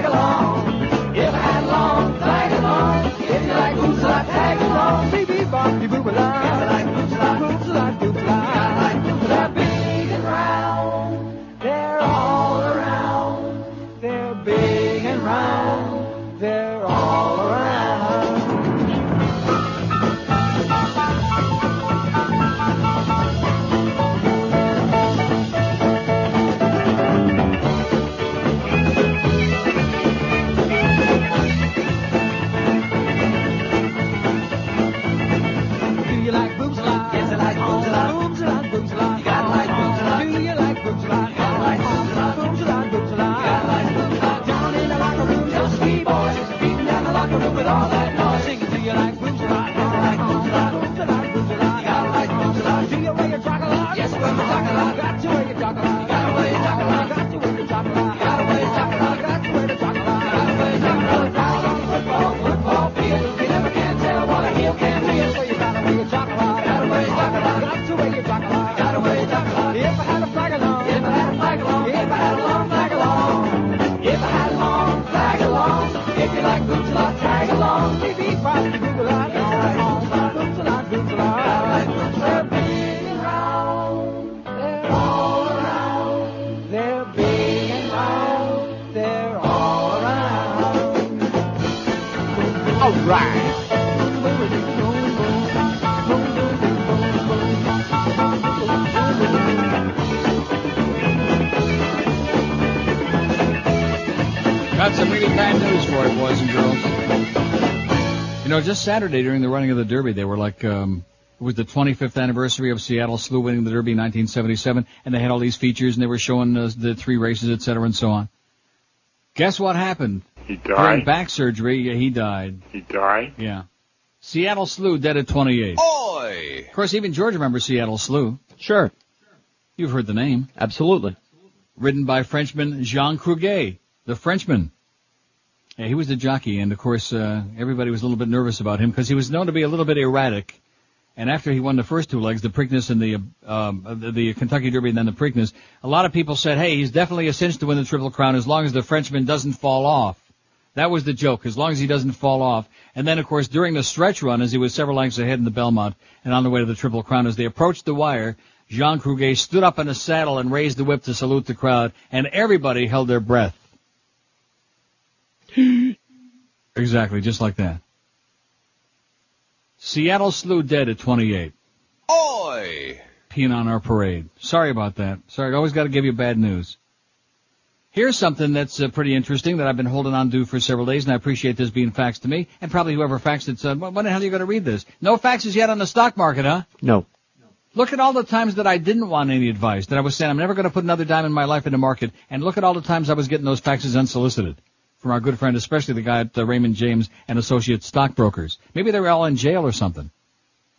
with all just Saturday during the running of the Derby, they were like, um, it was the 25th anniversary of Seattle Slew winning the Derby in 1977, and they had all these features, and they were showing uh, the three races, et cetera, and so on. Guess what happened? He During died. back surgery, yeah, he died. He died. Yeah. Seattle Slew dead at 28. Oi! Of course, even George remembers Seattle Slew. Sure. You've heard the name. Absolutely. Absolutely. Written by Frenchman Jean Cruguet, the Frenchman. Yeah, he was the jockey, and of course, uh, everybody was a little bit nervous about him because he was known to be a little bit erratic. And after he won the first two legs, the Preakness and the, um, the, the Kentucky Derby and then the Preakness, a lot of people said, hey, he's definitely a cinch to win the Triple Crown as long as the Frenchman doesn't fall off. That was the joke, as long as he doesn't fall off. And then, of course, during the stretch run, as he was several lengths ahead in the Belmont and on the way to the Triple Crown, as they approached the wire, Jean Cruguet stood up in a saddle and raised the whip to salute the crowd, and everybody held their breath. (laughs) exactly, just like that. Seattle slew dead at 28. Oi! Peeing on our parade. Sorry about that. Sorry, I always got to give you bad news. Here's something that's uh, pretty interesting that I've been holding on to for several days, and I appreciate this being faxed to me, and probably whoever faxed it said, when the hell are you going to read this? No faxes yet on the stock market, huh? No. Look at all the times that I didn't want any advice, that I was saying I'm never going to put another dime in my life in the market, and look at all the times I was getting those faxes unsolicited from our good friend, especially the guy at uh, Raymond James and Associates Stockbrokers. Maybe they're all in jail or something.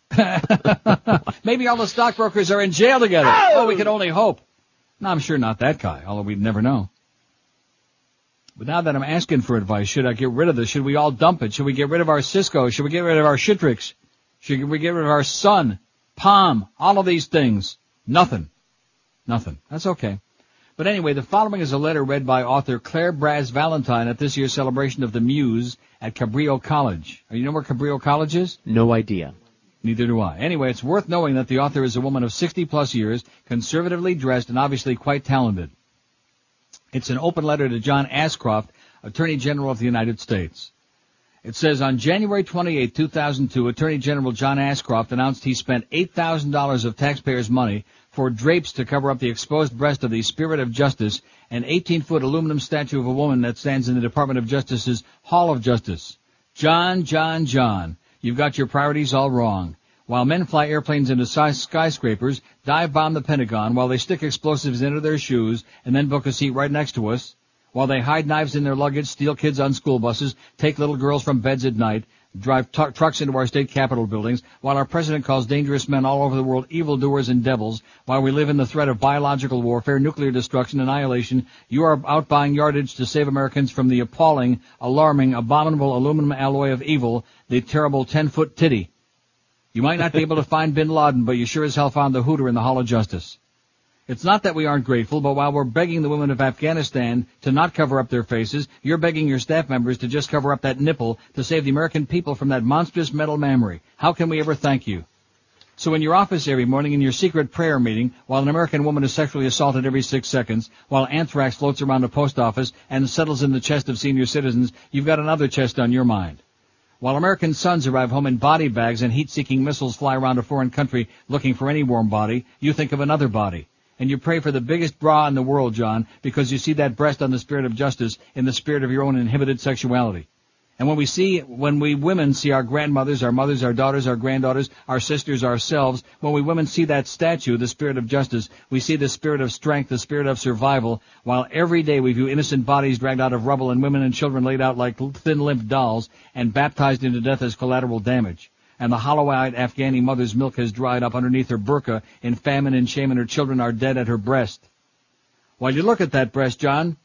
(laughs) Maybe all the stockbrokers are in jail together. Oh, we can only hope. No, I'm sure not that guy, although we'd never know. But now that I'm asking for advice, should I get rid of this? Should we all dump it? Should we get rid of our Cisco? Should we get rid of our Citrix? Should we get rid of our Sun, Palm, all of these things? Nothing. Nothing. That's okay. But anyway, the following is a letter read by author Claire Braz Valentine at this year's celebration of the Muse at Cabrillo College. Uh, you know where Cabrillo College is? No idea. Neither do I. Anyway, it's worth knowing that the author is a woman of 60 plus years, conservatively dressed, and obviously quite talented. It's an open letter to John Ashcroft, Attorney General of the United States. It says on January 28, 2002, Attorney General John Ashcroft announced he spent $8,000 of taxpayers' money for drapes to cover up the exposed breast of the Spirit of Justice, an 18-foot aluminum statue of a woman that stands in the Department of Justice's Hall of Justice. John, John, John, you've got your priorities all wrong. While men fly airplanes into skyscrapers, dive bomb the Pentagon, while they stick explosives into their shoes, and then book a seat right next to us, while they hide knives in their luggage, steal kids on school buses, take little girls from beds at night, drive t- trucks into our state capitol buildings, while our president calls dangerous men all over the world evildoers and devils, while we live in the threat of biological warfare, nuclear destruction, annihilation, you are out buying yardage to save Americans from the appalling, alarming, abominable aluminum alloy of evil, the terrible 10-foot titty. You might not be able to find bin Laden, but you sure as hell found the hooter in the Hall of Justice. It's not that we aren't grateful, but while we're begging the women of Afghanistan to not cover up their faces, you're begging your staff members to just cover up that nipple to save the American people from that monstrous metal mammary. How can we ever thank you? So in your office every morning in your secret prayer meeting, while an American woman is sexually assaulted every six seconds, while anthrax floats around a post office and settles in the chest of senior citizens, you've got another chest on your mind. While American sons arrive home in body bags and heat-seeking missiles fly around a foreign country looking for any warm body, you think of another body. And you pray for the biggest bra in the world, John, because you see that breast on the spirit of justice in the spirit of your own inhibited sexuality. And when we see, when we women see our grandmothers, our mothers, our daughters, our granddaughters, our sisters, ourselves, when we women see that statue, the spirit of justice, we see the spirit of strength, the spirit of survival, while every day we view innocent bodies dragged out of rubble and women and children laid out like thin limp dolls and baptized into death as collateral damage. And the hollow-eyed Afghani mother's milk has dried up underneath her burqa in famine and shame and her children are dead at her breast. While you look at that breast, John,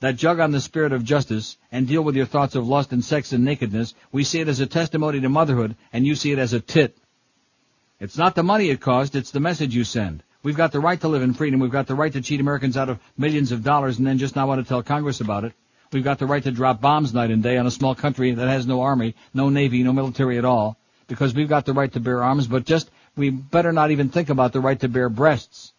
that jug on the spirit of justice, and deal with your thoughts of lust and sex and nakedness, we see it as a testimony to motherhood, and you see it as a tit. It's not the money it cost, it's the message you send. We've got the right to live in freedom. We've got the right to cheat Americans out of millions of dollars and then just not want to tell Congress about it. We've got the right to drop bombs night and day on a small country that has no army, no navy, no military at all. Because we've got the right to bear arms, but just, we better not even think about the right to bear breasts.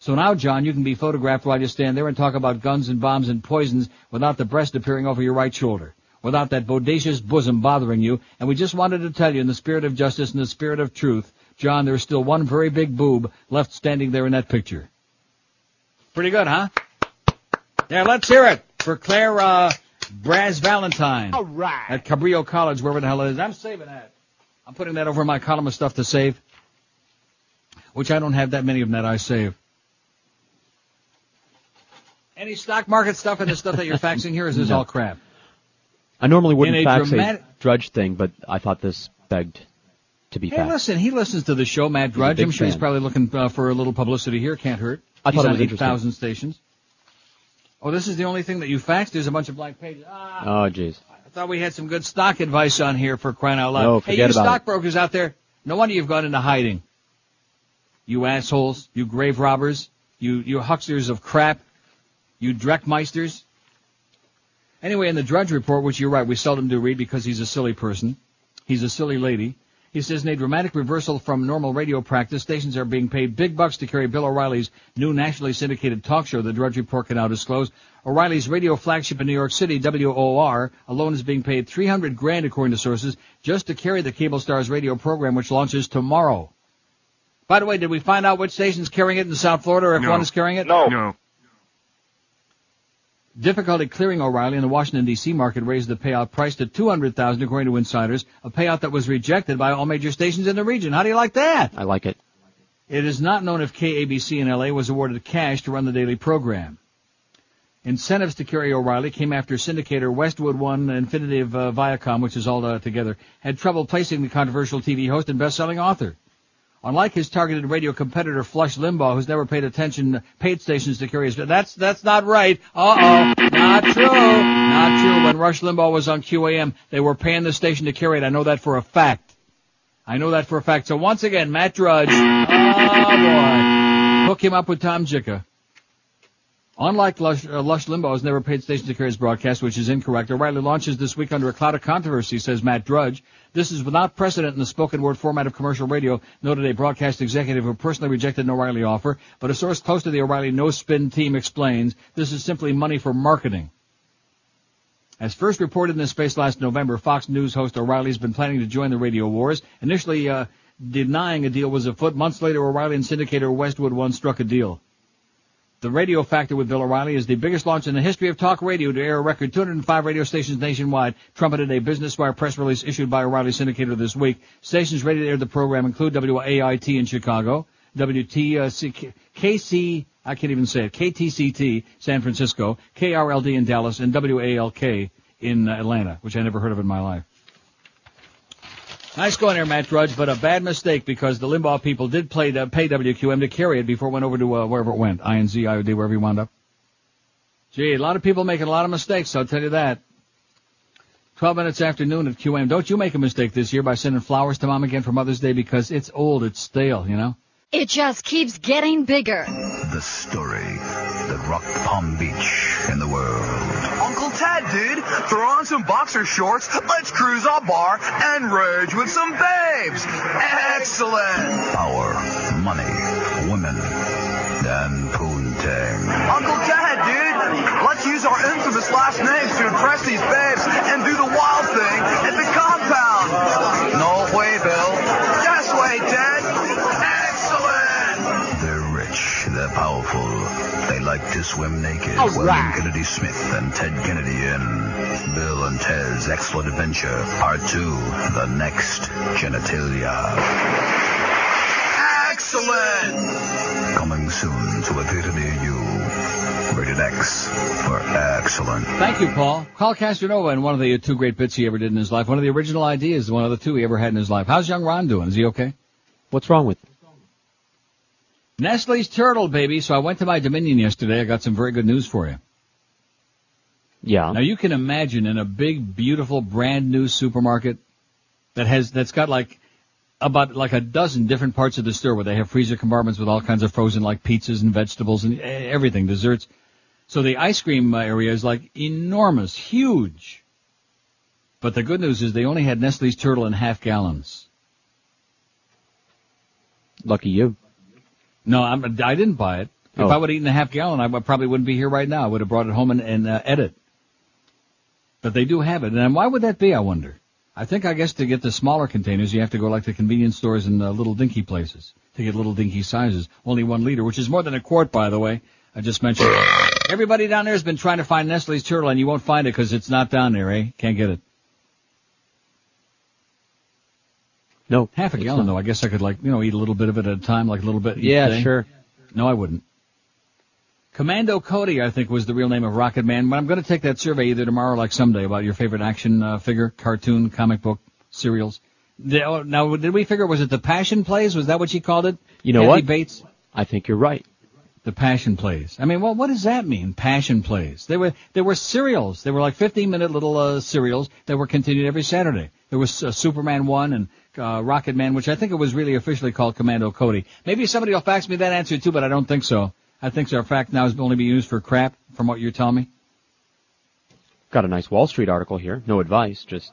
So now, John, you can be photographed while you stand there and talk about guns and bombs and poisons without the breast appearing over your right shoulder, without that bodacious bosom bothering you. And we just wanted to tell you, in the spirit of justice and the spirit of truth, John, there's still one very big boob left standing there in that picture. Pretty good, huh? Yeah, let's hear it for Claire uh, Braz Valentine. All right. At Cabrillo College, wherever the hell it is. I'm saving that. I'm putting that over my column of stuff to save, which I don't have that many of them that I save. Any stock market stuff in the stuff that you're (laughs) faxing here is this No. all crap? I normally wouldn't a fax dramatic- a Drudge thing, but I thought this begged to be Hey, faxed. listen, he listens to the show, Matt Drudge. I'm sure he's probably looking uh, for a little publicity here. Can't hurt. I he's thought it on was 8,000 stations. Oh, this is the only thing that you faxed? There's a bunch of blank pages. Ah, Oh, jeez. I thought we had some good stock advice on here for crying out loud. No, hey, you about it. stockbrokers out there, no wonder you've gone into hiding. You assholes, you grave robbers, you, you hucksters of crap, you Dreckmeisters. Anyway, in the Drudge Report, which you're right, we seldom do read because he's a silly person. He's a silly lady. He says in a dramatic reversal from normal radio practice, stations are being paid big bucks to carry Bill O'Reilly's new nationally syndicated talk show, The Drudge Report can now disclose. O'Reilly's radio flagship in New York City, WOR, alone is being paid 300 grand according to sources just to carry the cable star's radio program, which launches tomorrow. By the way, did we find out which station's carrying it in South Florida or if No. one is carrying it? No. No. Difficulty clearing O'Reilly in the Washington D.C. market raised the payout price to 200,000 according to insiders, a payout that was rejected by all major stations in the region. How do you like that? I like it. It is not known if KABC in LA was awarded cash to run the daily program. Incentives to carry O'Reilly came after syndicator Westwood One Infinity uh, Viacom, which is all uh, together, had trouble placing the controversial TV host and best-selling author. Unlike his targeted radio competitor Flush Limbaugh, who's never paid attention, paid stations to carry his, that's, that's not right. Uh-oh. Not true. Not true. When Rush Limbaugh was on QAM, they were paying the station to carry it. I know that for a fact. I know that for a fact. So once again, Matt Drudge, oh boy, hook him up with Tom Jicha. Unlike Lush, uh, Lush Limbaugh has never paid station to carry his broadcast, which is incorrect. O'Reilly launches this week under a cloud of controversy, says Matt Drudge. This is without precedent in the spoken word format of commercial radio, noted a broadcast executive who personally rejected an O'Reilly offer, but a source close to the O'Reilly no-spin team explains this is simply money for marketing. As first reported in this space last November, Fox News host O'Reilly's been planning to join the radio wars, initially uh, denying a deal was afoot. Months later, O'Reilly and syndicator Westwood One struck a deal. The Radio Factor with Bill O'Reilly is the biggest launch in the history of talk radio to air a record 205 radio stations nationwide, trumpeted a Business Wire press release issued by O'Reilly Syndicator this week. Stations ready to air the program include WAIT in Chicago, WTC, uh, KC, I can't even say it, KTCT San Francisco, KRLD in Dallas, and WALK in Atlanta, which I never heard of in my life. Nice going there, Matt Drudge, but a bad mistake because the Limbaugh people did play the, pay WQAM to carry it before it went over to uh, wherever it went, INZ, IOD, wherever you wound up. Gee, a lot of people making a lot of mistakes, I'll tell you that. 12 minutes after noon at QM. Don't you make a mistake this year by sending flowers to Mom again for Mother's Day because it's old, it's stale, you know? It just keeps getting bigger. The story that rocked Palm Beach and the world. Ted, dude. Throw on some boxer shorts, let's cruise our bar, and rage with some babes. Excellent. Power, money, women, and poontang. Uncle Ted, dude. Let's use our infamous last names to impress these babes and do the wild like to swim naked. All Weldon right. Kennedy Smith and Ted Kennedy in Bill and Ted's Excellent Adventure, Part 2, The Next Genitalia. Excellent. Coming soon to a theater near you. Rated X for excellent. Thank you, Paul. Carl Casanova and one of the two great bits he ever did in his life. One of the original ideas, one of the two he ever had in his life. How's young Ron doing? Is he okay? What's wrong with? Nestle's turtle, baby. So I went to my Dominion yesterday. I got some very good news for you. Yeah. Now you can imagine in a big, beautiful, brand new supermarket that has that's got like about like a dozen different parts of the store where they have freezer compartments with all kinds of frozen like pizzas and vegetables and everything, desserts. So the ice cream uh, area is like enormous, huge. But the good news is they only had Nestle's turtle in half gallons. Lucky you. No, I'm, I didn't buy it. If Oh. I would have eaten a half gallon, I would- probably wouldn't be here right now. I would have brought it home and, and uh, ate it. But they do have it. And why would that be, I wonder? I think, I guess, to get the smaller containers, you have to go like the convenience stores and uh, little dinky places to get little dinky sizes. Only one liter, which is more than a quart, by the way. I just mentioned. (laughs) Everybody down there has been trying to find Nestle's turtle, and you won't find it because it's not down there, eh? Can't get it. No. Half a gallon, though. I guess I could, like, you know, eat a little bit of it at a time, like a little bit Yeah, sure. No, I wouldn't. Commando Cody, I think, was the real name of Rocket Man. But I'm going to take that survey either tomorrow or like someday about your favorite action uh, figure, cartoon, comic book, serials. Oh, now, did we figure, was it the Passion Plays? Was that what she called it? You know Kathy what? Bates? I think you're right. The Passion Plays. I mean, well, what does that mean? Passion Plays. They were they were serials. They were like 15 minute little uh, serials that were continued every Saturday. There was uh, Superman one and uh, Rocket Man, which I think it was really officially called Commando Cody. Maybe somebody will fax me that answer too, but I don't think so. I think our fact now is only be used for crap, from what you're telling me. Got a nice Wall Street article here. No advice, just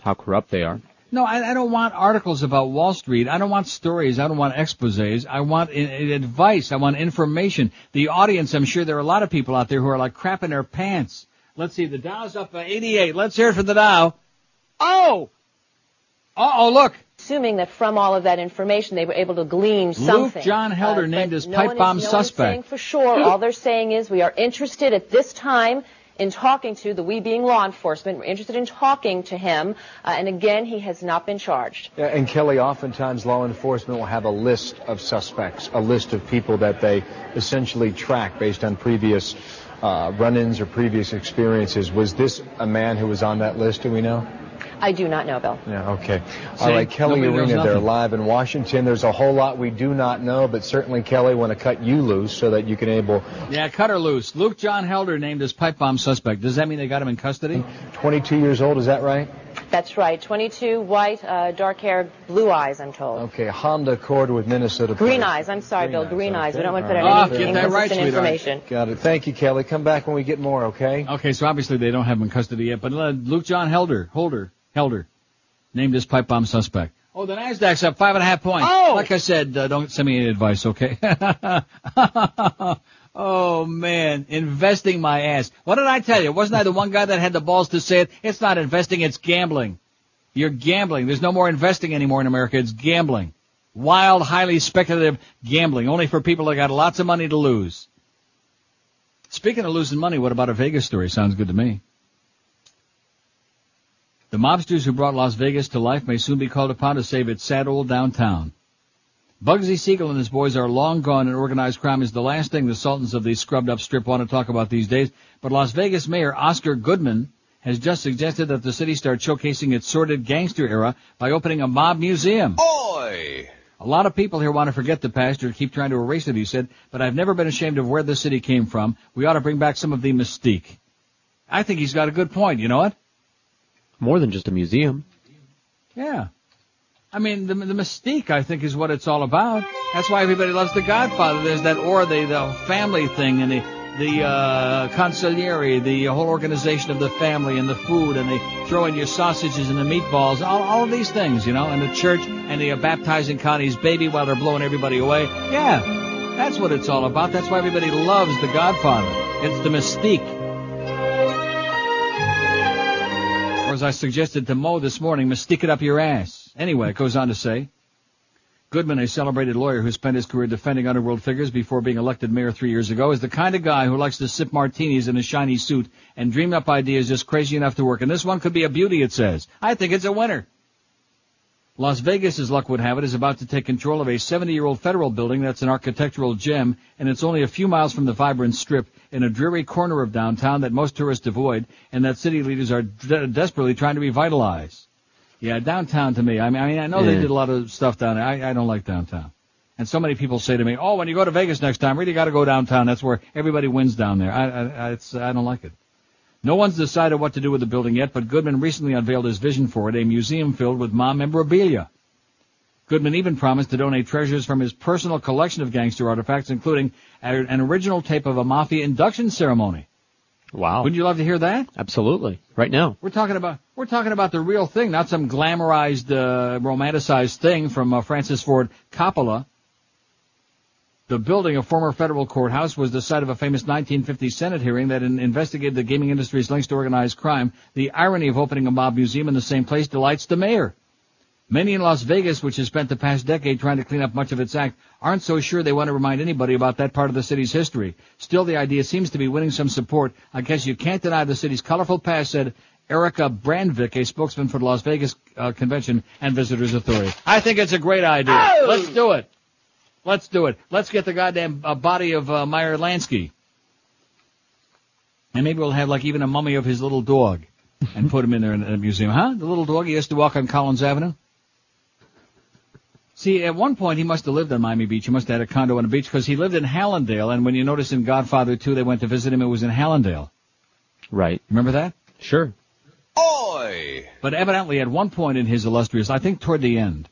how corrupt they are. No, I, I don't want articles about Wall Street. I don't want stories. I don't want exposés. I want I- I- advice. I want information. The audience, I'm sure there are a lot of people out there who are like crapping their pants. Let's see, the Dow's up by 88. Let's hear it for the Dow. Oh! Uh-oh, look. Assuming that from all of that information they were able to glean something. Luke John Helder Uh, named but as no pipe one is- bomb no one is suspect. saying for sure. (laughs) All they're saying is we are interested at this time in talking to the we being law enforcement. We're interested in talking to him. Uh, and again, he has not been charged. Yeah, and Kelly, oftentimes law enforcement will have a list of suspects, a list of people that they essentially track based on previous uh, run-ins or previous experiences. Was this a man who was on that list? Do we know? I do not know, Bill. Yeah, okay. See, All right, Kelly Arena, they're nothing. live in Washington. There's a whole lot we do not know, but certainly, Kelly, want to cut you loose so that you can able Yeah, cut her loose. Luke John Helder named as pipe bomb suspect. Does that mean they got him in custody? 22 years old, is that right? That's right. 22, white, uh, dark hair, blue eyes, I'm told. Okay, Honda Accord with Minnesota. Green plates. eyes. I'm sorry, Bill. Green eyes. We don't want to put out right. any get that right, information. Got it. Thank you, Kelly. Come back when we get more, okay? Okay, so obviously they don't have him in custody yet, but uh, Luke John Helder, Holder, Helder, named as pipe bomb suspect. Oh, the Nasdaq's up five and a half points. Oh! Like I said, uh, don't send me any advice, okay? (laughs) oh man, investing my ass. What did I tell you? Wasn't I the one guy that had the balls to say it? It's not investing, it's gambling. You're gambling. There's no more investing anymore in America. It's gambling. Wild, highly speculative gambling, only for people that got lots of money to lose. Speaking of losing money, what about a Vegas story? Sounds good to me. The mobsters who brought Las Vegas to life may soon be called upon to save its sad old downtown. Bugsy Siegel and his boys are long gone and organized crime is the last thing the sultans of the scrubbed up strip want to talk about these days. But Las Vegas Mayor Oscar Goodman has just suggested that the city start showcasing its sordid gangster era by opening a mob museum. Oi! A lot of people here want to forget the past or keep trying to erase it, he said, but I've never been ashamed of where the city came from. We ought to bring back some of the mystique. I think he's got a good point, you know what? More than just a museum. Yeah. I mean, the, the mystique, I think, is what it's all about. That's why everybody loves The Godfather. There's that or the, the family thing and the, the, uh, consigliere, the whole organization of the family and the food and they throw in your sausages and the meatballs, all, all of these things, you know, and the church and the uh, baptizing Connie's baby while they're blowing everybody away. Yeah. That's what it's all about. That's why everybody loves The Godfather. It's the mystique. As I suggested to Mo this morning, must stick it up your ass. Anyway, it goes on to say, Goodman, a celebrated lawyer who spent his career defending underworld figures before being elected mayor three years ago, is the kind of guy who likes to sip martinis in a shiny suit and dream up ideas just crazy enough to work. And this one could be a beauty, it says. I think it's a winner. Las Vegas, as luck would have it, is about to take control of a 70-year-old federal building that's an architectural gem, and it's only a few miles from the vibrant strip in a dreary corner of downtown that most tourists avoid, and that city leaders are de- desperately trying to revitalize. Yeah, downtown to me. I mean, I mean, I know they did a lot of stuff down there. I, I don't like downtown. And so many people say to me, "Oh, when you go to Vegas next time, really got to go downtown. That's where everybody wins down there." I, I, I, it's, I don't like it. No one's decided what to do with the building yet, but Goodman recently unveiled his vision for it, a museum filled with mom memorabilia. Goodman even promised to donate treasures from his personal collection of gangster artifacts, including an original tape of a mafia induction ceremony. Wow. Wouldn't you love to hear that? Absolutely. Right now. We're talking about we're talking about the real thing, not some glamorized, uh, romanticized thing from uh, Francis Ford Coppola. The building, a former federal courthouse, was the site of a famous 1950 Senate hearing that in- investigated the gaming industry's links to organized crime. The irony of opening a mob museum in the same place delights the mayor. Many in Las Vegas, which has spent the past decade trying to clean up much of its act, aren't so sure they want to remind anybody about that part of the city's history. Still, the idea seems to be winning some support. I guess you can't deny the city's colorful past, said Erica Brandvik, a spokesman for the Las Vegas uh, Convention and Visitors Authority. I think it's a great idea. Let's do it. Let's do it. Let's get the goddamn uh, body of uh, Meyer Lansky. And maybe we'll have like even a mummy of his little dog and put him in there in a museum. Huh? The little dog he used to walk on Collins Avenue? See, at one point he must have lived on Miami Beach. He must have had a condo on the beach because he lived in Hallandale. And when you notice in Godfather 2, they went to visit him. It was in Hallandale. Right. Remember that? Sure. Oi! But evidently at one point in his illustrious, I think toward the end,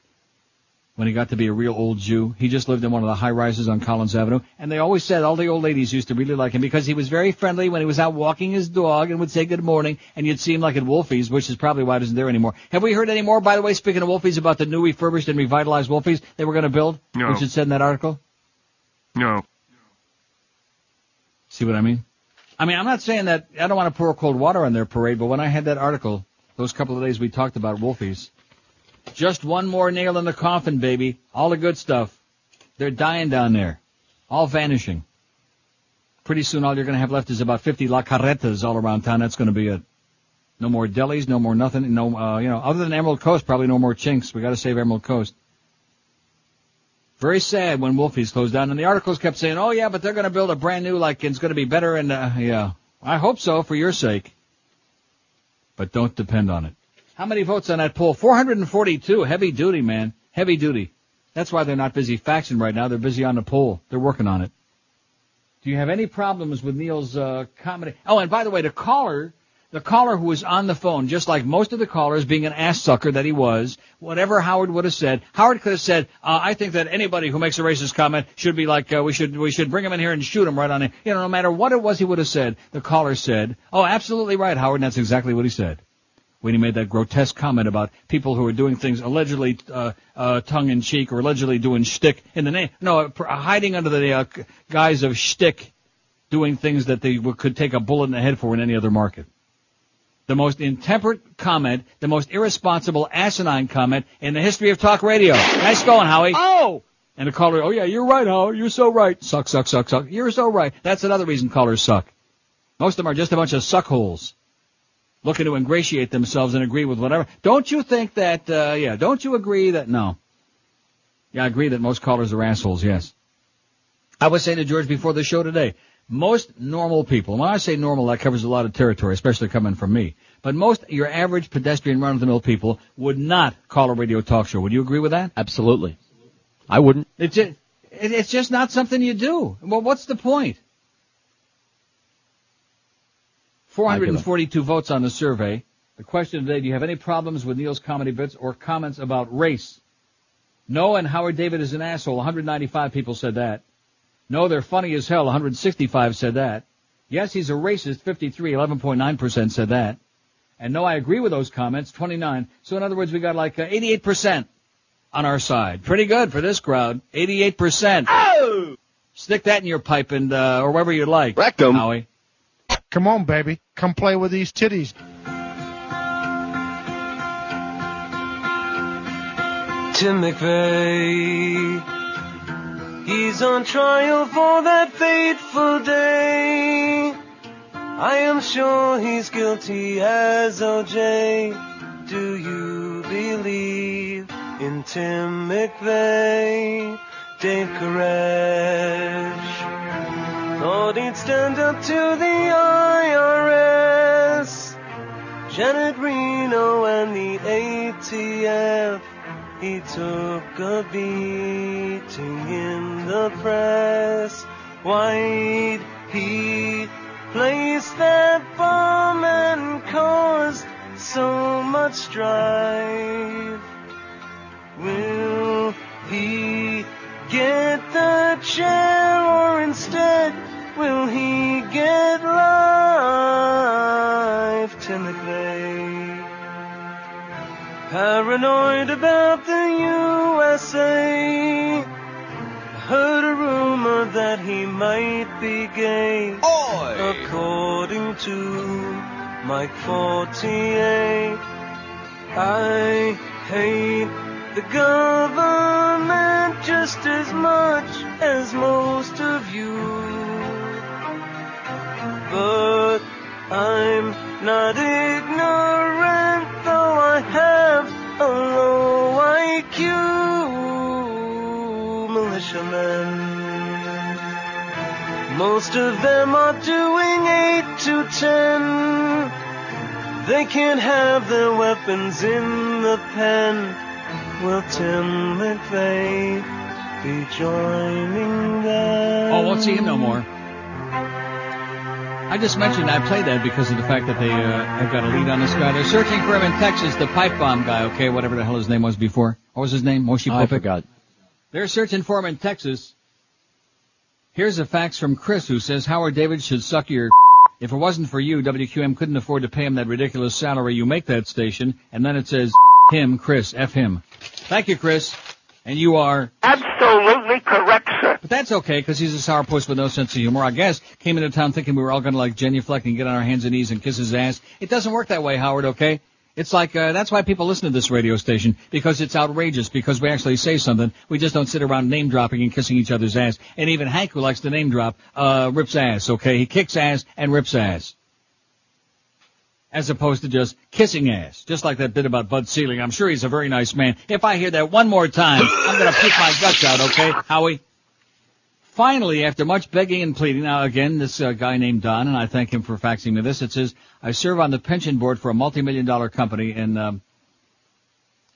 when he got to be a real old Jew. He just lived in one of the high rises on Collins Avenue, and they always said all the old ladies used to really like him because he was very friendly when he was out walking his dog and would say good morning, and you'd see him like at Wolfie's, which is probably why it isn't there anymore. Have we heard any more, by the way, speaking of Wolfie's, about the new refurbished and revitalized Wolfie's they were going to build, No. which it said in that article? No. See what I mean? I mean, I'm not saying that I don't want to pour cold water on their parade, but when I had that article, those couple of days we talked about Wolfies, just one more nail in the coffin, baby. All the good stuff. They're dying down there. All vanishing. Pretty soon all you're going to have left is about 50 La Carretas all around town. That's going to be it. No more delis, no more nothing, no, uh, you know, other than Emerald Coast, probably no more chinks. We got to save Emerald Coast. Very sad when Wolfie's closed down, and the articles kept saying, "Oh yeah, but they're going to build a brand new, like it's going to be better." And uh, yeah, I hope so for your sake, but don't depend on it. How many votes on that poll? 442. Heavy duty, man. Heavy duty. That's why they're not busy faxing right now. They're busy on the poll. They're working on it. Do you have any problems with Neil's uh, comedy? Oh, and by the way, the caller, the caller who was on the phone, just like most of the callers, being an ass sucker that he was, whatever Howard would have said, Howard could have said, uh, "I think that anybody who makes a racist comment should be like, uh, we should we should bring him in here and shoot him right on it." You know, no matter what it was, he would have said. The caller said, "Oh, absolutely right, Howard," and that's exactly what he said when he made that grotesque comment about people who are doing things allegedly uh, uh, tongue in cheek or allegedly doing shtick in the name, no, uh, hiding under the uh, guise of shtick, doing things that they could take a bullet in the head for in any other market. The most intemperate comment, the most irresponsible, asinine comment in the history of talk radio. Nice going, Howie. Oh! And the caller, oh yeah, you're right, Howard. You're so right. Suck, suck, suck, suck. You're so right. That's another reason callers suck. Most of them are just a bunch of suckholes looking to ingratiate themselves and agree with whatever. Don't you think that, uh, yeah, don't you agree that, no. Yeah, I agree that most callers are assholes, yes. I was saying to George before the show today, most normal people, and when I say normal, that covers a lot of territory, especially coming from me, but most, your average pedestrian run-of-the-mill people would not call a radio talk show. Would you agree with that? Absolutely. I wouldn't. It's just, it, it's just not something you do. Well, what's the point? 442 votes on the survey. The question today, do you have any problems with Neil's comedy bits or comments about race? No, and Howard David is an asshole. 195 people said that. No, they're funny as hell. 165 said that. Yes, he's a racist. 53, 11.9% said that. And no, I agree with those comments. 29. So in other words, we got like uh, 88% on our side. Pretty good for this crowd. 88%. Oh! Stick that in your pipe and, uh, or wherever you like. Rectum. Howie. Come on, baby. Come play with these titties. Tim McVeigh. He's on trial for that fateful day. I am sure he's guilty as OJ. Do you believe in Tim McVeigh? Dave Koresh thought he'd stand up to the IRS. Janet Reno and the ATF. He took a beating in the press. Why'd he place that bomb and cause so much strife? Will he get the chair or instead will he get life? the grave. Paranoid about the USA. Heard a rumor that he might be gay. According to Mike Fortier. I hate the government just as much as most of you. But I'm not ignorant, though I have a low IQ. Militiamen. Most of them are doing 8 to 10. They can't have their weapons in the pen. Will Tim McVeigh be joining them? Oh, won't see him no more. I just mentioned I played that because of the fact that they uh, have got a lead on this guy. They're searching for him in Texas, the pipe bomb guy, okay, whatever the hell his name was before. What was his name? Moshe I Puppet? forgot. They're searching for him in Texas. Here's a fax from Chris who says Howard David should suck your (laughs) if it wasn't for you, WQAM couldn't afford to pay him that ridiculous salary you make that station. And then it says him, Chris, F him. Thank you, Chris. And you are Absolutely correct, sir. But that's okay, because he's a sourpuss with no sense of humor. I guess came into town thinking we were all going to like genuflect and get on our hands and knees and kiss his ass. It doesn't work that way, Howard. Okay? It's like uh, that's why people listen to this radio station because it's outrageous. Because we actually say something. We just don't sit around name dropping and kissing each other's ass. And even Hank, who likes to name drop, uh, rips ass. Okay? He kicks ass and rips ass. As opposed to just kissing ass. Just like that bit about Bud Selig. I'm sure he's a very nice man. If I hear that one more time, I'm gonna puke my guts out, okay, Howie? Finally, after much begging and pleading, now again, this uh, guy named Don, and I thank him for faxing me this, it says, I serve on the pension board for a multi-million dollar company in, um,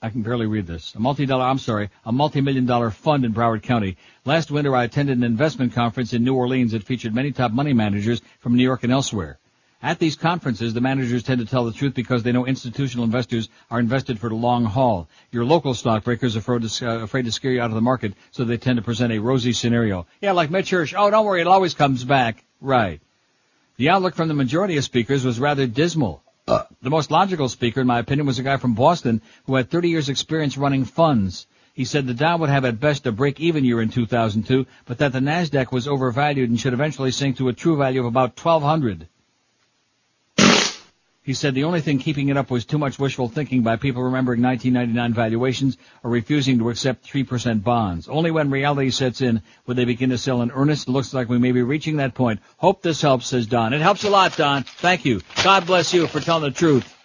I can barely read this. A multi-dollar, I'm sorry, a multi-million dollar fund in Broward County. Last winter I attended an investment conference in New Orleans that featured many top money managers from New York and elsewhere. At these conferences, the managers tend to tell the truth because they know institutional investors are invested for the long haul. Your local stockbrokers are afraid to, uh, afraid to scare you out of the market, so they tend to present a rosy scenario. Yeah, like Mitch Hirsch. Oh, don't worry, it always comes back. Right. The outlook from the majority of speakers was rather dismal. The most logical speaker, in my opinion, was a guy from Boston who had 30 years experience running funds. He said the Dow would have at best a break-even year in 2002, but that the Nasdaq was overvalued and should eventually sink to a true value of about 1200. He said the only thing keeping it up was too much wishful thinking by people remembering 1999 valuations or refusing to accept 3% bonds. Only when reality sets in would they begin to sell in earnest. It looks like we may be reaching that point. Hope this helps, says Don. It helps a lot, Don. Thank you. God bless you for telling the truth.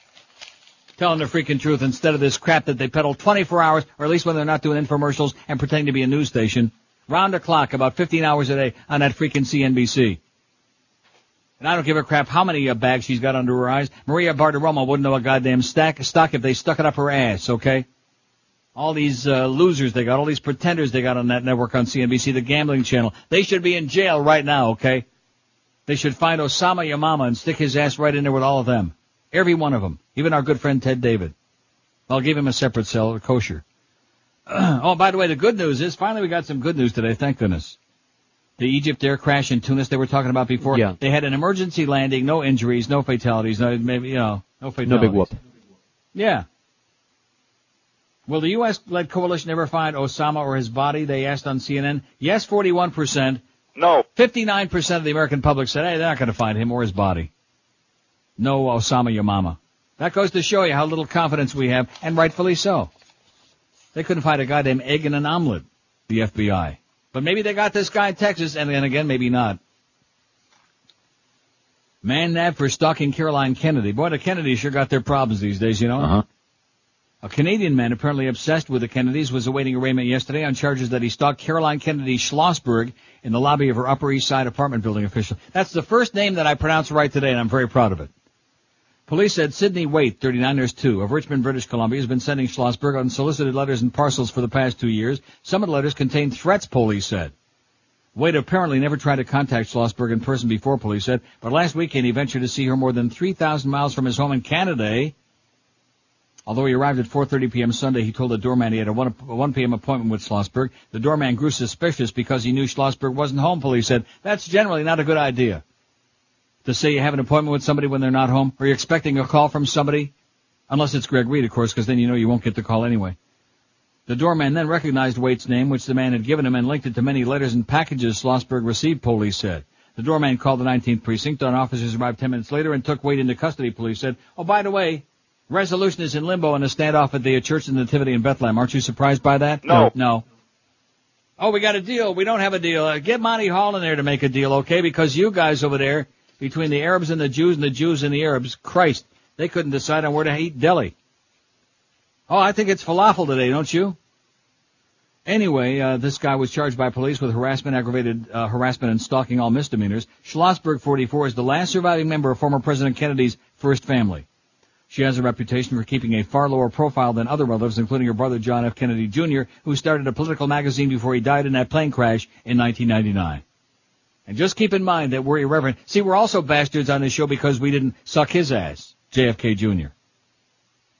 Telling the freaking truth instead of this crap that they peddle 24 hours, or at least when they're not doing infomercials and pretending to be a news station. Round the clock, about 15 hours a day on that freaking CNBC. And I don't give a crap how many uh, bags she's got under her eyes. Maria Bartiromo wouldn't know a goddamn stack stock if they stuck it up her ass, okay? All these uh, losers they got, all these pretenders they got on that network on CNBC, the gambling channel. They should be in jail right now, okay? They should find Osama Yamama and stick his ass right in there with all of them. Every one of them. Even our good friend Ted David. I'll give him a separate cell, kosher. (clears throat) oh, by the way, the good news is finally we got some good news today, thank goodness. The EgyptAir crash in Tunis they were talking about before. Yeah. They had an emergency landing, no injuries, no fatalities, no maybe you know, no fatalities. No big whoop. Yeah. Will the U.S.-led coalition ever find Osama or his body? They asked on CNN. Yes, 41%. No. 59% of the American public said, hey, they're not going to find him or his body. No Osama Yamama. That goes to show you how little confidence we have, and rightfully so. They couldn't find a goddamn egg in an omelet, the FBI. But maybe they got this guy in Texas, and then again, maybe not. Man nabbed for stalking Caroline Kennedy. Boy, the Kennedys sure got their problems these days, you know? Uh-huh. A Canadian man apparently obsessed with the Kennedys was awaiting arraignment yesterday on charges that he stalked Caroline Kennedy Schlossberg in the lobby of her Upper East Side apartment building official. That's the first name that I pronounced right today, and I'm very proud of it. Police said Sidney Waite, 39, there's two, of Richmond, British Columbia, has been sending Schlossberg unsolicited letters and parcels for the past two years. Some of the letters contained threats, police said. Waite apparently never tried to contact Schlossberg in person before, police said, but last weekend he ventured to see her more than 3,000 miles from his home in Canada. Although he arrived at 4.30 p.m. Sunday, he told the doorman he had a 1, a 1 p.m. appointment with Schlossberg. The doorman grew suspicious because he knew Schlossberg wasn't home, police said. That's generally not a good idea. To say you have an appointment with somebody when they're not home? Are you're expecting a call from somebody? Unless it's Greg Reed, of course, because then you know you won't get the call anyway. The doorman then recognized Waite's name, which the man had given him, and linked it to many letters and packages Schlossberg received, police said. The doorman called the 19th precinct. On officers arrived 10 minutes later and took Waite into custody, police said. Oh, by the way, resolution is in limbo in a standoff at the Church of the Nativity in Bethlehem. Aren't you surprised by that? No. No. Oh, we got a deal. We don't have a deal. Uh, get Monty Hall in there to make a deal, okay? Because you guys over there, between the Arabs and the Jews and the Jews and the Arabs, Christ, they couldn't decide on where to eat deli. Oh, I think it's falafel today, don't you? Anyway, uh, this guy was charged by police with harassment, aggravated uh, harassment, and stalking all misdemeanors. Schlossberg, 44, is the last surviving member of former President Kennedy's first family. She has a reputation for keeping a far lower profile than other relatives, including her brother John F. Kennedy Jr., who started a political magazine before he died in that plane crash in 1999. And just keep in mind that we're irreverent. See, we're also bastards on this show because we didn't suck his ass, JFK Jr.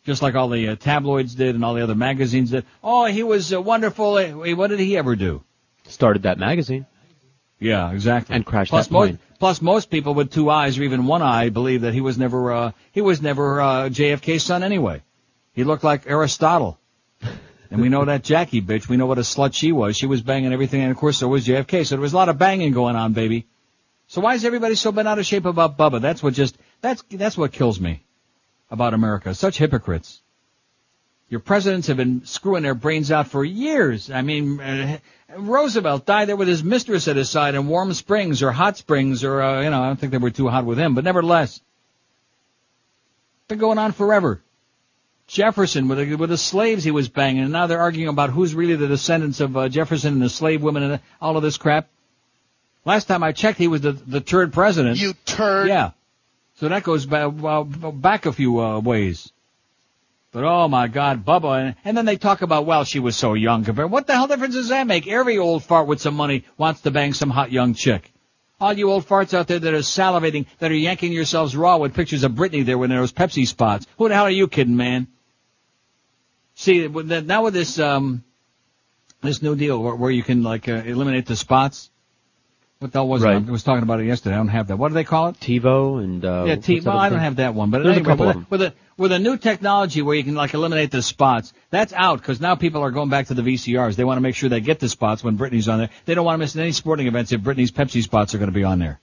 Just like all the uh, tabloids did and all the other magazines did. Oh, he was uh, wonderful. Wait, What did he ever do? Started that magazine. Yeah, exactly. And crashed plus that most, plane. plus most people with two eyes or even one eye believe that he was never uh, he was never uh, JFK's son anyway. He looked like Aristotle. And we know that Jackie bitch, we know what a slut she was. She was banging everything and of course there was JFK. So there was a lot of banging going on, baby. So why is everybody so bent out of shape about Bubba? That's what just that's that's what kills me about America. Such hypocrites. Your presidents have been screwing their brains out for years. I mean, uh, Roosevelt died there with his mistress at his side in Warm Springs or Hot Springs or, uh, you know, I don't think they were too hot with him, but nevertheless. Been going on forever. Jefferson with the, with the slaves he was banging, and now they're arguing about who's really the descendants of uh, Jefferson and the slave women and all of this crap. Last time I checked, he was the, the turd president. You turd. Yeah. So that goes back, well, back a few uh, ways. But oh my God, Bubba, and, and then they talk about, well, she was so young compared. What the hell difference does that make? Every old fart with some money wants to bang some hot young chick. All you old farts out there that are salivating, that are yanking yourselves raw with pictures of Britney there when there was Pepsi spots. Who the hell are you kidding, man? See, now with this, um, this new deal where, where you can like uh, eliminate the spots. What the hell was Right. it? I was talking about it yesterday. I don't have that. What do they call it? TiVo and uh, yeah, T. what's that Well, I don't have that one, but There's a anyway, couple with, of a, with a with a new technology where you can like eliminate the spots, that's out because now people are going back to the VCRs. They want to make sure they get the spots when Britney's on there. They don't want to miss any sporting events if Britney's Pepsi spots are going to be on there.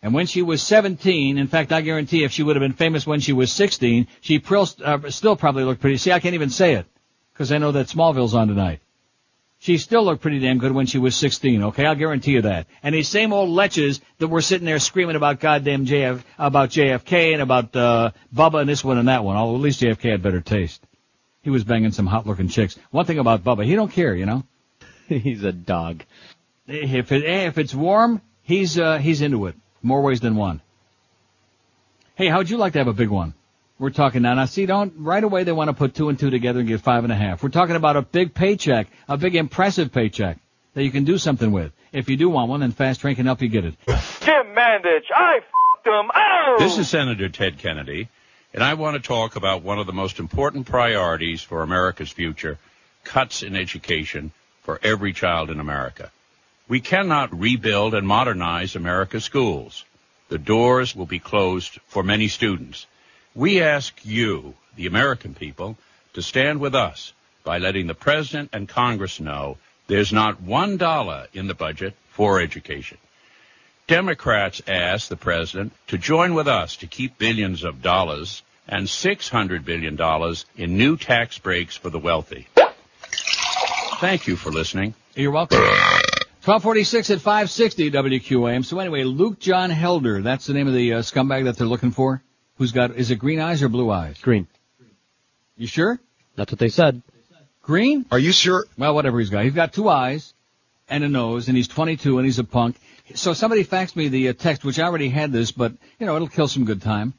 And when she was 17, in fact, I guarantee if she would have been famous when she was 16, she uh, still probably looked pretty. See, I can't even say it because I know that Smallville's on tonight. She still looked pretty damn good when she was 16, okay? I'll guarantee you that. And these same old leches that were sitting there screaming about goddamn JF, about JFK and about, uh, Bubba and this one and that one. Although at least JFK had better taste. He was banging some hot looking chicks. One thing about Bubba, he don't care, you know? (laughs) He's a dog. If it, if it's warm, he's, uh, he's into it. More ways than one. Hey, how'd you like to have a big one? We're talking now. Now see, don't, right away they want to put two and two together and get five and a half. We're talking about a big paycheck, a big impressive paycheck that you can do something with. If you do want one, then Fast Train can help you get it. Jim Mandich, I f***ed him. Oh! This is Senator Ted Kennedy, and I want to talk about one of the most important priorities for America's future, cuts in education for every child in America. We cannot rebuild and modernize America's schools. The doors will be closed for many students. We ask you, the American people, to stand with us by letting the President and Congress know there's not one dollar in the budget for education. Democrats ask the President to join with us to keep billions of dollars and $600 billion in new tax breaks for the wealthy. Thank you for listening. You're welcome. 1246 at 560 WQAM. So anyway, Luke John Helder, that's the name of the uh, scumbag that they're looking for. Who's got, is it green eyes or blue eyes? Green. You sure? That's what they said. Green? Are you sure? Well, whatever he's got. He's got two eyes and a nose, and he's 22, and he's a punk. So somebody faxed me the uh, text, which I already had this, but, you know, it'll kill some good time.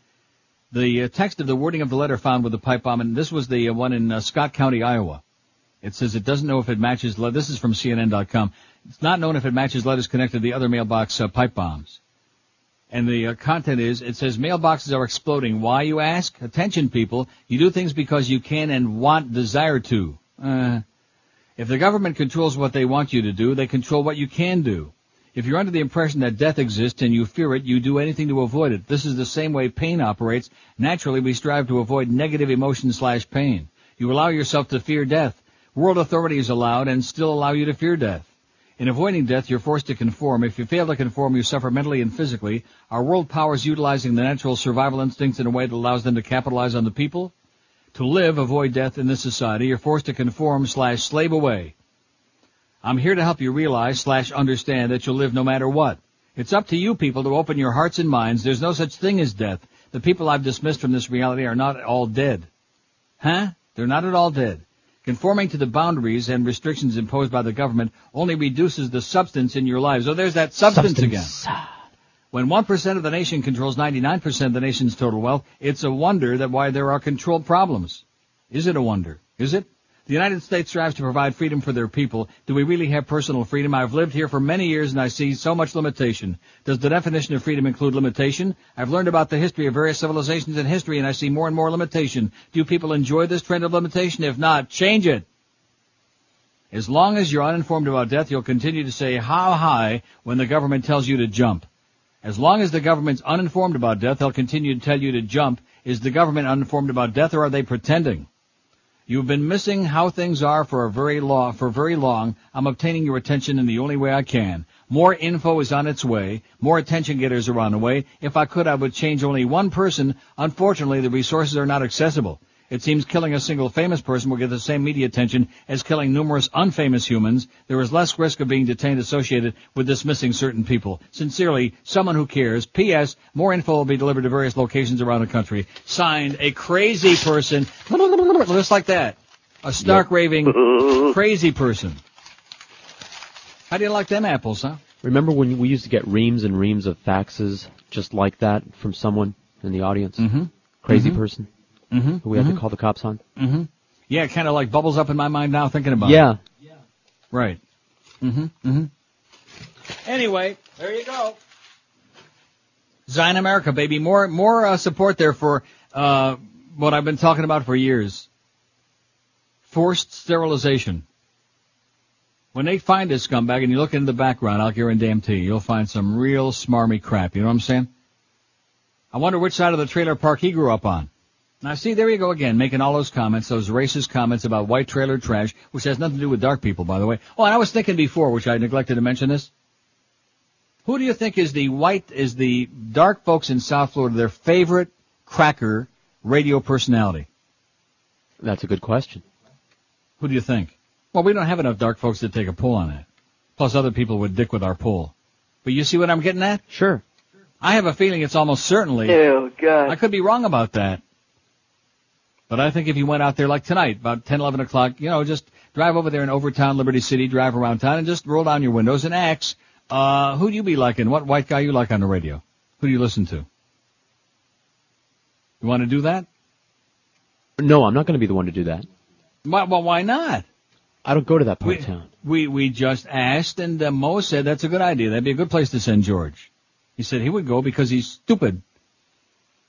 The uh, text of the wording of the letter found with the pipe bomb, and this was the uh, one in uh, Scott County, Iowa. It says it doesn't know if it matches, le- this is from CNN.com. It's not known if it matches letters connected to the other mailbox uh, pipe bombs. And the uh, content is, it says mailboxes are exploding. Why, you ask? Attention, people. You do things because you can and want, desire to. Uh, if the government controls what they want you to do, they control what you can do. If you're under the impression that death exists and you fear it, you do anything to avoid it. This is the same way pain operates. Naturally, we strive to avoid negative emotion slash pain. You allow yourself to fear death. World authorities allowed and still allow you to fear death. In avoiding death, you're forced to conform. If you fail to conform, you suffer mentally and physically. Our world powers utilizing the natural survival instincts in a way that allows them to capitalize on the people. To live, avoid death in this society, you're forced to conform slash slave away. I'm here to help you realize slash understand that you'll live no matter what. It's up to you people to open your hearts and minds. There's no such thing as death. The people I've dismissed from this reality are not all dead. Huh? They're not at all dead. Conforming to the boundaries and restrictions imposed by the government only reduces the substance in your lives. Oh, there's that substance, again. When 1% of the nation controls 99% of the nation's total wealth, it's a wonder that why there are control problems. Is it a wonder? Is it? The United States strives to provide freedom for their people. Do we really have personal freedom? I've lived here for many years and I see so much limitation. Does the definition of freedom include limitation? I've learned about the history of various civilizations in history and I see more and more limitation. Do people enjoy this trend of limitation? If not, change it. As long as you're uninformed about death, you'll continue to say how high when the government tells you to jump. As long as the government's uninformed about death, they'll continue to tell you to jump. Is the government uninformed about death or are they pretending? You've been missing how things are for a very long, for very long. I'm obtaining your attention in the only way I can. More info is on its way. More attention getters are on the way. If I could, I would change only one person. Unfortunately, the resources are not accessible. It seems killing a single famous person will get the same media attention as killing numerous unfamous humans. There is less risk of being detained associated with dismissing certain people. Sincerely, someone who cares. P.S. More info will be delivered to various locations around the country. Signed, a crazy person. (laughs) Just like that. A stark raving (laughs) crazy person. How do you like them apples, huh? Remember when we used to get reams and reams of faxes just like that from someone in the audience? Mm-hmm. Crazy Mhm. person Mm-hmm. who we had to call the cops on? Mm-hmm. Yeah, it kind of like bubbles up in my mind now thinking about it. Yeah. Right. Mm-hmm. Mm-hmm. Anyway, there you go. Zion America, baby. More, more uh, support there for uh, what I've been talking about for years. Forced sterilization. When they find this scumbag and you look into the background, I'll guarantee you'll find some real smarmy crap. You know what I'm saying? I wonder which side of the trailer park he grew up on. Now see, there you go again, making all those comments, those racist comments about white trailer trash, which has nothing to do with dark people, by the way. Oh, and I was thinking before, which I neglected to mention this. Who do you think is the white, is the dark folks in South Florida, their favorite cracker radio personality? That's a good question. Who do you think? Well, we don't have enough dark folks to take a poll on that. Plus other people would dick with our poll. But you see what I'm getting at? Sure. I have a feeling it's almost certainly. Ew, God. I could be wrong about that. But I think if you went out there like tonight, about 10, 11 o'clock, you know, just drive over there in Overtown, Liberty City, drive around town and just roll down your windows and ask, uh, who do you be liking? What white guy you like on the radio? Who do you listen to? You want to do that? No, I'm not going to be the one to do that. Why, well, why not? I don't go to that part We, of town. we, we just asked and uh, Mo said that's a good idea. That'd be a good place to send George. He said he would go because he's stupid.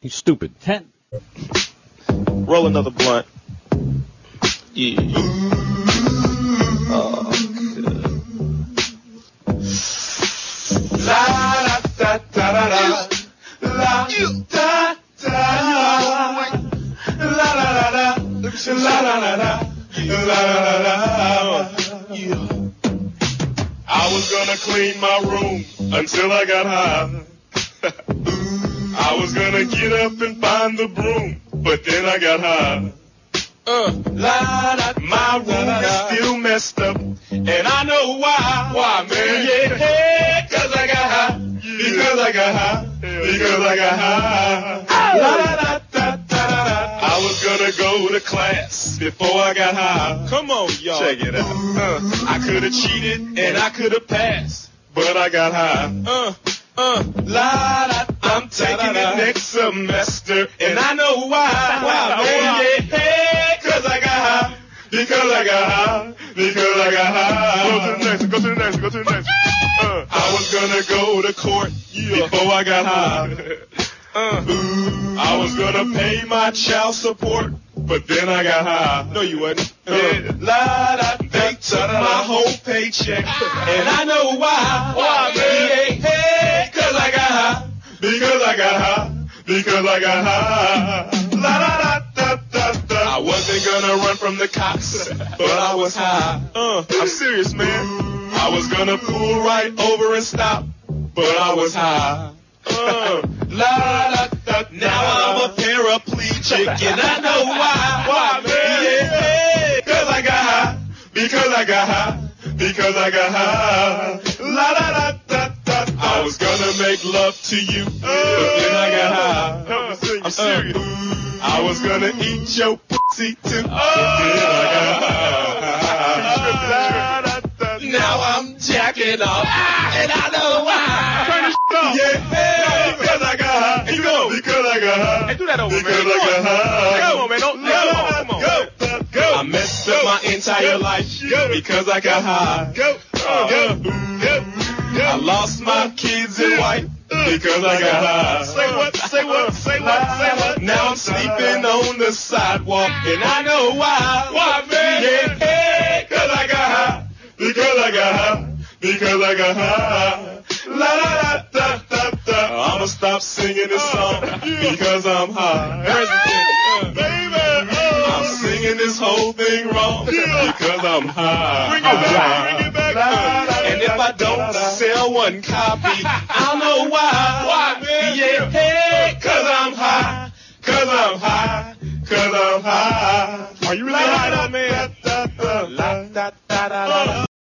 He's stupid. Ten. Roll another blunt. Yeah. La da da da da. La da da. La la la la. La la la la. La la la la. I was gonna clean my room until I got high. (laughs) I was gonna get up and find the broom, but then I got high. Uh, la, da, my room is still messed up, and I know why. Why, man? Yeah, cause I got high. Because I got high. Because I got high. La, da, da. I was gonna go to class before I got high. Come on, y'all. Check it out. Uh, I could have cheated and I could have passed, but I got high. Uh, uh, la, da, I'm taking it next semester, and I know why. Why, man? Yeah, cause I got high. Because I got high. Because I got high. Go to the next. Go to the next. Go to the next. Uh, I was gonna go to court before I got high. Uh, I was gonna pay my child support, but then I got high. No, you wasn't. Yeah. La, da, they took my whole paycheck, and I know why. Why, man? Yeah, hey, cause I got high. Because I got high. Because I got high. La da da da da da. I wasn't gonna run from the cops, but I was high. Uh, I'm serious, man. I was gonna pull right over and stop, but I was high. Uh, la da da. Now I'm a paraplegic, (laughs) and I know why. Why, man? Yeah, cause I got high. Because I got high. Because I got high. La da da da I was gonna make love to you, but then I got high. I'm serious. Uh, I was gonna eat your pussy too, but then I got high. Now I'm jacking off, and I know why. Turn this off. Yeah, because I got high. Hey, go. Because I got high. Hey, do that over, because man. I got high. Come on, man. Don't, no, on, come on. Go. Go. I messed up my entire life because I got high. Go, go, go. Uh, I lost my kids and wife because I got high. Say what? Say what? Say what? Say what? Now I'm sleeping on the sidewalk and I know why. Why, man? Yeah, hey, cause I got high. Because I got high. Because I got high. La la da da da. I'ma stop singing this song uh, because I'm high. Baby, oh. I'm singing this whole thing wrong because I'm high. Bring it back. Bring it back. One copy, I'll know why. Why, man? Yeah, hey, cause I'm high. Cause I'm high. Cause I'm high. Are you really high, man? La da da da.